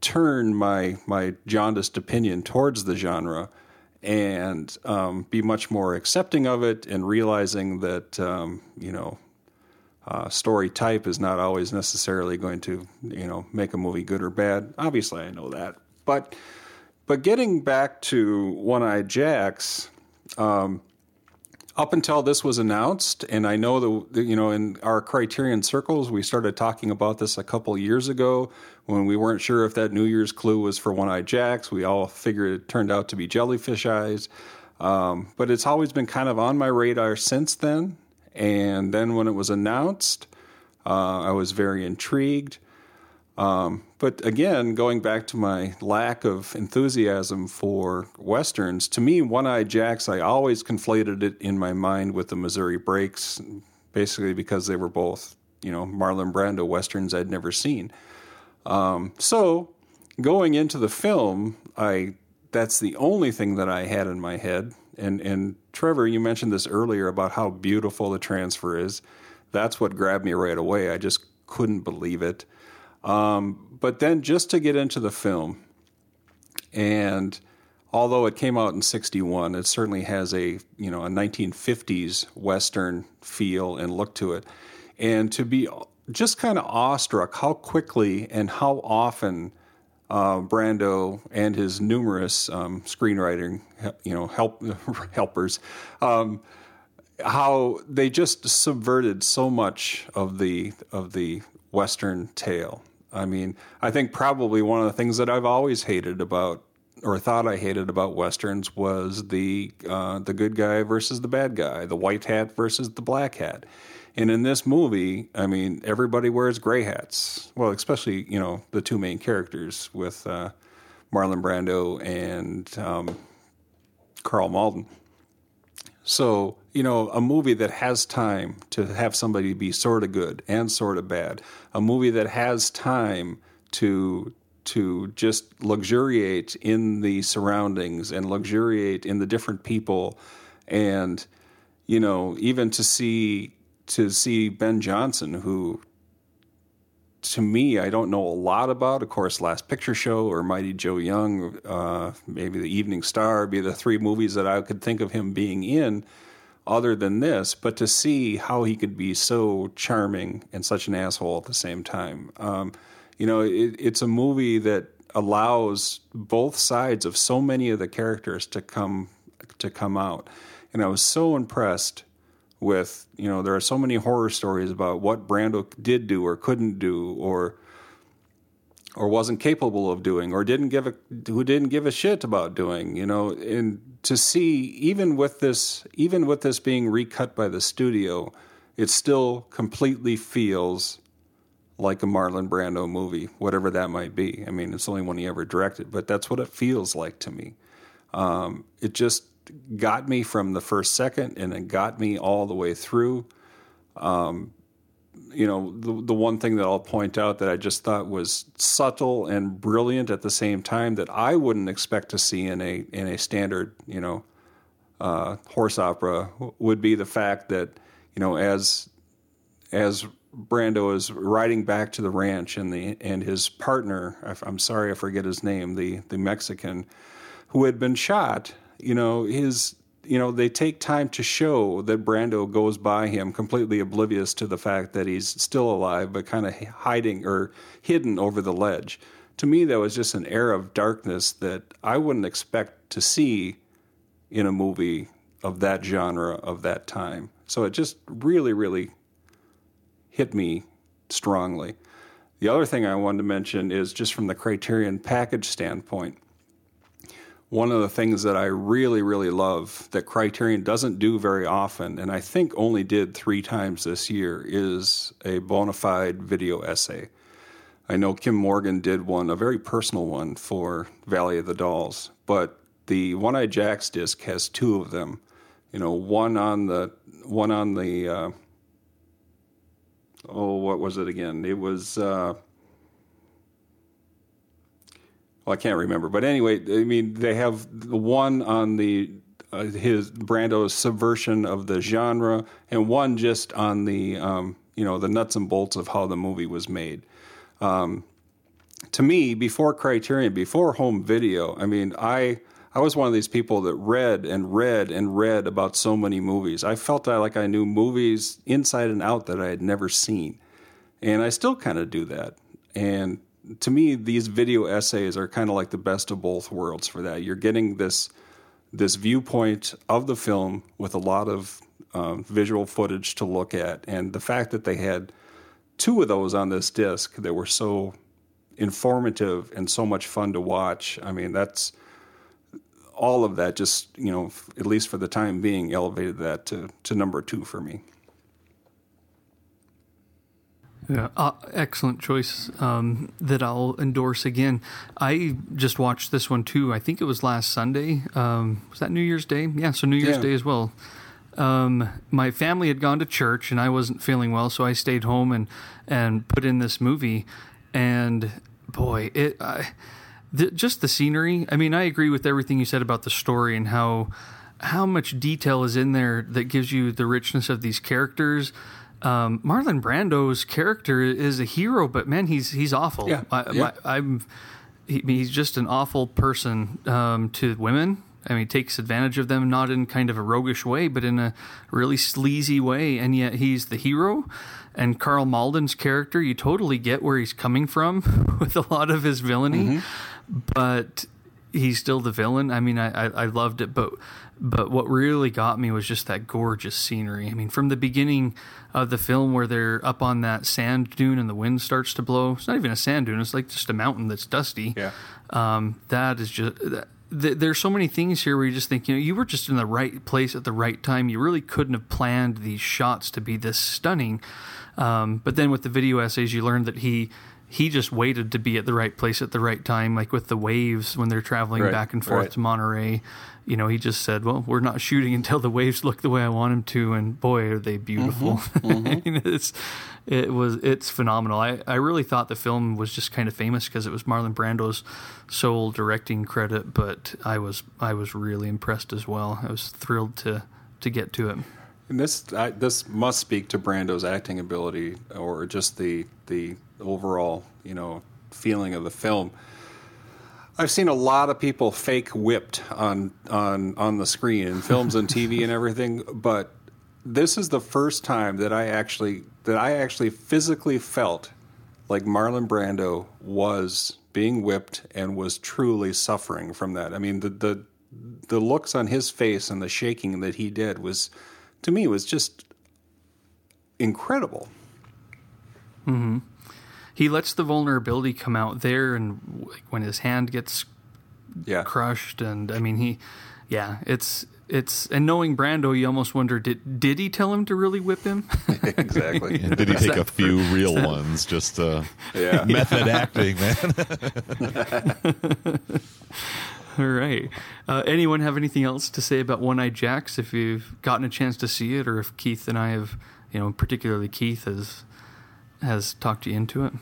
turn my my jaundiced opinion towards the genre and um, be much more accepting of it and realizing that um, you know uh, story type is not always necessarily going to you know make a movie good or bad. Obviously, I know that, but but getting back to One Eyed Jacks, um, up until this was announced, and I know that you know in our Criterion circles we started talking about this a couple years ago when we weren't sure if that New Year's clue was for One Eyed Jacks. We all figured it turned out to be Jellyfish Eyes, um, but it's always been kind of on my radar since then. And then when it was announced, uh, I was very intrigued. Um, but again, going back to my lack of enthusiasm for westerns, to me, One Eyed Jacks, I always conflated it in my mind with the Missouri Breaks, basically because they were both, you know, Marlon Brando westerns I'd never seen. Um, so going into the film, I that's the only thing that I had in my head. And and Trevor, you mentioned this earlier about how beautiful the transfer is. That's what grabbed me right away. I just couldn't believe it. Um, but then just to get into the film, and although it came out in 61 it certainly has a you know a 1950s western feel and look to it and to be just kind of awestruck how quickly and how often uh, Brando and his numerous um, screenwriting you know help [LAUGHS] helpers um, how they just subverted so much of the of the western tale I mean, I think probably one of the things that I've always hated about or thought I hated about westerns was the uh, the good guy versus the bad guy, the white hat versus the black hat. And in this movie, I mean, everybody wears gray hats. Well, especially you know the two main characters with uh, Marlon Brando and um, Karl Malden. So, you know, a movie that has time to have somebody be sort of good and sort of bad, a movie that has time to to just luxuriate in the surroundings and luxuriate in the different people and you know, even to see to see Ben Johnson who to me, I don't know a lot about. Of course, Last Picture Show or Mighty Joe Young, uh, maybe The Evening Star, be the three movies that I could think of him being in other than this. But to see how he could be so charming and such an asshole at the same time. Um, you know, it, it's a movie that allows both sides of so many of the characters to come to come out. And I was so impressed with you know there are so many horror stories about what Brando did do or couldn't do or or wasn't capable of doing or didn't give a who didn't give a shit about doing you know? And to see even with this even with this being recut by the studio it still completely feels like a Marlon Brando movie whatever that might be. I mean it's the only one he ever directed but that's what it feels like to me. Um, it just got me from the first second and it got me all the way through. Um, you know, the, the one thing that I'll point out that I just thought was subtle and brilliant at the same time that I wouldn't expect to see in a in a standard, you know, uh, horse opera would be the fact that you know as as Brando is riding back to the ranch and the and his partner, I'm sorry I forget his name, the the Mexican who had been shot you know, his you know, they take time to show that Brando goes by him completely oblivious to the fact that he's still alive, but kind of hiding or hidden over the ledge. To me, that was just an air of darkness that I wouldn't expect to see in a movie of that genre of that time. So it just really, really hit me strongly. The other thing I wanted to mention is just from the Criterion package standpoint one of the things that I really, really love that Criterion doesn't do very often, and I think only did three times this year, is a bona fide video essay. I know Kim Morgan did one, a very personal one for Valley of the Dolls, but the One Eye Jacks disc has two of them. You know, one on the one on the uh, oh, what was it again? It was. Uh, well, I can't remember, but anyway, I mean, they have the one on the uh, his Brando's subversion of the genre, and one just on the um, you know the nuts and bolts of how the movie was made. Um, to me, before Criterion, before home video, I mean, I I was one of these people that read and read and read about so many movies. I felt like I knew movies inside and out that I had never seen, and I still kind of do that. And to me, these video essays are kind of like the best of both worlds for that. You're getting this this viewpoint of the film with a lot of um, visual footage to look at, and the fact that they had two of those on this disc that were so informative and so much fun to watch. I mean, that's all of that. Just you know, at least for the time being, elevated that to to number two for me. Yeah, uh, excellent choice um, that I'll endorse again. I just watched this one too. I think it was last Sunday. Um, was that New Year's Day? Yeah, so New Year's Yeah. Day as well. Um, my family had gone to church and I wasn't feeling well, so I stayed home and and put in this movie. And boy, it I, the, just the scenery. I mean, I agree with everything you said about the story and how how much detail is in there that gives you the richness of these characters. Um, Marlon Brando's character is a hero, but man, he's he's awful. Yeah, I, yeah. My, I'm he, he's just an awful person um, to women. I mean, he takes advantage of them, not in kind of a roguish way, but in a really sleazy way. And yet he's the hero. And Karl Malden's character, you totally get where he's coming from [LAUGHS] with a lot of his villainy, but he's still the villain. I mean, I, I, I loved it, but but what really got me was just that gorgeous scenery. I mean, from the beginning of the film where they're up on that sand dune and the wind starts to blow. It's not even a sand dune; it's like just a mountain that's dusty. Yeah. Um, that is just. That, th- there's so many things here where you just think, you know, you were just in the right place at the right time. You really couldn't have planned these shots to be this stunning. Um, but then with the video essays, you learned that he he just waited to be at the right place at the right time, like with the waves when they're traveling Right, back and forth right. to Monterey. You know, he just said, "Well, we're not shooting until the waves look the way I want them to," and boy, are they beautiful! Mm-hmm, mm-hmm. [LAUGHS] I mean, it's it was it's phenomenal. I I really thought the film was just kind of famous because it was Marlon Brando's sole directing credit, but I was I was really impressed as well. I was thrilled to to get to it. And this I, this must speak to Brando's acting ability, or just the the overall you know feeling of the film. I've seen a lot of people fake whipped on on on the screen in films and TV and everything, but this is the first time that I actually that I actually physically felt like Marlon Brando was being whipped and was truly suffering from that. I mean, the the the looks on his face and the shaking that he did was to me was just incredible. Mm-hmm. He lets the vulnerability come out there, and when his hand gets Yeah. crushed, and I mean he, yeah, it's it's and knowing Brando, you almost wonder did did he tell him to really whip him? [LAUGHS] exactly. [LAUGHS] And did he take a few real [LAUGHS] ones? Just uh, Yeah. method acting, man. All right. Uh, anyone have anything else to say about One Eyed Jacks? If you've gotten a chance to see it, or if Keith and I have, you know, particularly Keith has has talked you into it.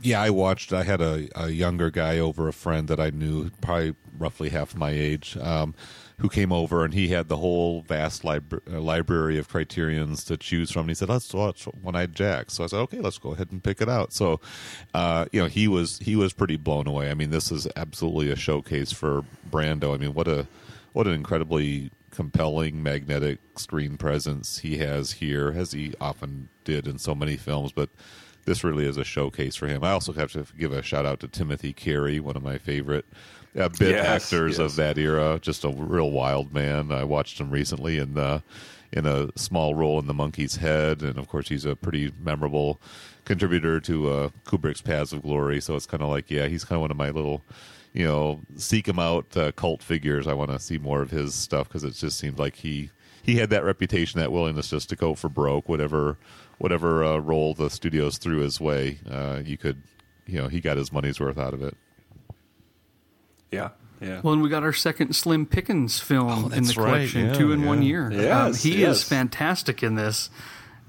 Yeah, I watched. I had a, a younger guy over, a friend that I knew, probably roughly half my age, um, who came over and he had the whole vast libra- uh, library of criterions to choose from. And he said, "Let's watch One Eyed Jack." So I said, "Okay, let's go ahead and pick it out." So, uh, you know, he was he was pretty blown away. I mean, this is absolutely a showcase for Brando. I mean, what a what an incredibly compelling magnetic screen presence he has here, as he often did in so many films, but this really is a showcase for him. I also have to give a shout out to Timothy Carey, one of my favorite uh, bit Yes, actors yes. of that era. Just a real wild man. I watched him recently in the in a small role in The Monkey's Head, and of course he's a pretty memorable contributor to uh, Kubrick's Paths of Glory. So it's kind of like, yeah, he's kind of one of my little. You know, seek him out, uh, cult figures. I want to see more of his stuff because it just seemed like he he had that reputation, that willingness just to go for broke, whatever whatever uh, role the studios threw his way. Uh, you could, you know, he got his money's worth out of it. Yeah. Yeah. Well, and we got our second Slim Pickens film in the Oh, right. collection, Yeah, two in one yeah. year. Um, he yes. is fantastic in this.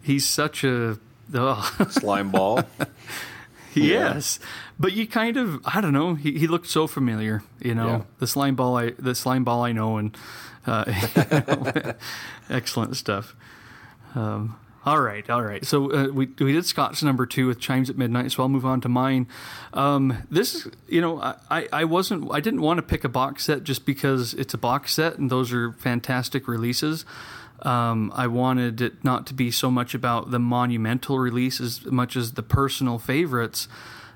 He's such a. ugh. [LAUGHS] Slime ball. [LAUGHS] [LAUGHS] yes, but you kind of I don't know. He, he looked so familiar. You know, Yeah. the slime ball I the slime ball I know, and uh, [LAUGHS] excellent stuff. Um, all right, all right. So uh, we we did Scott's number two with chimes at midnight. So I'll move on to mine. Um, this, you know, I- I, I wasn't I didn't want to pick a box set just because it's a box set and those are fantastic releases. Um, I wanted it not to be so much about the monumental release as much as the personal favorites.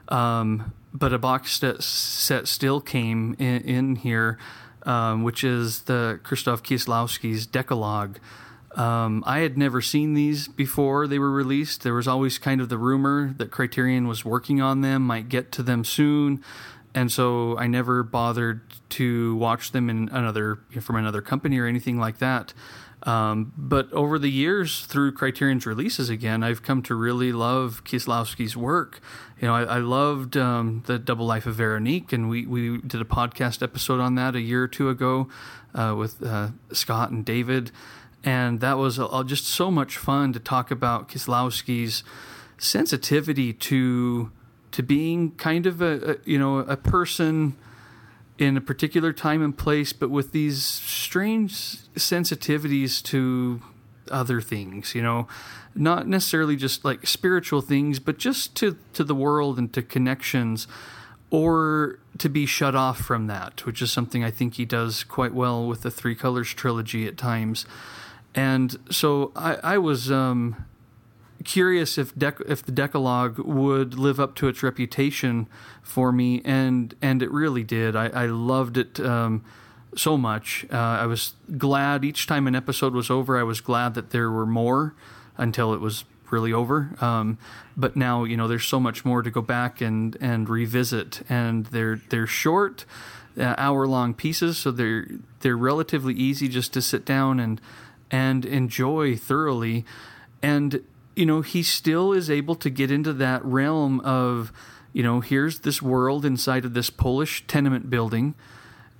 Um, but a box set, set still came in, in here, um, which is the Krzysztof Kieslowski's Dekalog. Um, I had never seen these before they were released. There was always kind of the rumor that Criterion was working on them, might get to them soon, and so I never bothered to watch them in another from another company or anything like that. Um, but over the years, through Criterion's releases again, I've come to really love Kieslowski's work. You know, I, I loved um, the Double Life of Veronique, and we, we did a podcast episode on that a year or two ago uh, with uh, Scott and David, and that was uh, just so much fun to talk about Kieslowski's sensitivity to to being kind of a, a you know a person in a particular time and place, but with these strange sensitivities to other things, you know, not necessarily just like spiritual things, but just to, to the world and to connections, or to be shut off from that, which is something I think he does quite well with the Three Colors trilogy at times. And so I, I was um, curious if dec- if the Dekalog would live up to its reputation for me, and and it really did. I, I loved it um, so much. Uh, I was glad each time an episode was over. I was glad that there were more until it was really over. Um, but now you know there's so much more to go back and and revisit, and they're they're short. Uh, hour long pieces, so they're they're relatively easy just to sit down and and enjoy thoroughly. And you know, he still is able to get into that realm of, you know, here's this world inside of this Polish tenement building.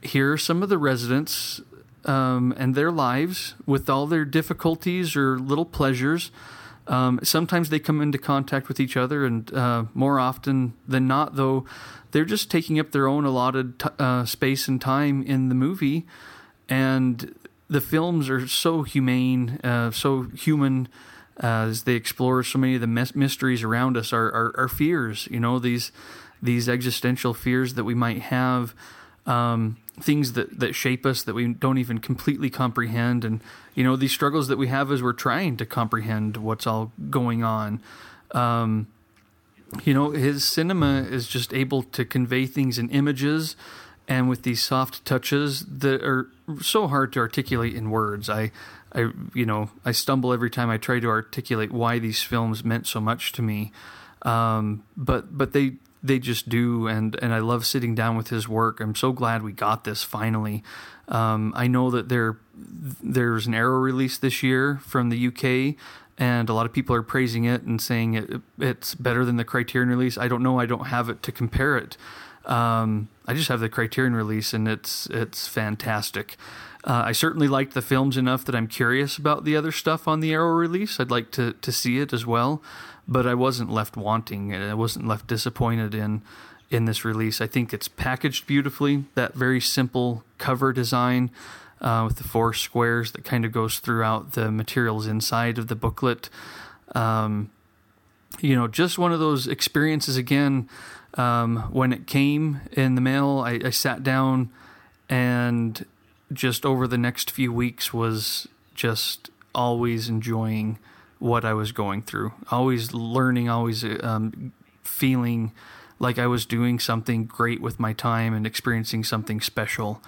Here are some of the residents um, and their lives with all their difficulties or little pleasures. Um, sometimes they come into contact with each other, and uh, more often than not, though, they're just taking up their own allotted t- uh, space and time in the movie. And the films are so humane, uh, so human uh, as they explore so many of the mes- mysteries around us, our, our, our fears, you know, these these existential fears that we might have, um, things that, that shape us that we don't even completely comprehend, and you know these struggles that we have as we're trying to comprehend what's all going on. Um, you know, his cinema is just able to convey things in images and with these soft touches that are so hard to articulate in words. I, I, you know, I stumble every time I try to articulate why these films meant so much to me. Um, but but they they just do, and and I love sitting down with his work. I'm so glad we got this finally. Um, I know that there there's an Arrow release this year from the UK, and a lot of people are praising it and saying it it's better than the Criterion release. I don't know. I don't have it to compare it. Um, I just have the Criterion release, and it's it's fantastic. Uh, I certainly liked the films enough that I'm curious about the other stuff on the Arrow release. I'd like to to see it as well, but I wasn't left wanting. and I wasn't left disappointed in in this release. I think it's packaged beautifully. That very simple cover design uh, with the four squares that kind of goes throughout the materials inside of the booklet. Um, you know, just one of those experiences again. Um, when it came in the mail, I, I sat down and just over the next few weeks was just always enjoying what I was going through, always learning, always um, feeling like I was doing something great with my time and experiencing something special.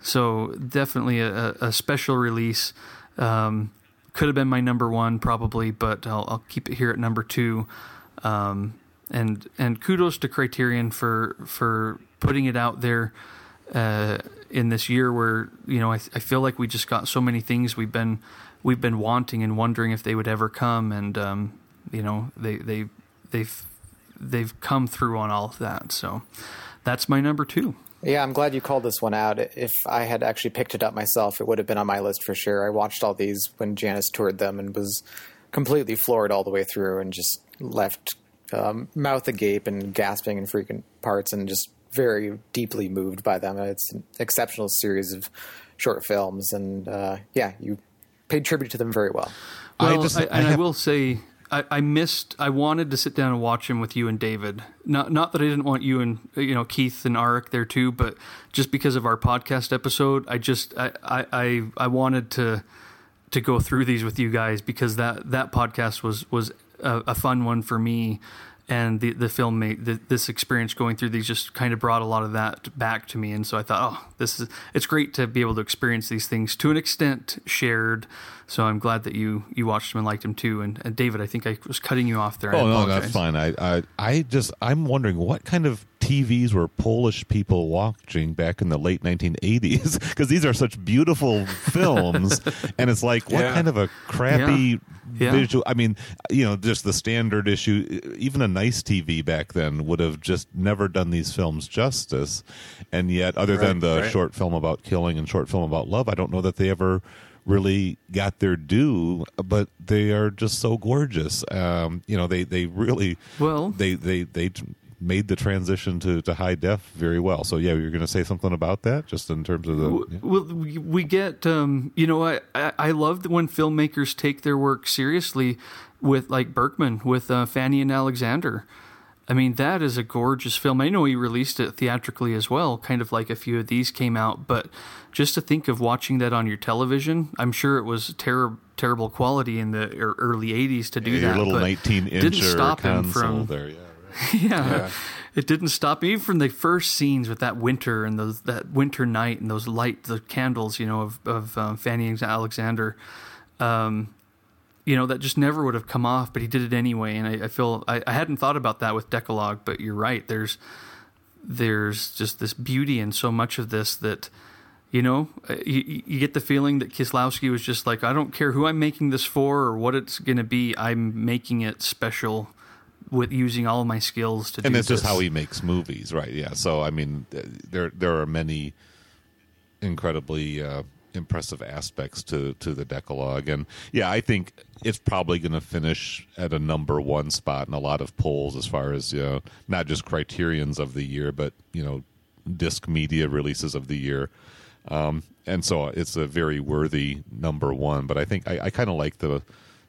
So definitely a, a special release. Um, could have been my number one probably, but I'll, I'll keep it here at number two. Um, and and kudos to Criterion for for putting it out there uh, in this year where you know I, I feel like we just got so many things we've been we've been wanting and wondering if they would ever come, and um, you know they they they've they've come through on all of that. So that's my number two. Yeah, I'm glad you called this one out. If I had actually picked it up myself, it would have been on my list for sure. I watched all these when Janus toured them and was completely floored all the way through and just left um, mouth agape and gasping in freaking parts, and just very deeply moved by them. It's an exceptional series of short films, and uh, yeah, you paid tribute to them very well. Well, I just, I, and I, have... I will say, I, I, missed. I wanted to sit down and watch him with you and David. Not not that I didn't want you and you know Keith and Arik there too, but just because of our podcast episode, I just I I I wanted to to go through these with you guys because that that podcast was was a, a fun one for me and the the film made the, this experience going through these just kind of brought a lot of that back to me. And so i thought oh this is it's great to be able to experience these things to an extent shared so i'm glad that you you watched them and liked them too and, and david i think i was cutting you off there oh no that's fine I, I i just i'm wondering what kind of TVs were Polish people watching back in the late 1980s because [LAUGHS] these are such beautiful [LAUGHS] films, and it's like what yeah. kind of a crappy yeah. visual? I mean, you know, just the standard issue. Even a nice TV back then would have just never done these films justice, and yet, other right, than the right. short film about killing and short film about love, I don't know that they ever really got their due, but they are just so gorgeous. Um, you know, they they really well they they they made the transition to, to high def very well. So yeah, you're going to say something about that, just in terms of the. Yeah. Well, we get um, you know I I love when filmmakers take their work seriously with like Bergman with uh, Fanny and Alexander. I mean that is a gorgeous film. I know he released it theatrically as well, kind of like a few of these came out, but just to think of watching that on your television, I'm sure it was terrible terrible quality in the early 80s to do yeah, that. Your little 19 inch didn't stop him from there. Yeah [LAUGHS] yeah. yeah. It didn't stop me from the first scenes with that winter and those that winter night and those light the candles, you know, of of um, Fanny and Alexander. Um, you know that just never would have come off, but he did it anyway, and I, I feel I, I, hadn't thought about that with Dekalog, but you're right. There's there's just this beauty in so much of this that you know uh, you, you get the feeling that Kieslowski was just like I don't care who I'm making this for or what it's going to be, I'm making it special with using all my skills to and do it's just how he makes movies right? Yeah. So i mean there there are many incredibly uh, impressive aspects to to the Dekalog. And yeah i think it's probably going to finish at a number one spot in a lot of polls as far as you know not just criterions of the year but you know disc media releases of the year. Um, and so it's a very worthy number one but i think i, I kind of like the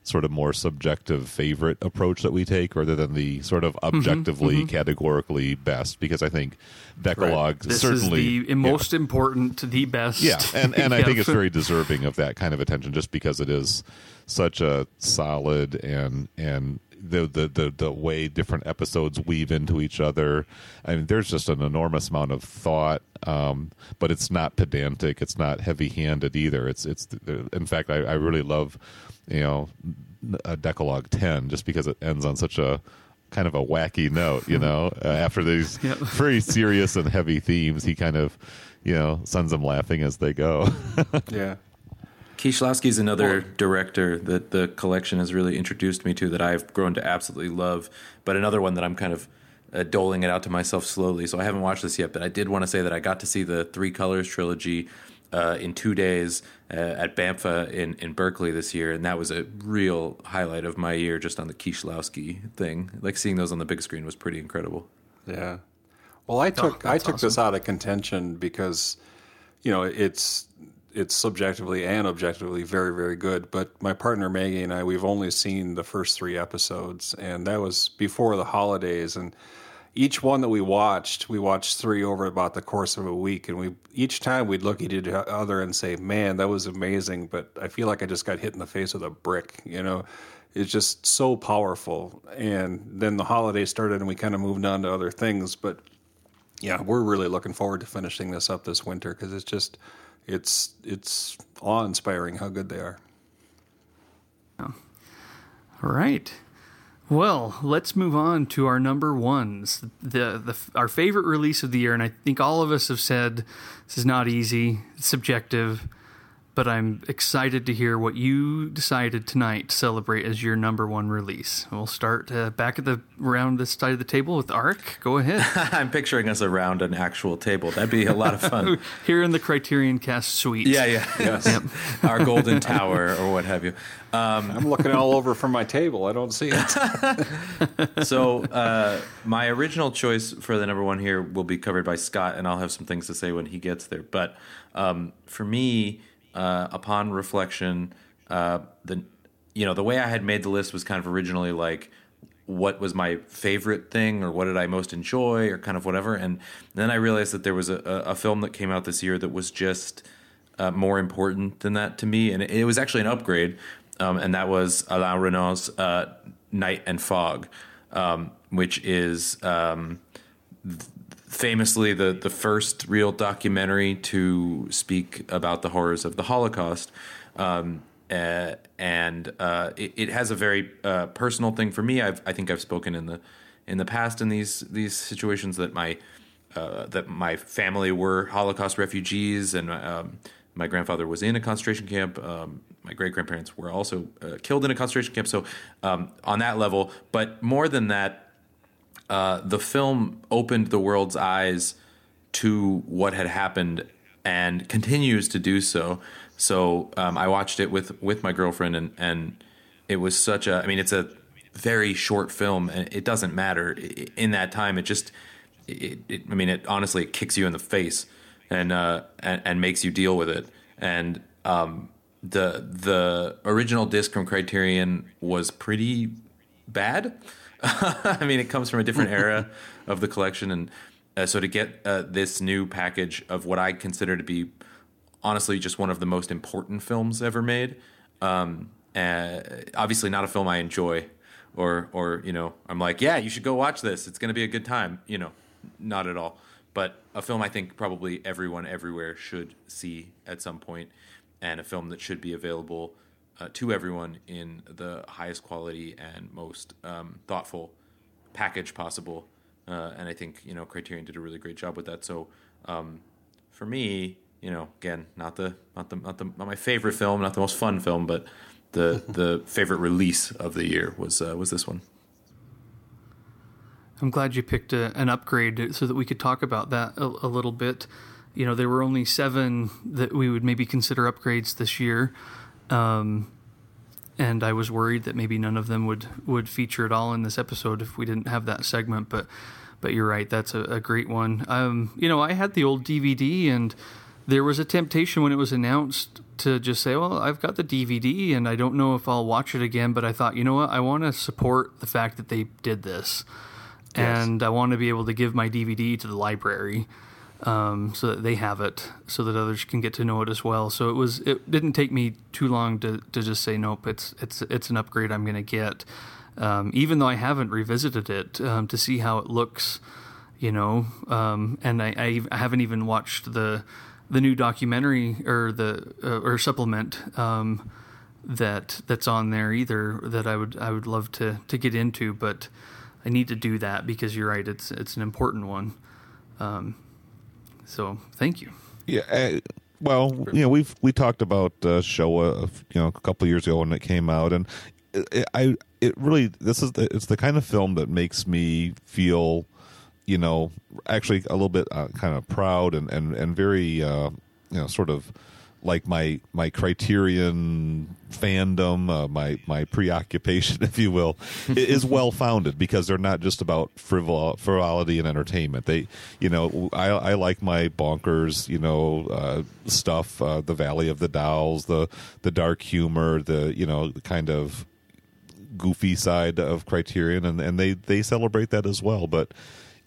sort of more subjective favorite approach that we take rather than the sort of mm-hmm, objectively mm-hmm, mm-hmm. categorically best because I think Dekalog right. certainly is the most yeah. important the best yeah and and I think [LAUGHS] it's very deserving of that kind of attention just because it is such a solid and and the, the the the way different episodes weave into each other. I mean, there's just an enormous amount of thought, um, but it's not pedantic. It's not heavy-handed either. It's it's. In fact, I, I really love you know, a Dekalog 10 just because it ends on such a kind of a wacky note, you know, [LAUGHS] uh, after these yep. [LAUGHS] very serious and heavy themes, he kind of, you know, sends them laughing as they go. [LAUGHS] yeah. Kieślowski is another well, director that the collection has really introduced me to that I've grown to absolutely love, but another one that I'm kind of uh, doling it out to myself slowly. So I haven't watched this yet, but I did want to say that I got to see the Three Colors trilogy uh, in two days uh, at BAMFA in, in Berkeley this year, and that was a real highlight of my year just on the Kieślowski thing. Like seeing those on the big screen was pretty incredible. Yeah. Well, I took oh, I took awesome. this out of contention because, you know, it's it's subjectively and objectively very very good. But my partner Maggie and I we've only seen the first three episodes, and that was before the holidays, and each one that we watched, we watched three over about the course of a week, and we each time we'd look at each other and say, "Man, that was amazing," but I feel like I just got hit in the face with a brick. You know, it's just so powerful. And then the holidays started, and we kind of moved on to other things. But yeah, we're really looking forward to finishing this up this winter because it's just it's it's awe inspiring how good they are. All right. Well, let's move on to our number ones. The, the our favorite release of the year, and I think all of us have said this is not easy, it's subjective, but I'm excited to hear what you decided tonight to celebrate as your number one release. We'll start uh, back at the around this side of the table with Arik. Go ahead. [LAUGHS] I'm picturing us around an actual table. That'd be a lot of fun. [LAUGHS] Here in the Criterion Cast suite. yeah, yeah. [LAUGHS] Yes. Our golden tower or what have you. I'm looking all over for my table. I don't see it. So uh, my original choice for the number one here will be covered by Scott, and I'll have some things to say when he gets there. But um, for me, uh, upon reflection, uh, the you know the way I had made the list was kind of originally like what was my favorite thing or what did I most enjoy or kind of whatever. And then I realized that there was a, a film that came out this year that was just uh, more important than that to me, and it, it was actually an upgrade, um, and that was Alain Resnais's uh, Night and Fog, um, which is um, th- famously the the first real documentary to speak about the horrors of the Holocaust. Um, uh, and uh, it, it has a very uh, personal thing for me. I've, I think I've spoken in the in the past in these these situations that my uh, that my family were Holocaust refugees, and um, my grandfather was in a concentration camp. Um, my great grandparents were also uh, killed in a concentration camp. So um, on that level, but more than that, uh, the film opened the world's eyes to what had happened and continues to do so. So um, I watched it with with my girlfriend, and and it was such a. I mean, it's a very short film, and it doesn't matter in that time. It just, it, it, I mean, it honestly it kicks you in the face and uh, and, and makes you deal with it. And um, the the original disc from Criterion was pretty bad. [LAUGHS] I mean, it comes from a different era of the collection, and uh, so to get uh, this new package of what I consider to be honestly just one of the most important films ever made. Um, uh, obviously, not a film I enjoy, or or you know, I'm like, yeah, you should go watch this. It's going to be a good time. You know, not at all. But a film I think probably everyone everywhere should see at some point, and a film that should be available uh, to everyone in the highest quality and most um, thoughtful package possible. Uh, and I think you know Criterion did a really great job with that. So um, for me, you know, again, not the not the not the not my favorite film, not the most fun film, but the [LAUGHS] the favorite release of the year was uh, was this one. I'm glad you picked a, an upgrade so that we could talk about that a, a little bit. You know, there were only seven that we would maybe consider upgrades this year, um, and I was worried that maybe none of them would would feature at all in this episode if we didn't have that segment. But but you're right, that's a, a great one. Um, you know, I had the old DVD, and there was a temptation when it was announced to just say, "Well, I've got the DVD, and I don't know if I'll watch it again." But I thought, you know what, I want to support the fact that they did this and I want to be able to give my DVD to the library um, so that they have it, so that others can get to know it as well. So it was. It didn't take me too long to, to just say nope. It's it's it's an upgrade I'm going to get, um, even though I haven't revisited it um, to see how it looks. You know, um, and I, I haven't even watched the the new documentary or the uh, or supplement um, that that's on there either that I would I would love to to get into, but I need to do that because you're right. It's it's an important one. Um, so thank you. Yeah. Uh, well, you know, we've we talked about uh, Shoah, you know, a couple years ago when it came out, and it, I it really this is the, it's the kind of film that makes me feel, you know, actually a little bit uh, kind of proud and and and very uh, you know sort of like my my criterion fandom uh, my my preoccupation [LAUGHS] if you will is well founded because they're not just about frivol- frivolity and entertainment. They you know i i like my bonkers you know uh, stuff uh, the valley of the dolls the the dark humor the you know the kind of goofy side of criterion and and they they celebrate that as well. But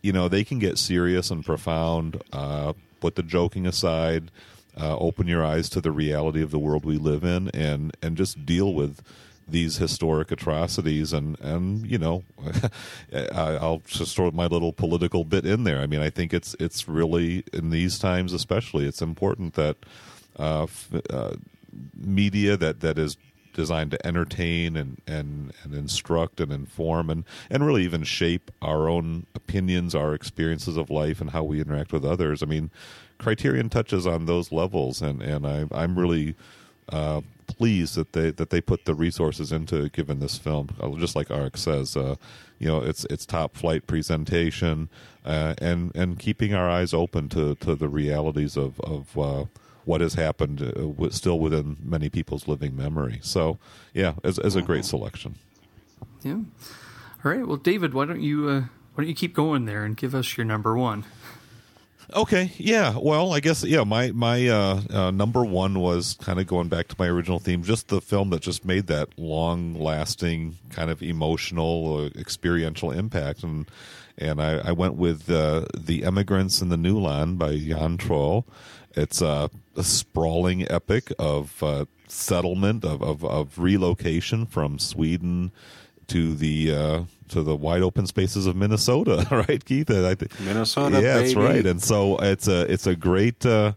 you know they can get serious and profound uh put the joking aside uh, open your eyes to the reality of the world we live in and and just deal with these historic atrocities and and you know [LAUGHS] I'll just throw my little political bit in there. I mean, I think it's it's really in these times especially it's important that uh, f- uh, media that that is designed to entertain and, and, and instruct and inform and, and really even shape our own opinions, our experiences of life, and how we interact with others. I mean, Criterion touches on those levels, and, and I, I'm really uh, pleased that they that they put the resources into giving this film. Uh, just like Arik says, uh, you know, it's it's top flight presentation, uh, and and keeping our eyes open to, to the realities of of uh, what has happened, uh, still within many people's living memory. So, yeah, as, as a great selection. Yeah. All right. Well, David, why don't you uh, why don't you keep going there and give us your number one? Okay, yeah. Well, I guess yeah. My my uh, uh, number one was kind of going back to my original theme, just the film that just made that long lasting kind of emotional, uh, experiential impact, and and I, I went with uh, the Emigrants in the New Land by Jan Troell. It's a, a sprawling epic of uh, settlement of, of, of relocation from Sweden to the uh, to the wide open spaces of Minnesota, [LAUGHS] right, Keith? I think, Minnesota, yeah, that's right. And so it's a it's a great uh,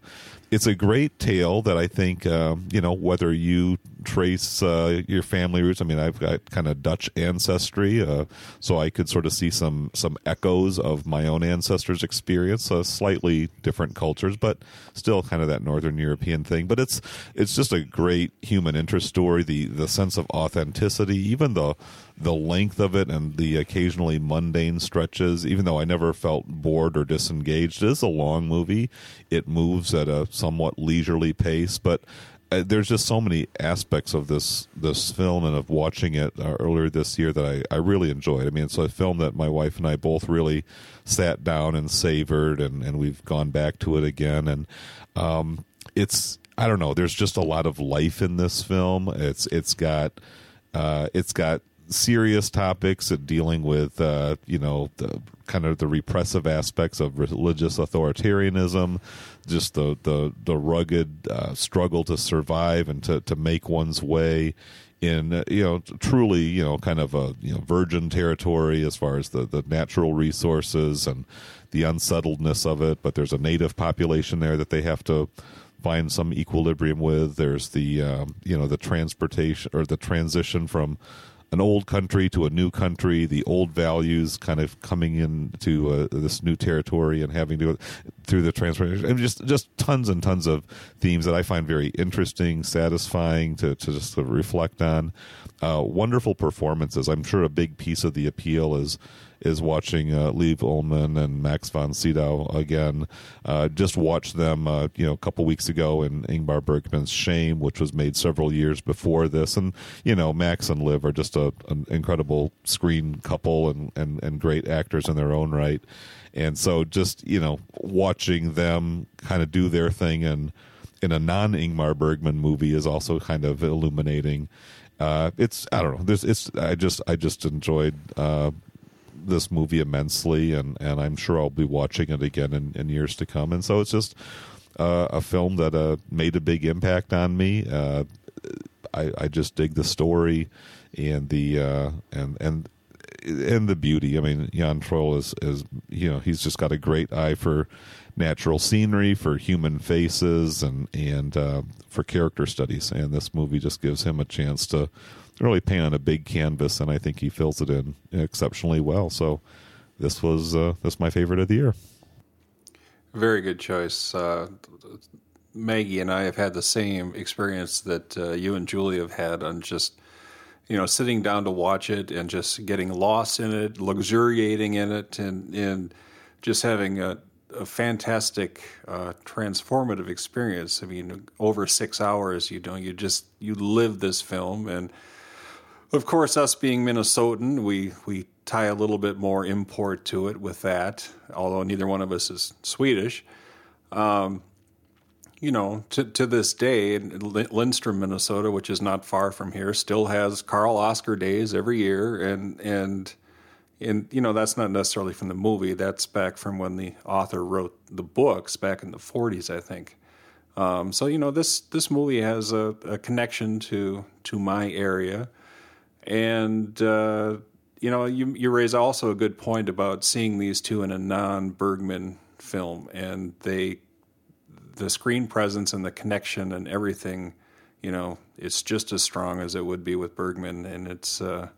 it's a great tale that I think um, you know whether you trace uh, your family roots. I mean, I've got kind of Dutch ancestry, uh, so I could sort of see some some echoes of my own ancestors' experience. Uh, slightly different cultures, but still kind of that Northern European thing. But it's it's just a great human interest story. The the sense of authenticity, even the the length of it and the occasionally mundane stretches, even though I never felt bored or disengaged, it is a long movie. It moves at a somewhat leisurely pace, but uh, there's just so many aspects of this this film and of watching it uh, earlier this year that I, I really enjoyed. I mean, it's a film that my wife and I both really sat down and savored, and, and we've gone back to it again. And um, it's I don't know. There's just a lot of life in this film. It's it's got uh, it's got serious topics and dealing with uh, you know the kind of the repressive aspects of religious authoritarianism, just the the the rugged uh, struggle to survive and to to make one's way in uh, you know truly you know kind of a you know virgin territory as far as the the natural resources and the unsettledness of it. But there's a native population there that they have to find some equilibrium with. There's the um, you know the transportation or the transition from an old country to a new country, the old values kind of coming into uh, this new territory and having to through the transformation, and just just tons and tons of themes that I find very interesting, satisfying to to just to reflect on. Uh, wonderful performances. I'm sure a big piece of the appeal is is watching uh, Liv Ullmann and Max von Sydow again. Uh, just watched them, uh, you know, a couple weeks ago in Ingmar Bergman's Shame, which was made several years before this. And you know, Max and Liv are just a, an incredible screen couple and, and and great actors in their own right. And so, just you know, watching them kind of do their thing and in a non Ingmar Bergman movie is also kind of illuminating. Uh, it's I don't know. There's it's I just I just enjoyed uh, this movie immensely, and, and I'm sure I'll be watching it again in, in years to come. And so it's just uh, a film that uh, made a big impact on me. Uh, I, I just dig the story and the uh, and and and the beauty. I mean, Jan Troell is is you know he's just got a great eye for natural scenery, for human faces, and and uh, for character studies. And this movie just gives him a chance to really paint on a big canvas, and I think he fills it in exceptionally well. So this was uh, this my favorite of the year. Very good choice. Uh, Maggie and I have had the same experience that uh, you and Julie have had on just you know sitting down to watch it and just getting lost in it, luxuriating in it, and and just having a, a fantastic uh, transformative experience. I mean, over six hours, you know, you just you live this film and of course, us being Minnesotan, we, we tie a little bit more import to it with that, although neither one of us is Swedish. Um, you know, to, to this day, Lindstrom, Minnesota, which is not far from here, still has Karl Oskar days every year, and and and you know that's not necessarily from the movie. That's back from when the author wrote the books back in the '40s, I think. Um, so you know this this movie has a, a connection to to my area. And uh, you know, you you raise also a good point about seeing these two in a non Bergman film, and they the screen presence and the connection and everything you know, it's just as strong as it would be with Bergman, and it's uh,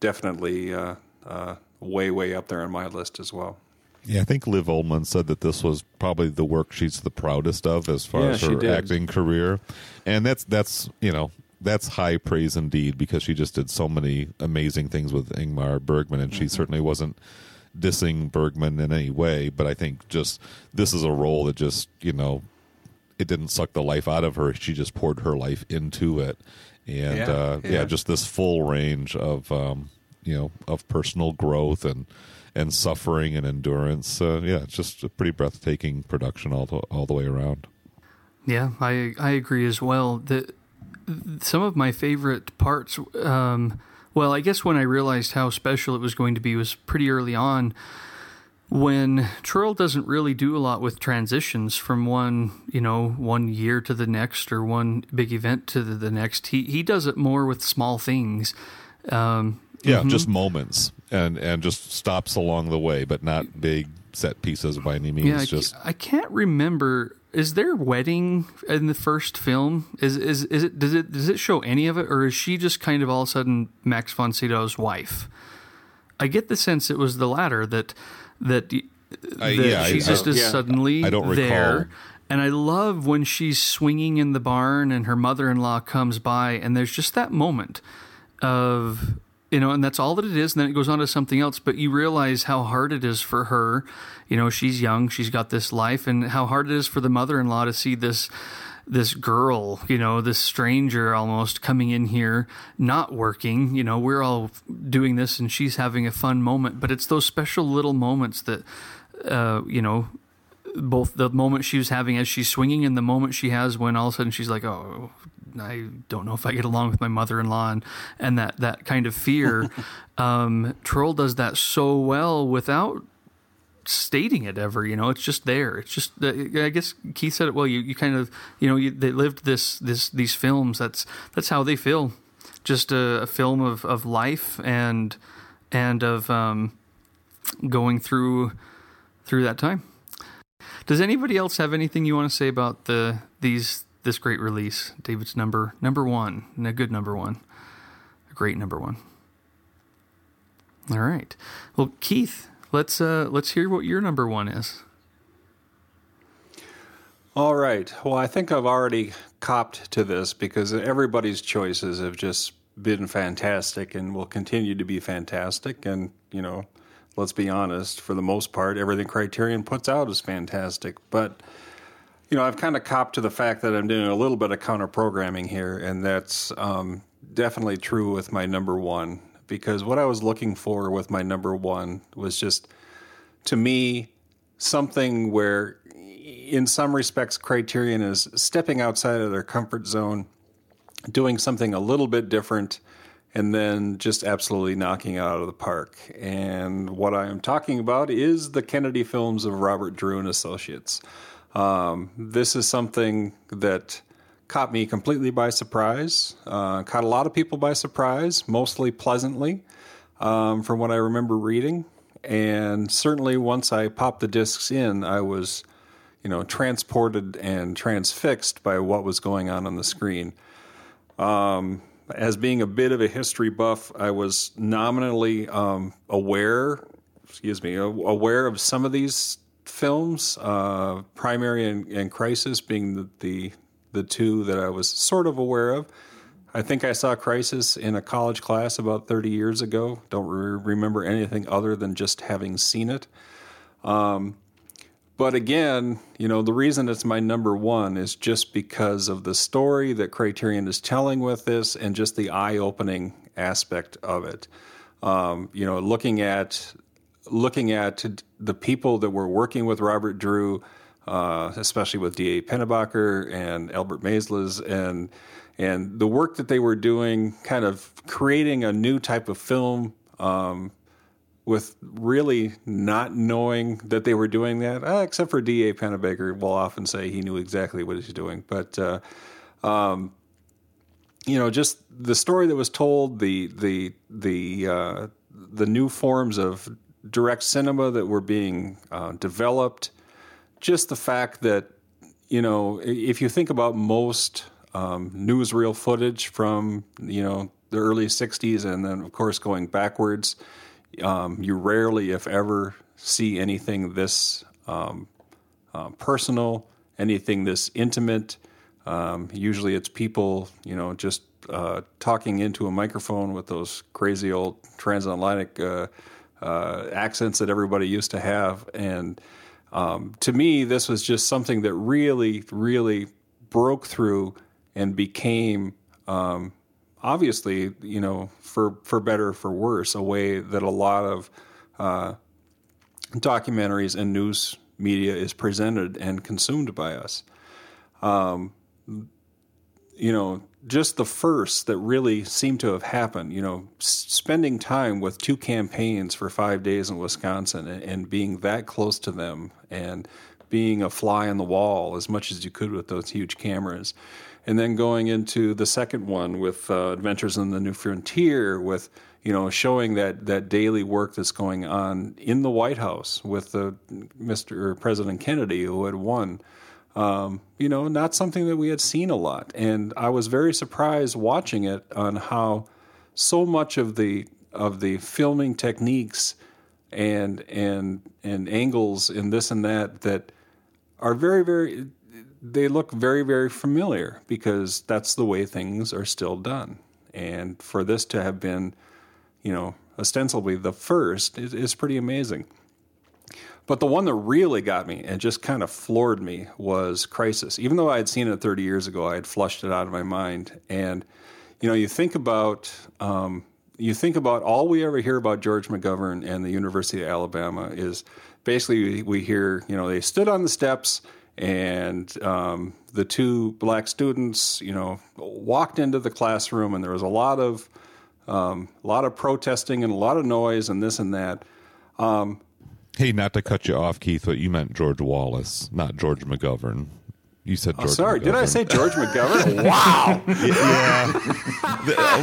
definitely uh, uh, way, way up there on my list as well. Yeah, I think Liv Ullmann said that this was probably the work she's the proudest of as far Yeah, as her acting career, and that's that's you know that's high praise indeed because she just did so many amazing things with Ingmar Bergman, and Mm-hmm. she certainly wasn't dissing Bergman in any way, but I think just this is a role that just you know it didn't suck the life out of her; she just poured her life into it, and Yeah, uh, yeah. yeah. just this full range of um, you know of personal growth and and suffering and endurance. Uh, yeah, it's just a pretty breathtaking production all the, all the way around. Yeah, I I agree as well. The some of my favorite parts. Um, well, I guess when I realized how special it was going to be was pretty early on. When Troell doesn't really do a lot with transitions from one, you know, one year to the next or one big event to the, the next. He he does it more with small things. Um, Yeah, just moments and and just stops along the way, but not big set pieces by any means. Yeah, just I can't remember. Is there wedding in the first film? Is is is it does it does it show any of it, or is she just kind of all of a sudden Max von Sydow's wife? I get the sense it was the latter that that, that yeah, I- she I- just is yeah. suddenly I don't recall. there. And I love when she's swinging in the barn and her mother-in-law comes by, and there's just that moment of you know, and that's all that it is. And then it goes on to something else. But you realize how hard it is for her. You know, she's young, she's got this life, and how hard it is for the mother-in-law to see this this girl, you know, this stranger almost coming in here, not working. You know, we're all doing this, and she's having a fun moment. But it's those special little moments that, uh, you know, both the moment she was having as she's swinging and the moment she has when all of a sudden she's like, "Oh, I don't know if I get along with my mother-in-law," and, and that that kind of fear. [LAUGHS] um, Troell does that so well without stating it ever. You know, it's just there. It's just. uh, I guess Keith said it well. You you kind of you know you, they lived this this these films. That's that's how they feel. Just a, a film of of life and and of um, going through through that time. Does anybody else have anything you want to say about the these this great release? David's number number one, and a good number one, a great number one. All right. Well, Keith, let's uh let's hear what your number one is. All right. Well, I think I've already copped to this because everybody's choices have just been fantastic and will continue to be fantastic. And, you know, let's be honest, for the most part, everything Criterion puts out is fantastic. But, you know, I've kind of copped to the fact that I'm doing a little bit of counter programming here, and that's um, definitely true with my number one. Because what I was looking for with my number one was just, to me, something where, in some respects, Criterion is stepping outside of their comfort zone, doing something a little bit different, and then just absolutely knocking it out of the park. And what I am talking about is the Kennedy films of Robert Drew and Associates. Um, this is something that caught me completely by surprise, uh, caught a lot of people by surprise, mostly pleasantly, um, from what I remember reading. And certainly once I popped the discs in, I was, you know, transported and transfixed by what was going on on the screen. Um, as being a bit of a history buff, I was nominally um, aware, excuse me, aware of some of these films, uh, Primary and, and Crisis being the, the the two that I was sort of aware of. I think I saw Crisis in a college class about 30 years ago. Don't re- remember anything other than just having seen it. Um, but again, you know, the reason it's my number one is just because of the story that Criterion is telling with this and just the eye opening aspect of it. Um, you know, looking at looking at the people that were working with Robert Drew, uh, especially with D.A. Pennebaker and Albert Maysles, and and the work that they were doing, kind of creating a new type of film um, with really not knowing that they were doing that, uh, except for D.A. Pennebaker will often say he knew exactly what he's doing. But, uh, um, you know, just the story that was told, the, the, the, uh, the new forms of direct cinema that were being uh, developed, just the fact that, you know, if you think about most um, newsreel footage from you know the early '60s, and then of course going backwards. Um, you rarely, if ever, see anything this um, uh, personal, anything this intimate. Um, usually, it's people, you know, just uh, talking into a microphone with those crazy old transatlantic uh, uh, accents that everybody used to have. And um, to me, this was just something that really, really broke through and became, um, obviously, you know, for for better for worse, a way that a lot of uh, documentaries and news media is presented and consumed by us. Um, you know, just the first that really seemed to have happened, you know, spending time with two campaigns for five days in Wisconsin and, and, being that close to them and being a fly on the wall as much as you could with those huge cameras. And then going into the second one with uh, Adventures in the New Frontier, with you know showing that that daily work that's going on in the White House with the Mr. President Kennedy who had won um, you know, not something that we had seen a lot. And I was very surprised watching it on how so much of the of the filming techniques and and and angles and this and that that are very very they look very very familiar because that's the way things are still done. And for this to have been, you know, ostensibly the first is, is pretty amazing. But the one that really got me and just kind of floored me was Crisis. Even though I had seen it 30 years ago, I had flushed it out of my mind. And you know, you think about um, you think about all we ever hear about George McGovern and the University of Alabama is basically we hear you know they stood on the steps and um, the two black students you know walked into the classroom and there was a lot of um, a lot of protesting and a lot of noise and this and that. Um, Hey, not to cut you off, Keith, but you meant George Wallace, not George McGovern. You said George. Oh, sorry, McGovern. did I say George McGovern? [LAUGHS] wow. yeah.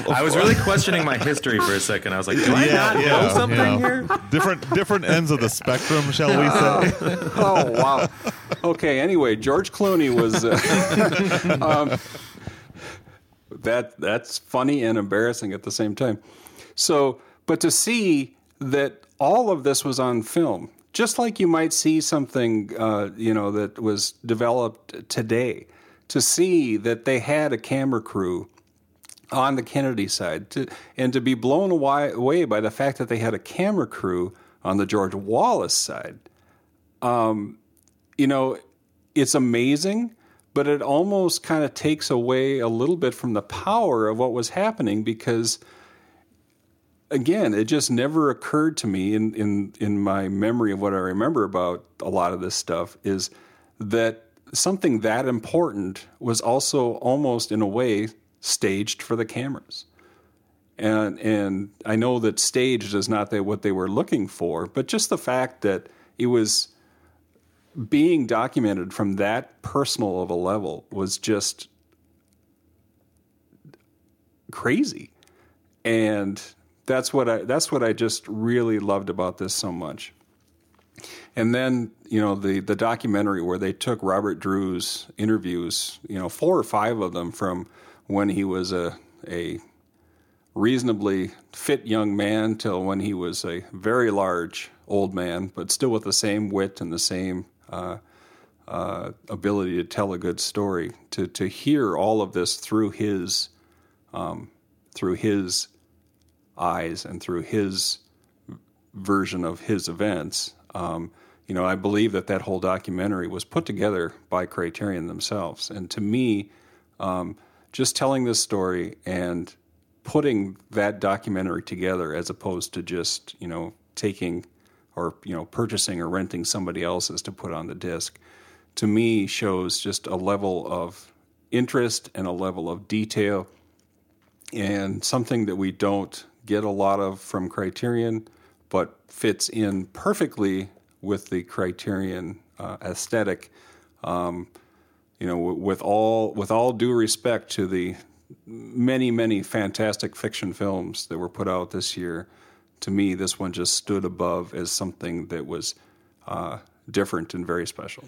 [LAUGHS] I was really questioning my history for a second. I was like, do I yeah, not yeah, know something yeah. here? Different different ends of the spectrum, shall we say? [LAUGHS] oh wow. Okay. Anyway, George Clooney was. Uh, um, that that's funny and embarrassing at the same time. So, but to see that all of this was on film, just like you might see something, uh, you know, that was developed today. To see that they had a camera crew on the Kennedy side, to, and to be blown away by the fact that they had a camera crew on the George Wallace side. Um, you know, it's amazing, but it almost kind of takes away a little bit from the power of what was happening because again, it just never occurred to me in, in, in my memory of what I remember about a lot of this stuff is that something that important was also almost in a way staged for the cameras. And and I know that staged is not what they were looking for, but just the fact that it was being documented from that personal of a level was just crazy. And that's what I that's what I just really loved about this so much. And then you know the the documentary where they took Robert Drew's interviews, you know, four or five of them from when he was a a reasonably fit young man till when he was a very large old man, but still with the same wit and the same uh, uh, ability to tell a good story. To to hear all of this through his um, through his eyes and through his version of his events. Um, you know, I believe that that whole documentary was put together by Criterion themselves. And to me, um, just telling this story and putting that documentary together as opposed to just, you know, taking or, you know, purchasing or renting somebody else's to put on the disc, to me shows just a level of interest and a level of detail and something that we don't get a lot of from Criterion, but fits in perfectly with the Criterion uh, aesthetic. Um, you know, with all with all due respect to the many many fantastic fiction films that were put out this year, to me this one just stood above as something that was uh, different and very special.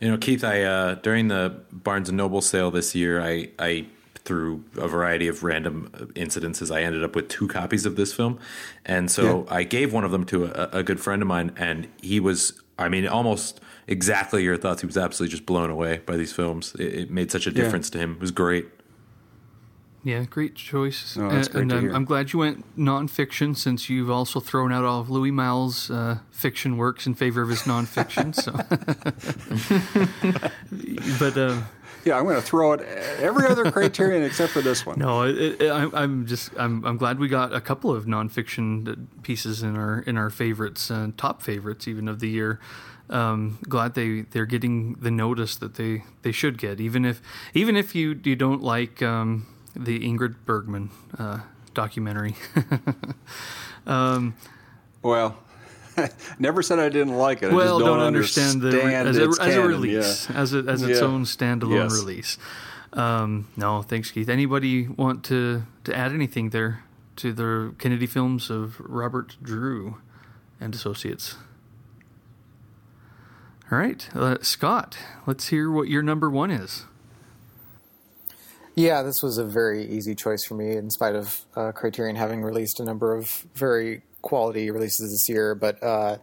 You know, Keith, I uh, during the Barnes and Noble sale this year, I I through a variety of random incidences, I ended up with two copies of this film, and so yeah. I gave one of them to a, a good friend of mine, and he was, I mean, almost exactly your thoughts. He was absolutely just blown away by these films. It, it made such a difference yeah. to him. It was great. Yeah, great choice. Oh, and, and I'm, I'm, glad you went nonfiction since you've also thrown out all of Louis Malle's uh, fiction works in favor of his nonfiction. so, [LAUGHS] but uh, yeah, I'm going to throw it every other criterion except for this one. No, it, it, I, am just I'm I'm glad we got a couple of nonfiction pieces in our in our favorites, uh, top favorites even of the year um, glad they they're getting the notice that they they should get, even if even if you you don't like um, the Ingrid Bergman uh, documentary. [LAUGHS] um, well. [LAUGHS] Never said I didn't like it. well, don't, don't, understand, understand the as, a, as a, release, yeah. as a, as its yeah. own standalone yes. release. Um, no, thanks, Keith. Anybody want to to add anything there to the Kennedy films of Robert Drew and Associates? All right, uh, Scott, let's hear what your number one is. Yeah, this was a very easy choice for me, in spite of uh, Criterion having released a number of very quality releases this year. But uh,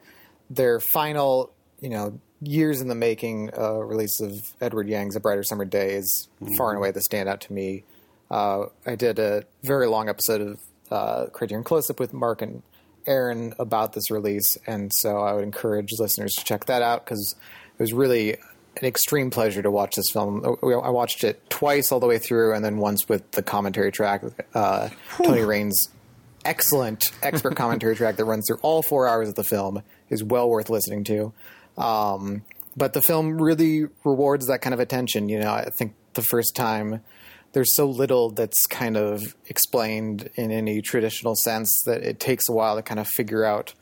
their final, you know, years in the making uh, release of Edward Yang's A Brighter Summer Day is mm-hmm. far and away the standout to me. Uh, I did a very long episode of uh, Criterion Close Up with Mark and Aaron about this release, and so I would encourage listeners to check that out because it was really an extreme pleasure to watch this film. I watched it twice all the way through, and then once with the commentary track, uh, Tony Rayns' excellent expert [LAUGHS] commentary track that runs through all four hours of the film is well worth listening to. Um, but the film really rewards that kind of attention. You know, I think the first time there's so little that's kind of explained in any traditional sense that it takes a while to kind of figure out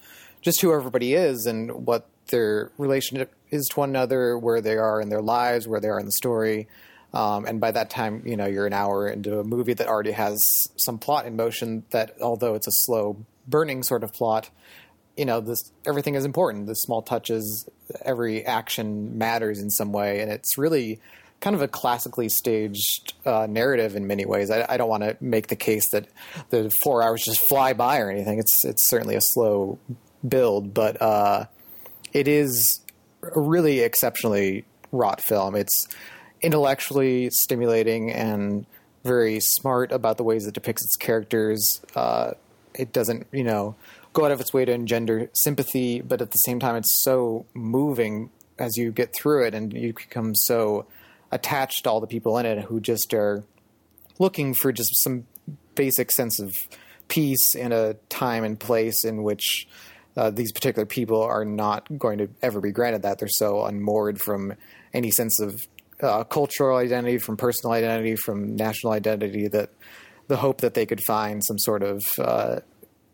just who everybody is and what their relationship is to one another, where they are in their lives, where they are in the story. Um, and by that time, you know, you're an hour into a movie that already has some plot in motion. That although it's a slow burning sort of plot, you know, this everything is important. The small touches, every action matters in some way, and it's really kind of a classically staged uh, narrative in many ways. I, I don't want to make the case that the four hours just fly by or anything. It's it's certainly a slow build, but uh, it is a really exceptionally wrought film. It's intellectually stimulating and very smart about the ways it depicts its characters. Uh, it doesn't, you know, go out of its way to engender sympathy, but at the same time, it's so moving as you get through it, and you become so attached to all the people in it who just are looking for just some basic sense of peace in a time and place in which uh, these particular people are not going to ever be granted that. They're so unmoored from any sense of uh, cultural identity, from personal identity, from national identity that the hope that they could find some sort of uh,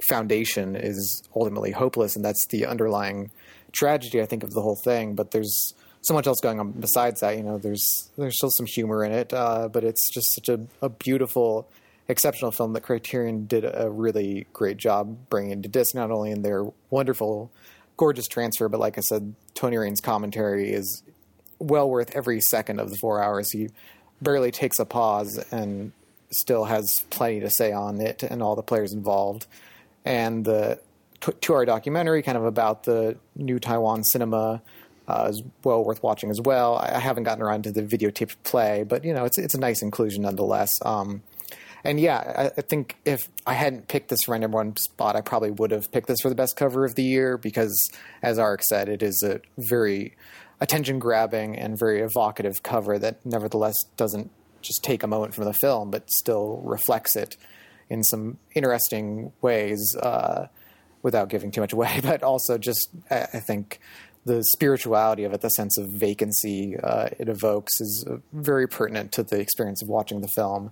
foundation is ultimately hopeless. And that's the underlying tragedy, I think, of the whole thing. But there's so much else going on besides that. You know, there's there's still some humor in it, uh, but it's just such a, a, beautiful, exceptional film that Criterion did a really great job bringing to disc. Not only in their wonderful, gorgeous transfer, but like I said, Tony Rayns' commentary is well worth every second of the four hours. He barely takes a pause and still has plenty to say on it and all the players involved. And the two-hour documentary, kind of about the new Taiwan cinema uh, is well worth watching as well. I, haven't gotten around to the videotaped play, but you know it's it's a nice inclusion nonetheless. Um, and yeah, I, I, think if I hadn't picked this number one spot, I probably would have picked this for the best cover of the year because, as Arik said, it is a very attention grabbing and very evocative cover that nevertheless doesn't just take a moment from the film, but still reflects it in some interesting ways uh, without giving too much away. [LAUGHS] But also, just I, think the spirituality of it, the sense of vacancy uh, it evokes, is uh, very pertinent to the experience of watching the film.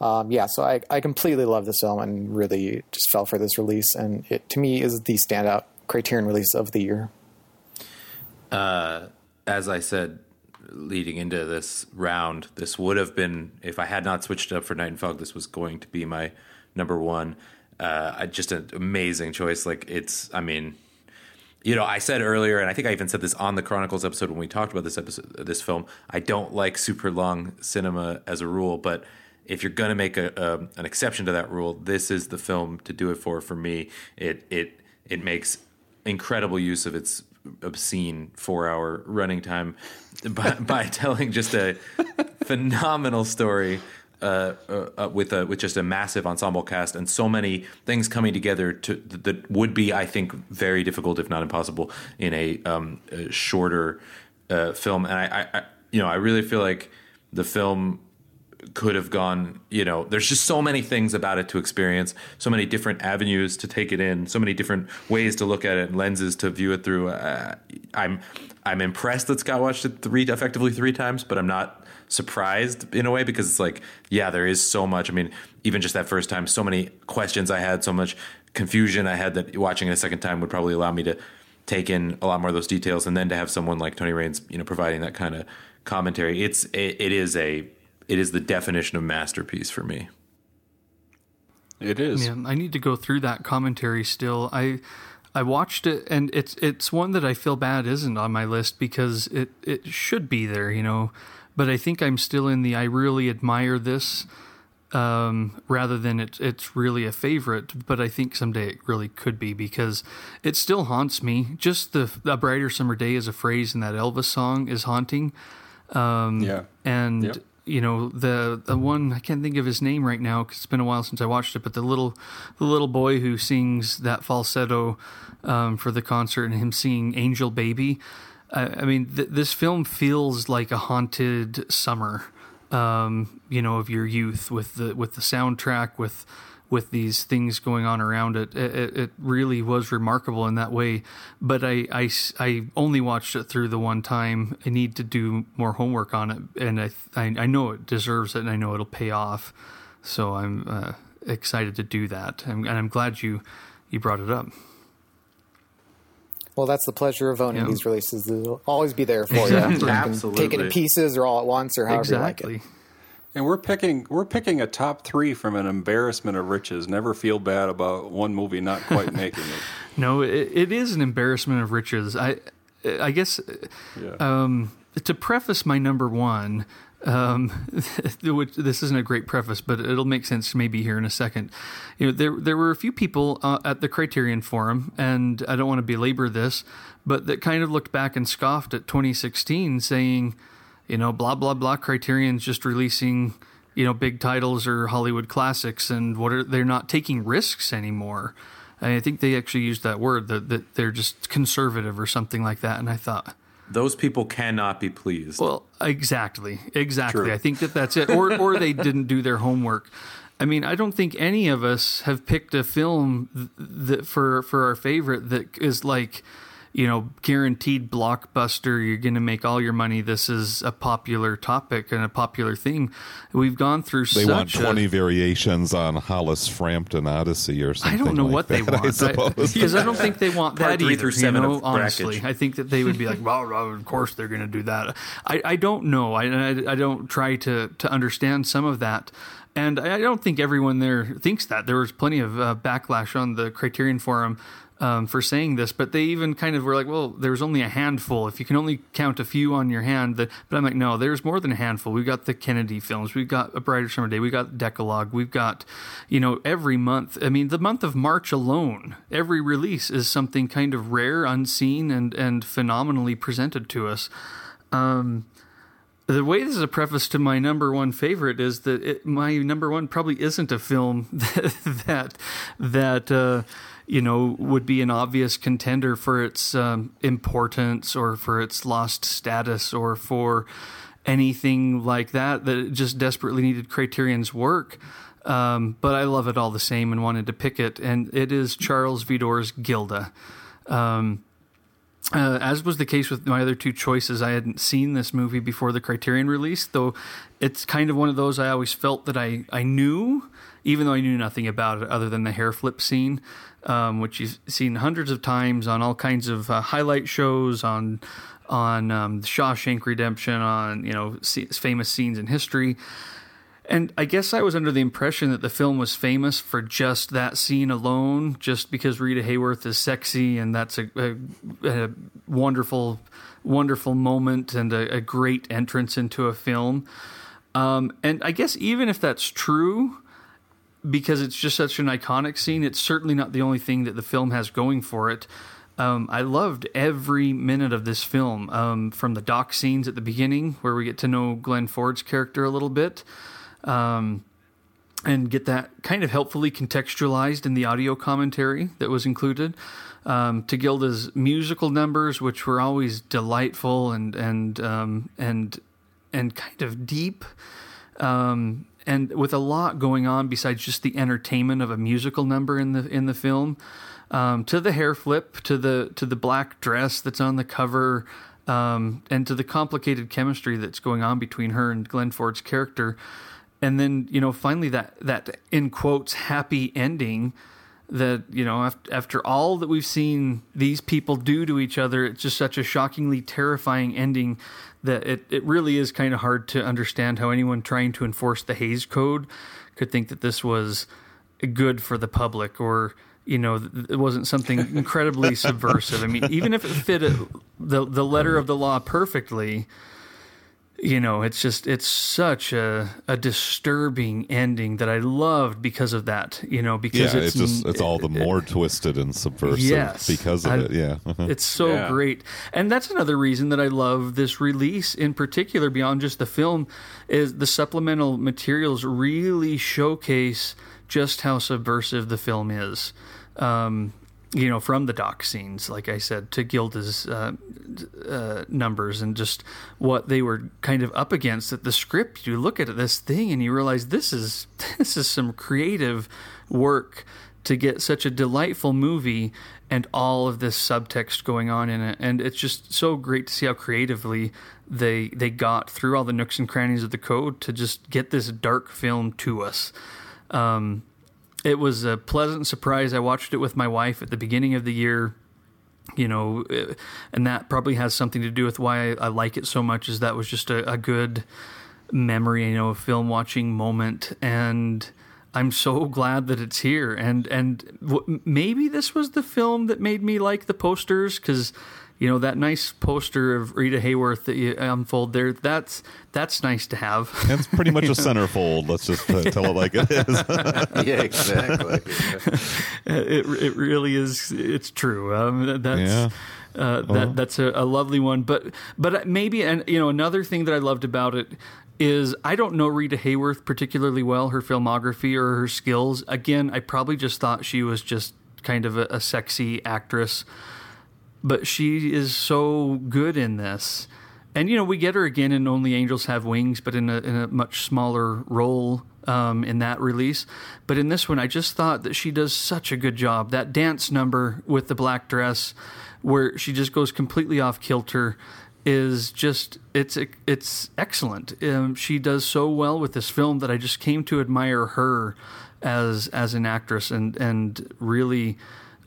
Um, yeah, so I, I completely love this film and really just fell for this release, and it to me is the standout Criterion release of the year. Uh, as I said, leading into this round, this would have been if I had not switched up for Night and Fog. This was going to be my number one. Uh, just an amazing choice. Like it's, I mean, you know, I said earlier, and I think I even said this on the Chronicles episode when we talked about this episode, this film. I don't like super long cinema as a rule, but if you're going to make a, a, an exception to that rule, this is the film to do it for. For me, it it it makes incredible use of its obscene four hour running time [LAUGHS] by, by telling just a phenomenal story uh, uh, with a with just a massive ensemble cast and so many things coming together to that would be, I think, very difficult if not impossible in a, um, a shorter uh, film. And I, I, you know, I really feel like the film could have gone. You know, there's just so many things about it to experience, so many different avenues to take it in, so many different ways to look at it, lenses to view it through. Uh, I'm I'm impressed that Scott watched it three effectively three times, but I'm not surprised in a way because it's like, yeah, there is so much. I mean, even just that first time, so many questions I had, so much confusion I had that watching it a second time would probably allow me to take in a lot more of those details, and then to have someone like Tony Rayns, you know, providing that kind of commentary, it's it, it is a it is the definition of masterpiece for me. It is. Yeah, I need to go through that commentary still. I I watched it and it's it's one that I feel bad isn't on my list because it it should be there, you know but I think I'm still in the I really admire this um, rather than it, it's really a favorite. But I think someday it really could be because it still haunts me. Just the a brighter summer day is a phrase in that Elvis song is haunting. Um, yeah, and. Yep. You know the the one I can't think of his name right now because it's been a while since I watched it. But the little the little boy who sings that falsetto um, for the concert and him singing "Angel Baby," I, mean, th- this film feels like a haunted summer, um, you know, of your youth with the with the soundtrack with with these things going on around it. It, it really was remarkable in that way. But I, I, I only watched it through the one time. I need to do more homework on it, and I I, I know it deserves it, and I know it'll pay off. So I'm uh, excited to do that, and I'm glad you you brought it up. Well, that's the pleasure of owning yeah. these releases. They'll always be there for [LAUGHS] you. you can take it in pieces or all at once or however exactly. you like it. And we're picking we're picking a top three from an embarrassment of riches. Never feel bad about one movie not quite [LAUGHS] making it. No, it, it is an embarrassment of riches. I I guess yeah. um, to preface my number one, um, [LAUGHS] this isn't a great preface, but it'll make sense maybe here in a second. You know, there there were a few people uh, at the Criterion Forum, and I don't want to belabor this, but that kind of looked back and scoffed at 2016, saying, you know, blah blah blah. Criterion's just releasing, you know, big titles or Hollywood classics, and what are they're not taking risks anymore. And I think they actually used that word that that they're just conservative or something like that. And I thought those people cannot be pleased. Well, exactly, exactly. True. I think that that's it, or or they didn't do their homework. I mean, I don't think any of us have picked a film that for for our favorite that is like you know, guaranteed blockbuster. You're going to make all your money. This is a popular topic and a popular thing. We've gone through. They want twenty a, variations on Hollis Frampton Odyssey or something. I don't know like what that, they want because I, I, don't think they want that either. Through seven you know, honestly, I think that they would be like, well, of course they're going to do that. I, I don't know. I, I, I don't try to to understand some of that. And I don't think everyone there thinks that. There was plenty of uh, backlash on the Criterion Forum um, for saying this, but they even kind of were like, well, there's only a handful. If you can only count a few on your hand, that, but I'm like, no, there's more than a handful. We've got the Kennedy films, we've got A Brighter Summer Day, we've got Dekalog, we've got, you know, every month. I mean, the month of March alone, every release is something kind of rare, unseen, and and phenomenally presented to us. Um, the way this is a preface to my number one favorite is that it, my number one probably isn't a film that [LAUGHS] that that. Uh, you know, would be an obvious contender for its um, importance or for its lost status or for anything like that, that just desperately needed Criterion's work. Um, but I love it all the same and wanted to pick it. And it is Charles Vidor's Gilda. Um, uh, as was the case with my other two choices, I hadn't seen this movie before the Criterion release, though it's kind of one of those I always felt that I, I knew, even though I knew nothing about it other than the hair flip scene um, which you've seen hundreds of times on all kinds of uh, highlight shows on on um, Shawshank Redemption, on you know famous scenes in history. And I guess I was under the impression that the film was famous for just that scene alone, just because Rita Hayworth is sexy and that's a, a, a wonderful, wonderful moment and a, a, great entrance into a film. Um, and I guess even if that's true, because it's just such an iconic scene, it's certainly not the only thing that the film has going for it. Um, I loved every minute of this film, um, from the dock scenes at the beginning, where we get to know Glenn Ford's character a little bit, um, and get that kind of helpfully contextualized in the audio commentary that was included. Um, to Gilda's musical numbers, which were always delightful and and um, and and kind of deep, um, and with a lot going on besides just the entertainment of a musical number in the in the film. Um, to the hair flip, to the to the black dress that's on the cover, um, and to the complicated chemistry that's going on between her and Glenn Ford's character and then you know finally that that in quotes happy ending that you know after, after all that we've seen these people do to each other it's just such a shockingly terrifying ending that it, it really is kind of hard to understand how anyone trying to enforce the Hays Code could think that this was good for the public or you know it wasn't something [LAUGHS] incredibly subversive. I mean even if it fit the the letter of the law perfectly you know, it's just it's such a a disturbing ending that I loved because of that. You know, because yeah, it's it's, just, it's all the more it, twisted and subversive yes, because of I, it. Yeah, [LAUGHS] it's so yeah. great, and that's another reason that I love this release in particular. Beyond just the film, is the supplemental materials really showcase just how subversive the film is. Um, you know, from the dock scenes, like I said, to Gilda's uh, uh, numbers and just what they were kind of up against. That the script, you look at this thing and you realize this is [LAUGHS] this is some creative work to get such a delightful movie and all of this subtext going on in it. And it's just so great to see how creatively they they got through all the nooks and crannies of the code to just get this dark film to us. Um, it was a pleasant surprise. I watched it with my wife at the beginning of the year. You know, uh, and that probably has something to do with why I, like it so much. Is that was just a, a good memory, you know, a film watching moment, and I'm so glad that it's here. And and w- maybe this was the film that made me like the posters because you know that nice poster of Rita Hayworth that you unfold there. That's that's nice to have. It's pretty much a [LAUGHS] centerfold. Let's just uh, tell it like it [LAUGHS] is. yeah, exactly. [LAUGHS] it it really is. It's true. Um, that's. Yeah. Uh, that that's a, a, lovely one, but but maybe and you know another thing that I loved about it is I don't know Rita Hayworth particularly well, her filmography or her skills. Again, I probably just thought she was just kind of a, a sexy actress but she is so good in this. And you know, we get her again in Only Angels Have Wings, but in a, in a much smaller role um, in that release. But in this one, I just thought that she does such a good job. That dance number with the black dress, where she just goes completely off kilter, is just it's it's excellent. Um, she does so well with this film that I just came to admire her as as an actress and and really.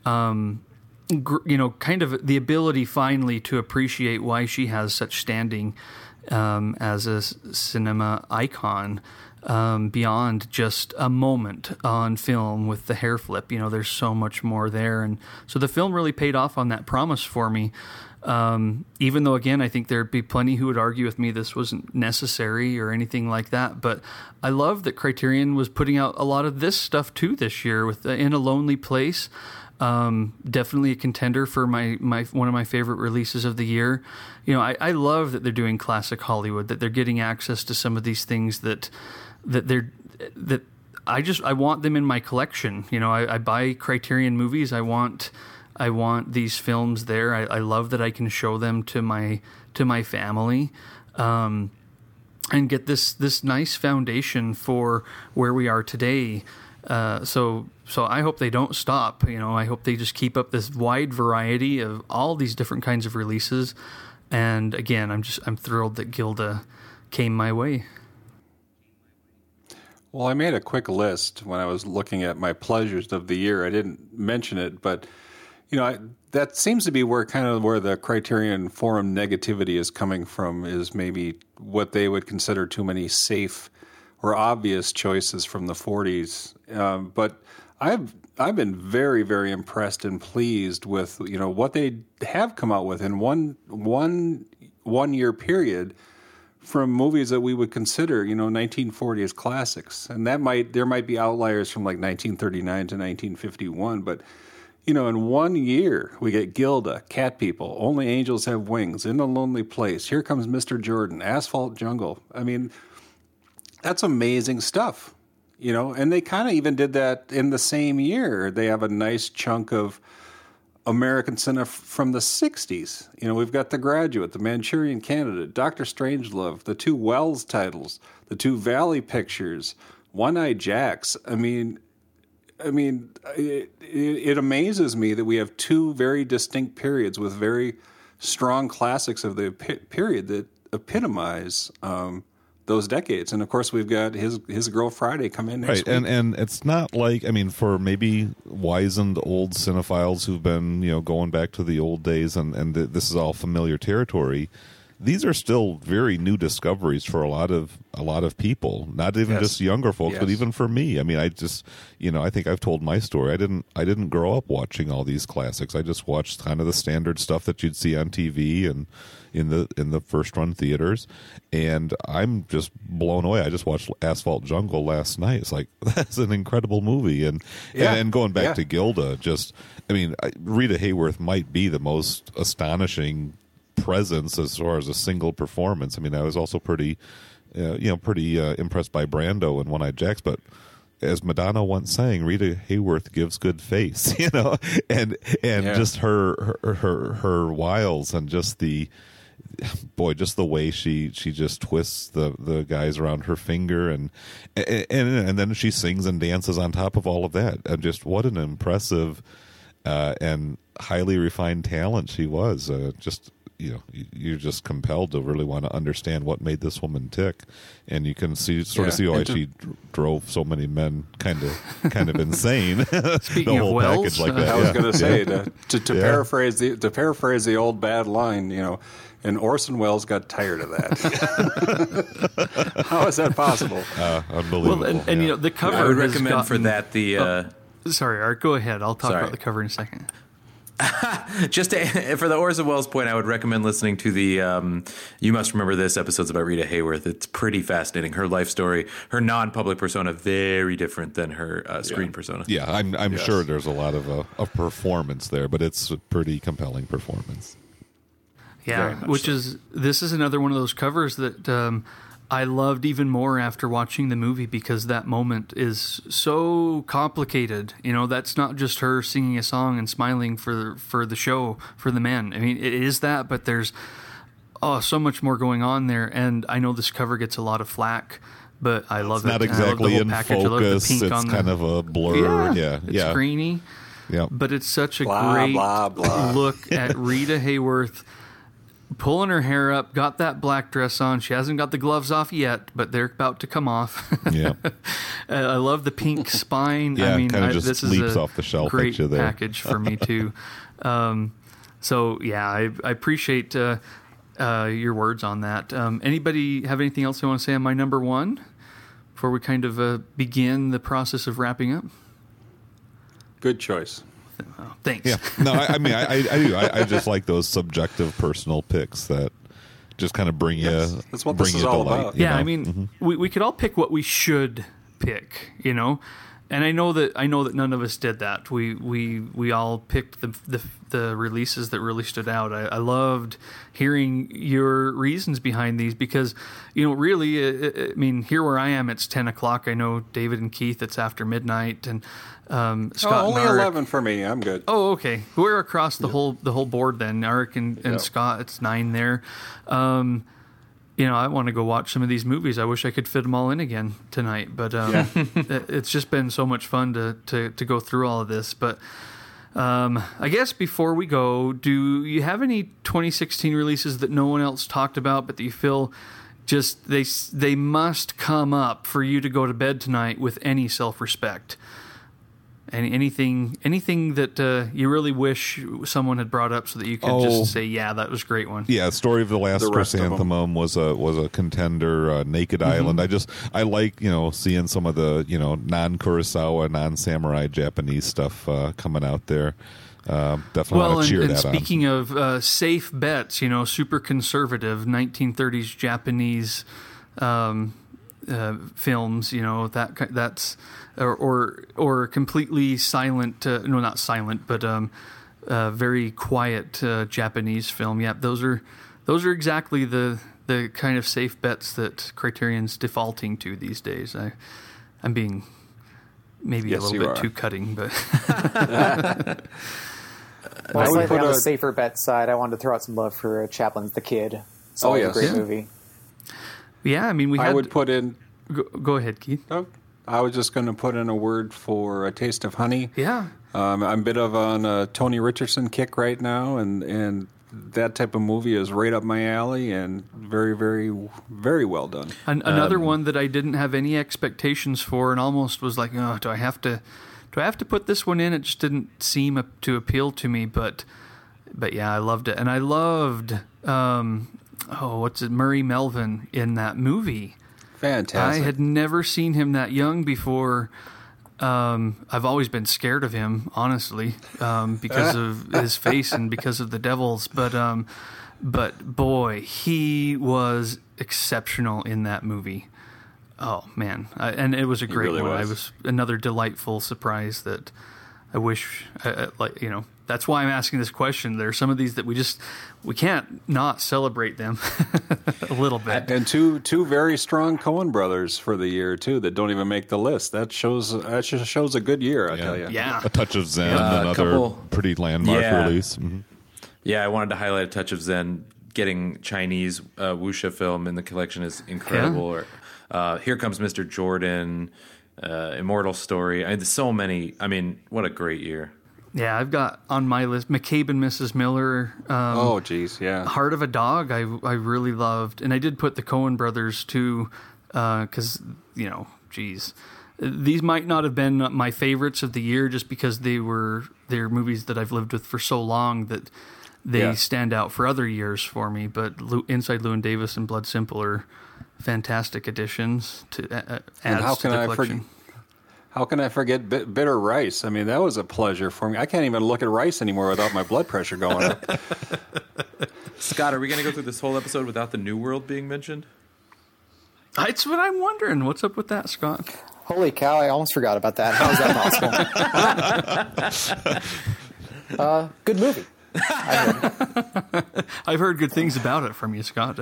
Um, you know, kind of the ability finally to appreciate why she has such standing um, as a cinema icon um, beyond just a moment on film with the hair flip. You know, there's so much more there, and so the film really paid off on that promise for me. Um, even though, again, I think there'd be plenty who would argue with me this wasn't necessary or anything like that. But I love that Criterion was putting out a lot of this stuff too this year with uh, In a Lonely Place. Um, definitely a contender for my, my one of my favorite releases of the year. You know, I, I love that they're doing classic Hollywood, that they're getting access to some of these things that that they're that I just I want them in my collection. You know, I, I buy Criterion movies. I want I want these films there. I, I, love that I can show them to my to my family. Um, and get this this nice foundation for where we are today. Uh, so so I hope they don't stop. You know, I hope they just keep up this wide variety of all these different kinds of releases. And again, I'm just I'm thrilled that Gilda came my way. Well, I made a quick list when I was looking at my pleasures of the year. I didn't mention it, but you know, I, that seems to be where kind of where the Criterion Forum negativity is coming from. Is maybe what they would consider too many safe were obvious choices from the 40s. Um, but I've I've been very very impressed and pleased with you know what they have come out with in one one one year period from movies that we would consider you know 1940s classics and that might there might be outliers from like 1939 to 1951 but you know in one year we get Gilda Cat People Only Angels Have Wings In a Lonely Place Here Comes Mr. Jordan Asphalt Jungle I mean that's amazing stuff you know and they kind of even did that in the same year. They have a nice chunk of american cinema from the 60s you know we've got the graduate the manchurian candidate dr strangelove the two Welles titles the two valley pictures one eye jacks. I mean i mean it, it amazes me that we have two very distinct periods with very strong classics of the period that epitomize um, those decades. And of course, we've got his his girl Friday come in right, week. and and it's not like I mean, for maybe wizened old cinephiles who've been you know going back to the old days, and and this is all familiar territory. These are still very new discoveries for a lot of a lot of people, not even Yes. just younger folks, but even for me. I mean, I just you know, I think I've told my story. I didn't I didn't grow up watching all these classics. I just watched kind of the standard stuff that you'd see on TV and in the in the first run theaters, and I'm just blown away. I just watched Asphalt Jungle last night. It's like [LAUGHS] that's an incredible movie, and Yeah. and, and going back Yeah. to Gilda, just I mean, Rita Hayworth might be the most astonishing presence as far as a single performance. I mean, I was also pretty, uh, you know, pretty uh, impressed by Brando and One Eyed Jacks, but as Madonna once sang, Rita Hayworth gives good face, [LAUGHS] you know, and and Yeah. just her, her her her wiles and just the boy, just the way she she just twists the the guys around her finger and and and then she sings and dances on top of all of that, and just what an impressive uh, and highly refined talent she was. Uh, just you know, you- you're just compelled to really want to understand what made this woman tick, and you can see sort of see why to- she drove so many men kind of kind of insane. [LAUGHS] Speaking the of whole Welles, package like uh, that. I was yeah. going to say to, to, to Yeah. paraphrase the to paraphrase the old bad line, you know, and Orson Welles got tired of that. [LAUGHS] How is that possible? Uh, unbelievable. Well, and, and yeah. you know the cover. I would has recommend for that the uh, Sorry, Art. Go ahead. I'll talk Sorry. about the cover in a second. [LAUGHS] just to, [LAUGHS] for the Orson Welles point, I would recommend listening to the um, "You Must Remember This" episodes about Rita Hayworth. It's pretty fascinating. Her life story, her non-public persona, very different than her uh, screen persona. Yeah, I'm I'm Yes. sure there's a lot of uh, of performance there, but it's a pretty compelling performance. Yeah, which so. is this is another one of those covers that um, I loved even more after watching the movie because that moment is so complicated. You know, that's not just her singing a song and smiling for for the show for the men. I mean, it is that, but there's oh so much more going on there. And I know this cover gets a lot of flack, but I love It's not it. And I love the exactly in package. I love the focus. pink It's on the- kind of a blur. Yeah, it's yeah, grainy yeah. but it's such a Blah, great blah, blah. look at Rita Hayworth pulling her hair up, got that black dress on. She hasn't got the gloves off yet, but they're about to come off. [LAUGHS] yeah. Uh, I love the pink [LAUGHS] spine. Yeah, I mean, kinda I, just this is leaps a off the shelf great there. package for me too. [LAUGHS] Um, so yeah, I, I appreciate uh, uh, your words on that. Um, anybody have anything else they want to say on my number one before we kind of uh, begin the process of wrapping up? Good choice. Oh, thanks. Yeah. No, I, I mean, I, I, I do. I, I just like those subjective personal picks that just kind of bring you, Yes, that's what bring this is you all delight, about. yeah, know? I mean, we we could all pick what we should pick, you know. And I know that I know that none of us did that. We we we all picked the the, the releases that really stood out. I, I loved hearing your reasons behind these because you know really, uh, I mean, here where I am, it's ten o'clock. I know David and Keith, it's after midnight, and um, Scott Oh, only eleven for me. I'm good. Oh, okay. We're across the whole the whole board then. Arik and, and Yeah. Scott, it's nine there. Um, you know, I want to go watch some of these movies. I wish I could fit them all in again tonight, but um, [LAUGHS] it- it's just been so much fun to, to to go through all of this. But um, I guess before we go, do you have any 2016 releases that no one else talked about, but that you feel just they they must come up for you to go to bed tonight with any self respect? Any, anything anything that uh, you really wish someone had brought up so that you could Oh. just say, yeah, that was a great one. Yeah, Story of the Last The rest of 'em. Chrysanthemum was a was a contender. Uh, Naked Mm-hmm. Island. I just I like you know seeing some of the you know non Kurosawa, non samurai Japanese stuff uh, coming out there. Uh, definitely Well, want to and, cheer and that speaking of uh, safe bets, you know, super conservative 1930s Japanese um, uh, films, you know, that that's or or, or completely silent, uh, no, not silent, but um, uh, very quiet uh, Japanese film. Yeah, those are those are exactly the the kind of safe bets that Criterion's defaulting to these days. I I'm being maybe Yes, a little bit are. too cutting, but [LAUGHS] Well, I would slightly put on the safer bet side, I wanted to throw out some love for uh, Chaplin's The Kid. It's Oh, yes. a great Yeah. movie. yeah, I mean, we had I would put in. go, go ahead, Keith. Oh, I was just going to put in a word for a taste of honey. Yeah. Um, I'm a bit of on a Tony Richardson kick right now, and and that type of movie is right up my alley and very, very, very well done. An, another one that I didn't have any expectations for, and almost was like, oh, do I have to, do I have to put this one in? It just didn't seem to appeal to me, but, but yeah, I loved it, and I loved, um, oh, what's it, Murray Melvin in that movie. Fantastic. I had never seen him that young before. Um, I've always been scared of him, honestly, um, [LAUGHS] because of his face and because of the devils. But um, but boy, he was exceptional in that movie. Oh man, I, and it was a great really one. I was. was another delightful surprise that I wish, I, I, like you know, that's why I'm asking this question. There are some of these that we just we can't not celebrate them [LAUGHS] a little bit. and two two very strong Coen brothers for the year too that don't even make the list. That shows that just shows a good year. I tell you. Yeah. A touch of Zen, a another couple- pretty landmark Yeah. release. Mhm. Yeah, I wanted to highlight a touch of Zen. Getting Chinese uh, wuxia film in the collection is incredible. Or uh, Here Comes Mr. Jordan, uh, Immortal Story. I mean, so many. I mean, what a great year. Yeah, I've got on my list McCabe and Mrs. Miller. Um, Oh, geez, yeah. Heart of a Dog, I I really loved, and I did put the Coen brothers too, because you know, geez, these might not have been my favorites of the year just because they were they're movies that I've lived with for so long that they Yeah. stand out for other years for me. But Lu- Inside Llewyn Davis and Blood Simple are fantastic additions to uh, uh, And adds how to can the I collection. How can I forget bit, bitter rice? I mean, that was a pleasure for me. I can't even look at rice anymore without my blood pressure going up. [LAUGHS] Scott, are we going to go through this whole episode without the New World being mentioned? That's what I'm wondering. What's up with that, Scott? Holy cow, I almost forgot about that. How is that possible? [LAUGHS] uh, good movie. [LAUGHS] I've heard good things about it from you, Scott.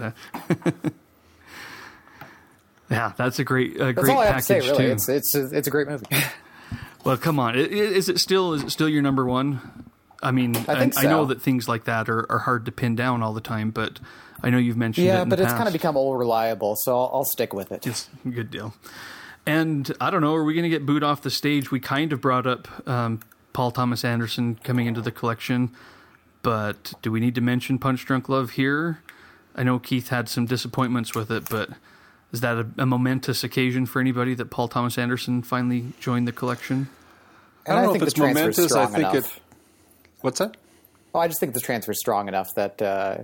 Yeah, that's a great, a That's great all I have to package say, really. too. It's, it's, a, it's a great movie. [LAUGHS] well, come on, I- i- is it still is it still your number one? I mean, I think I know that things like that are, are hard to pin down all the time, but I know you've mentioned it. yeah, in but it's kind of become all reliable, so I'll, I'll stick with it. It's a good deal. And I don't know, are we going to get booed off the stage? We kind of brought up um, Paul Thomas Anderson coming into the collection, but do we need to mention Punch Drunk Love here? I know Keith had some disappointments with it, but is that a, a momentous occasion for anybody that Paul Thomas Anderson finally joined the collection? I don't know think if it's the transfer is momentous. I think enough. it. What's that? Oh, I just think the transfer is strong enough that uh,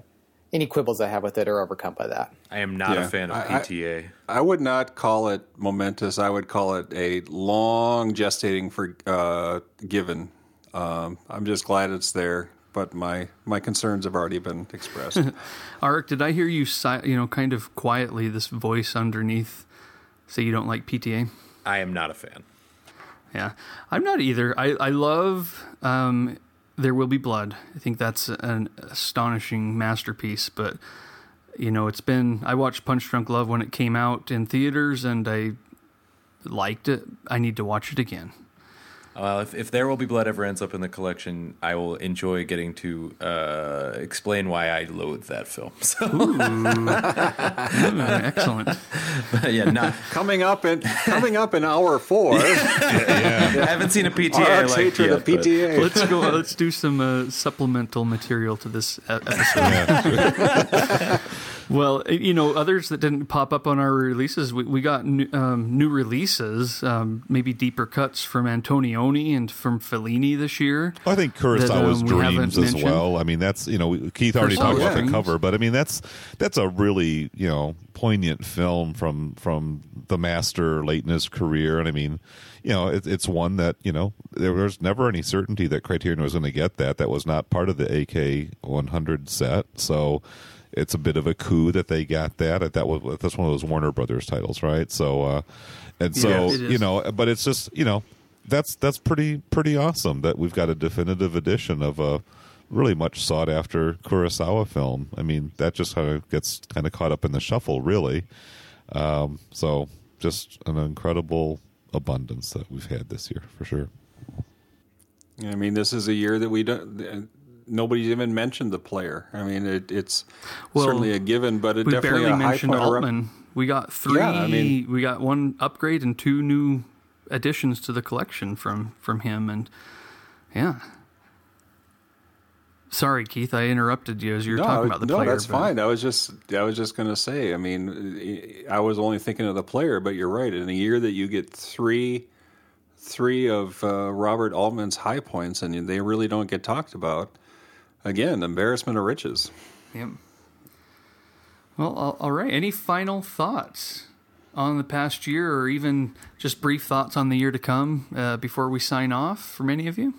any quibbles I have with it are overcome by that. I am not Yeah. a fan of I- I- PTA. I would not call it momentous. I would call it a long gestating for uh, given. Um, I'm just glad it's there, but my my concerns have already been expressed. [LAUGHS] Arik, did I hear you, si- you know, kind of quietly, this voice underneath say you don't like PTA? I am not a fan. Yeah, I'm not either. I I love um, There Will Be Blood. I think that's an astonishing masterpiece. But you know, it's been I watched Punch Drunk Love when it came out in theaters, and I liked it. I need to watch it again. Well, if, if There Will Be Blood ever ends up in the collection, I will enjoy getting to uh, explain why I loathe that film. [LAUGHS] So, Ooh, excellent. yeah, not, [LAUGHS] coming up in coming up in hour four, Yeah, I haven't seen a PTA I Art's like hatred yet, of but- PTA. Let's go. Let's do some uh, supplemental material to this episode. [LAUGHS] Well, you know, others that didn't pop up on our releases, we, we got new, um, new releases, um, maybe deeper cuts from Antonioni and from Fellini this year. I think Kurosawa's um, Dreams as well. I mean, that's you know Keith already talked about the cover, but I mean that's that's a really you know poignant film from from the master late in his career, and I mean, you know, it, it's one that you know there was never any certainty that Criterion was going to get that. That was not part of the AK 100 set, so it's a bit of a coup that they got that. That was that's one of those Warner Brothers titles, right? So, uh, and so Yes, you know, but it's just you know that's that's pretty pretty awesome that we've got a definitive edition of a really much sought after Kurosawa film. I mean, that just kind of gets kind of caught up in the shuffle, really. Um, so, just an incredible abundance that we've had this year for sure. I mean, this is a year that we don't. Nobody's even mentioned the player. I mean, it, it's Well, certainly a given, but it We definitely barely mentioned Altman. We got three. Yeah, I mean- we got one upgrade and two new additions to the collection from from him, and yeah. Sorry, Keith, I interrupted you as you were talking about the no, player. that's but- fine. I was just, I was just going to say. I mean, I was only thinking of the player, but you're right. In a year that you get three, three of uh, Robert Altman's high points, and they really don't get talked about. Again, embarrassment of riches. Yep. Well, all- all right. Any final thoughts on the past year, or even just brief thoughts on the year to come uh, before we sign off from any of you?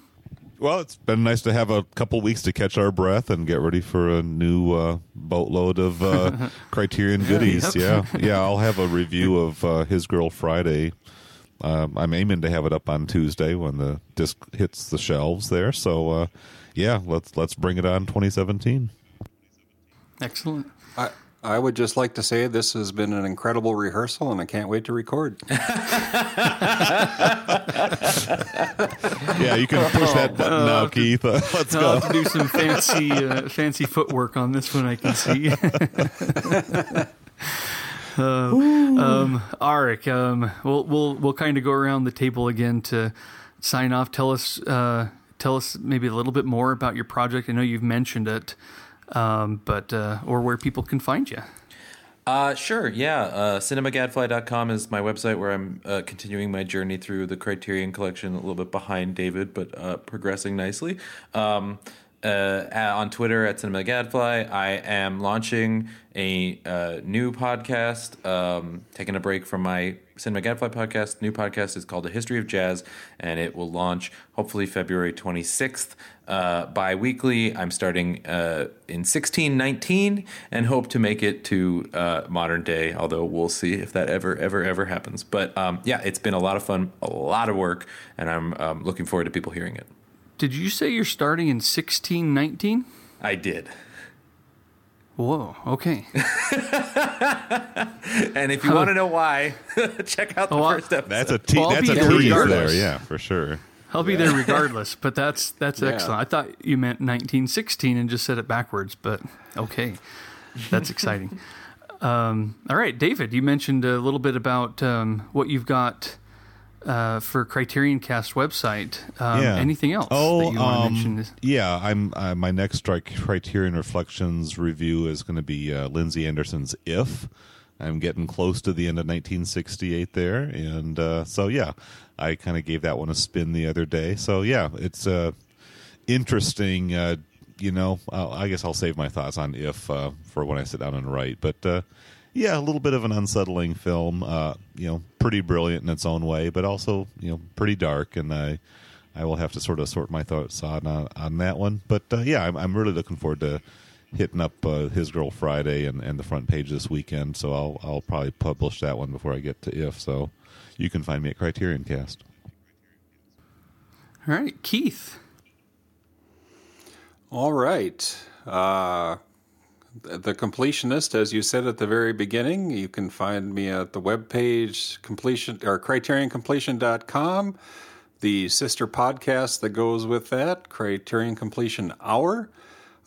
Well, it's been nice to have a couple weeks to catch our breath and get ready for a new uh, boatload of uh, [LAUGHS] Criterion goodies. yep. Yeah, yeah. I'll have a review of uh, His Girl Friday. Um, I'm aiming to have it up on Tuesday when the disc hits the shelves there. So, uh, yeah, let's let's bring it on 2017. Excellent. I, I would just like to say this has been an incredible rehearsal, and I can't wait to record. [LAUGHS] Yeah, you can push that button now, Keith. Uh, [LAUGHS] let's I'll go. have to do some fancy uh, fancy footwork on this one. I can see. [LAUGHS] uh, um, Arik, um, we'll we'll we'll kind of go around the table again to sign off. Tell us uh, tell us maybe a little bit more about your project. I know you've mentioned it, um, but uh, or where people can find you. Uh, sure, yeah. Uh, cinemagadfly.com is my website where I'm uh, continuing my journey through the Criterion Collection, a little bit behind David, but uh, progressing nicely. Um, uh, on Twitter at Cinema Gadfly. I am launching a uh, new podcast, um, taking a break from my Cinema Gadfly podcast. New podcast is called A History of Jazz, and it will launch hopefully February 26th. Uh, bi weekly. I'm starting uh, in 1619 and hope to make it to uh, modern day, although we'll see if that ever, ever, ever happens. But um, yeah, it's been a lot of fun, a lot of work, and I'm um, looking forward to people hearing it. Did you say you're starting in sixteen nineteen? I did. Whoa. Okay. [LAUGHS] And if you want to know why, [LAUGHS] check out the Oh, first episode. That's a te- Well, that's be a there tease regardless. there, yeah, for sure. I'll be there [LAUGHS] regardless, but that's that's Yeah. excellent. I thought you meant 1916 and just said it backwards, but okay, that's exciting. Um, all right, David, you mentioned a little bit about um, what you've got uh, for Criterion Cast website. Um, Anything else Oh, that you want to um, mention? Yeah, I'm. Uh, my next Criterion Reflections review is going to be uh, Lindsay Anderson's "If." I'm getting close to the end of 1968 there, and uh, so yeah, I kind of gave that one a spin the other day. So yeah, it's uh, interesting. Uh, you know, uh, I guess I'll save my thoughts on "If" uh, for when I sit down and write, but. Uh, yeah, a little bit of an unsettling film. Uh, you know, pretty brilliant in its own way, but also you know pretty dark. And I, I will have to sort of sort my thoughts on on, on that one. But uh, yeah, I'm, I'm really looking forward to hitting up uh, His Girl Friday and, and the front page this weekend. So I'll I'll probably publish that one before I get to If. So you can find me at Criterion Cast. All right, Keith. All right. Uh, the completionist, as you said at the very beginning, you can find me at the webpage completion or criterioncompletion.com. The sister podcast that goes with that, Criterion Completion Hour.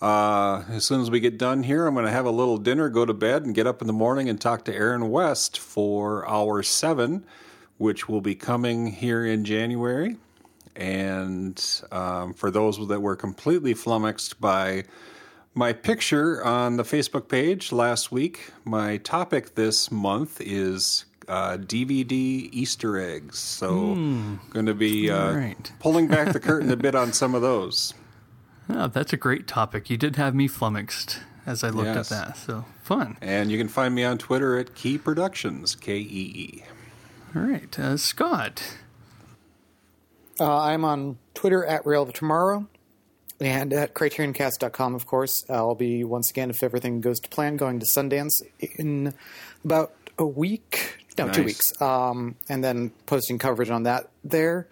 Uh, as soon as we get done here, I'm going to have a little dinner, go to bed, and get up in the morning and talk to Aaron West for hour seven, which will be coming here in January. And um, for those that were completely flummoxed by my picture on the Facebook page last week. My topic this month is uh, DVD Easter eggs. So, going to be uh, right. pulling back the [LAUGHS] curtain a bit on some of those. Oh, that's a great topic. You did have me flummoxed as I looked Yes. at that. So fun. And you can find me on Twitter at Kee Productions, K E E. All right, uh, Scott. Uh, I'm on Twitter at Rail of Tomorrow and at CriterionCast.com, of course. I'll be, once again, if everything goes to plan, going to Sundance in about a week. No, two weeks. Um, and then posting coverage on that there.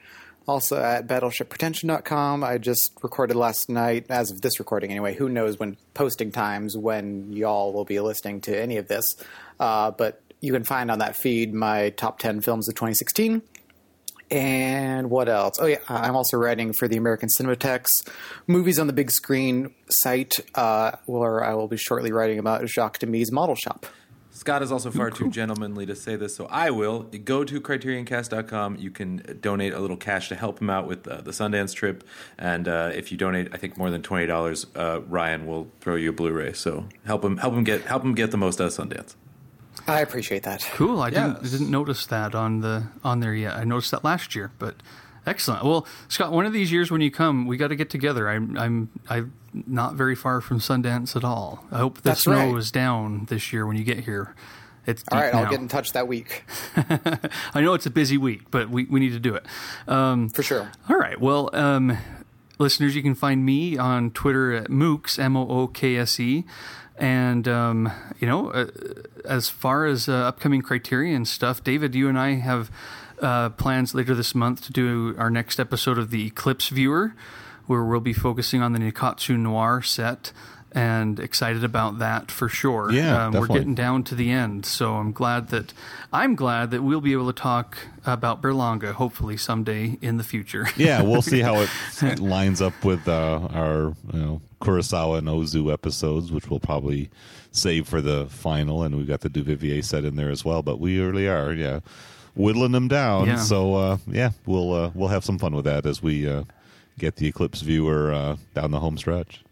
Also at BattleshipPretension.com. I just recorded last night, as of this recording anyway. Who knows when posting times when y'all will be listening to any of this. Uh, but you can find on that feed my top 10 films of 2016. And what else? Oh yeah, I'm also writing for the American Cinematheque's movies on the big screen site, uh, where I will be shortly writing about Jacques Demy's Model Shop. Scott is also far too [LAUGHS] gentlemanly to say this, so I will. Go to CriterionCast.com. You can donate a little cash to help him out with uh, the Sundance trip, and uh, if you donate, I think more than twenty dollars, uh, Ryan will throw you a Blu-ray. So help him, help him get, help him get the most out of Sundance. I appreciate that. Cool. I didn't didn't notice that on the on there yet. I noticed that last year, but excellent. Well, Scott, one of these years when you come, we got to get together. I'm I'm I'm not very far from Sundance at all. I hope the That's snow right. is down this year when you get here. It's All deep right, I'll get in touch that week [LAUGHS] I know it's a busy week, but we, we need to do it. Um, for sure. All right. Well, um, listeners, you can find me on Twitter at Mookse, M O O K S E. And, um, you know, uh, as far as uh, upcoming Criterion stuff, David, you and I have uh, plans later this month to do our next episode of the Eclipse Viewer, where we'll be focusing on the Nikkatsu Noir set. And excited about that for sure. Yeah, um, we're getting down to the end, so I'm glad that I'm glad that we'll be able to talk about Berlanga hopefully someday in the future. yeah, we'll see [LAUGHS] how it, lines up with uh, our you know Kurosawa and Ozu episodes, which we'll probably save for the final, and we've got the Duvivier set in there as well. But we really are, yeah, whittling them down. Yeah. So uh, yeah, we'll uh, we'll have some fun with that as we uh, get the Eclipse viewer uh, down the home stretch.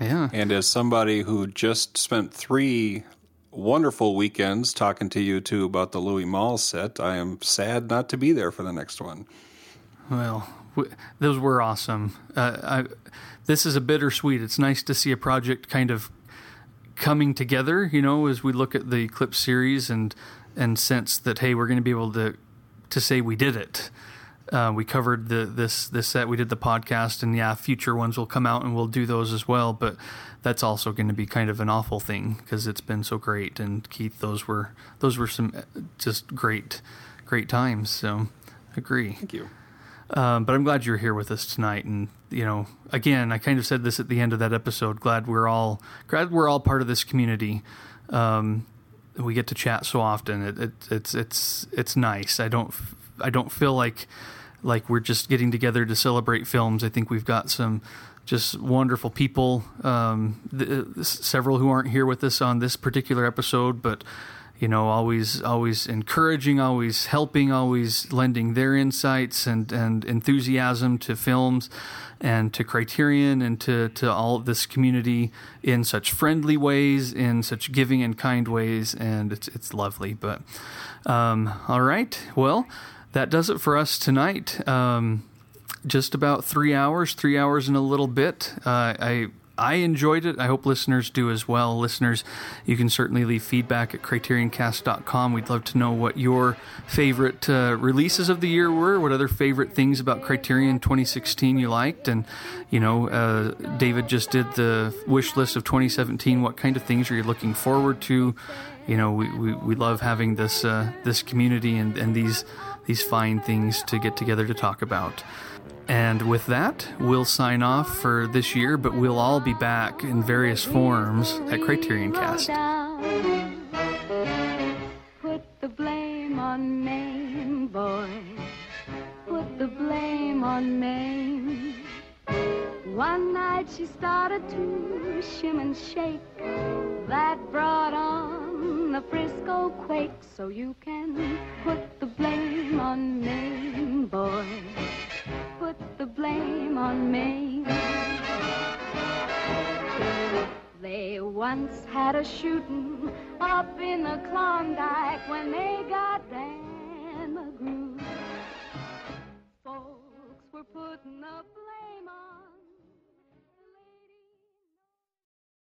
Yeah. And as somebody who just spent three wonderful weekends talking to you two about the Louis Malle set, I am sad not to be there for the next one. Well, w- those were awesome. Uh, I, this is a bittersweet. It's nice to see a project kind of coming together, you know, as we look at the clip series and and sense that hey, we're going to be able to to say we did it. Uh, we covered the this this set. We did the podcast, and yeah, future ones will come out, and we'll do those as well. But that's also going to be kind of an awful thing because it's been so great. And Keith, those were those were some just great great times. So agree. Thank you. Um, but I'm glad you're here with us tonight. And you know, again, I kind of said this at the end of that episode. Glad we're all glad we're all part of this community. Um, we get to chat so often. It, it, it's it's it's nice. I don't I don't feel like like we're just getting together to celebrate films. I think we've got some just wonderful people. Um, several who aren't here with us on this particular episode, but you know, always always encouraging, always helping, always lending their insights and, and enthusiasm to films and to Criterion and to, to all this community in such friendly ways, in such giving and kind ways, and it's it's lovely. But um, all right, well, that does it for us tonight. Um, just about three hours, three hours and a little bit. Uh, I I enjoyed it. I hope listeners do as well. Listeners, you can certainly leave feedback at CriterionCast.com. We'd love to know what your favorite uh, releases of the year were, what other favorite things about Criterion 2016 you liked, and you know, uh, David just did the wish list of 2017. What kind of things are you looking forward to? You know, we, we, we love having this uh, this community and, and these these fine things to get together to talk about. And with that, we'll sign off for this year, but we'll all be back in various forms at Criterion Cast. Put the blame on Mame, boy. Put the blame on Mame. One night she started to shim and shake. That brought on the Frisco quake. So you can put the blame on Mame, boy put the blame on me. They once had a shooting up in the Klondike when they got Dan McGrew. Folks were putting the blame.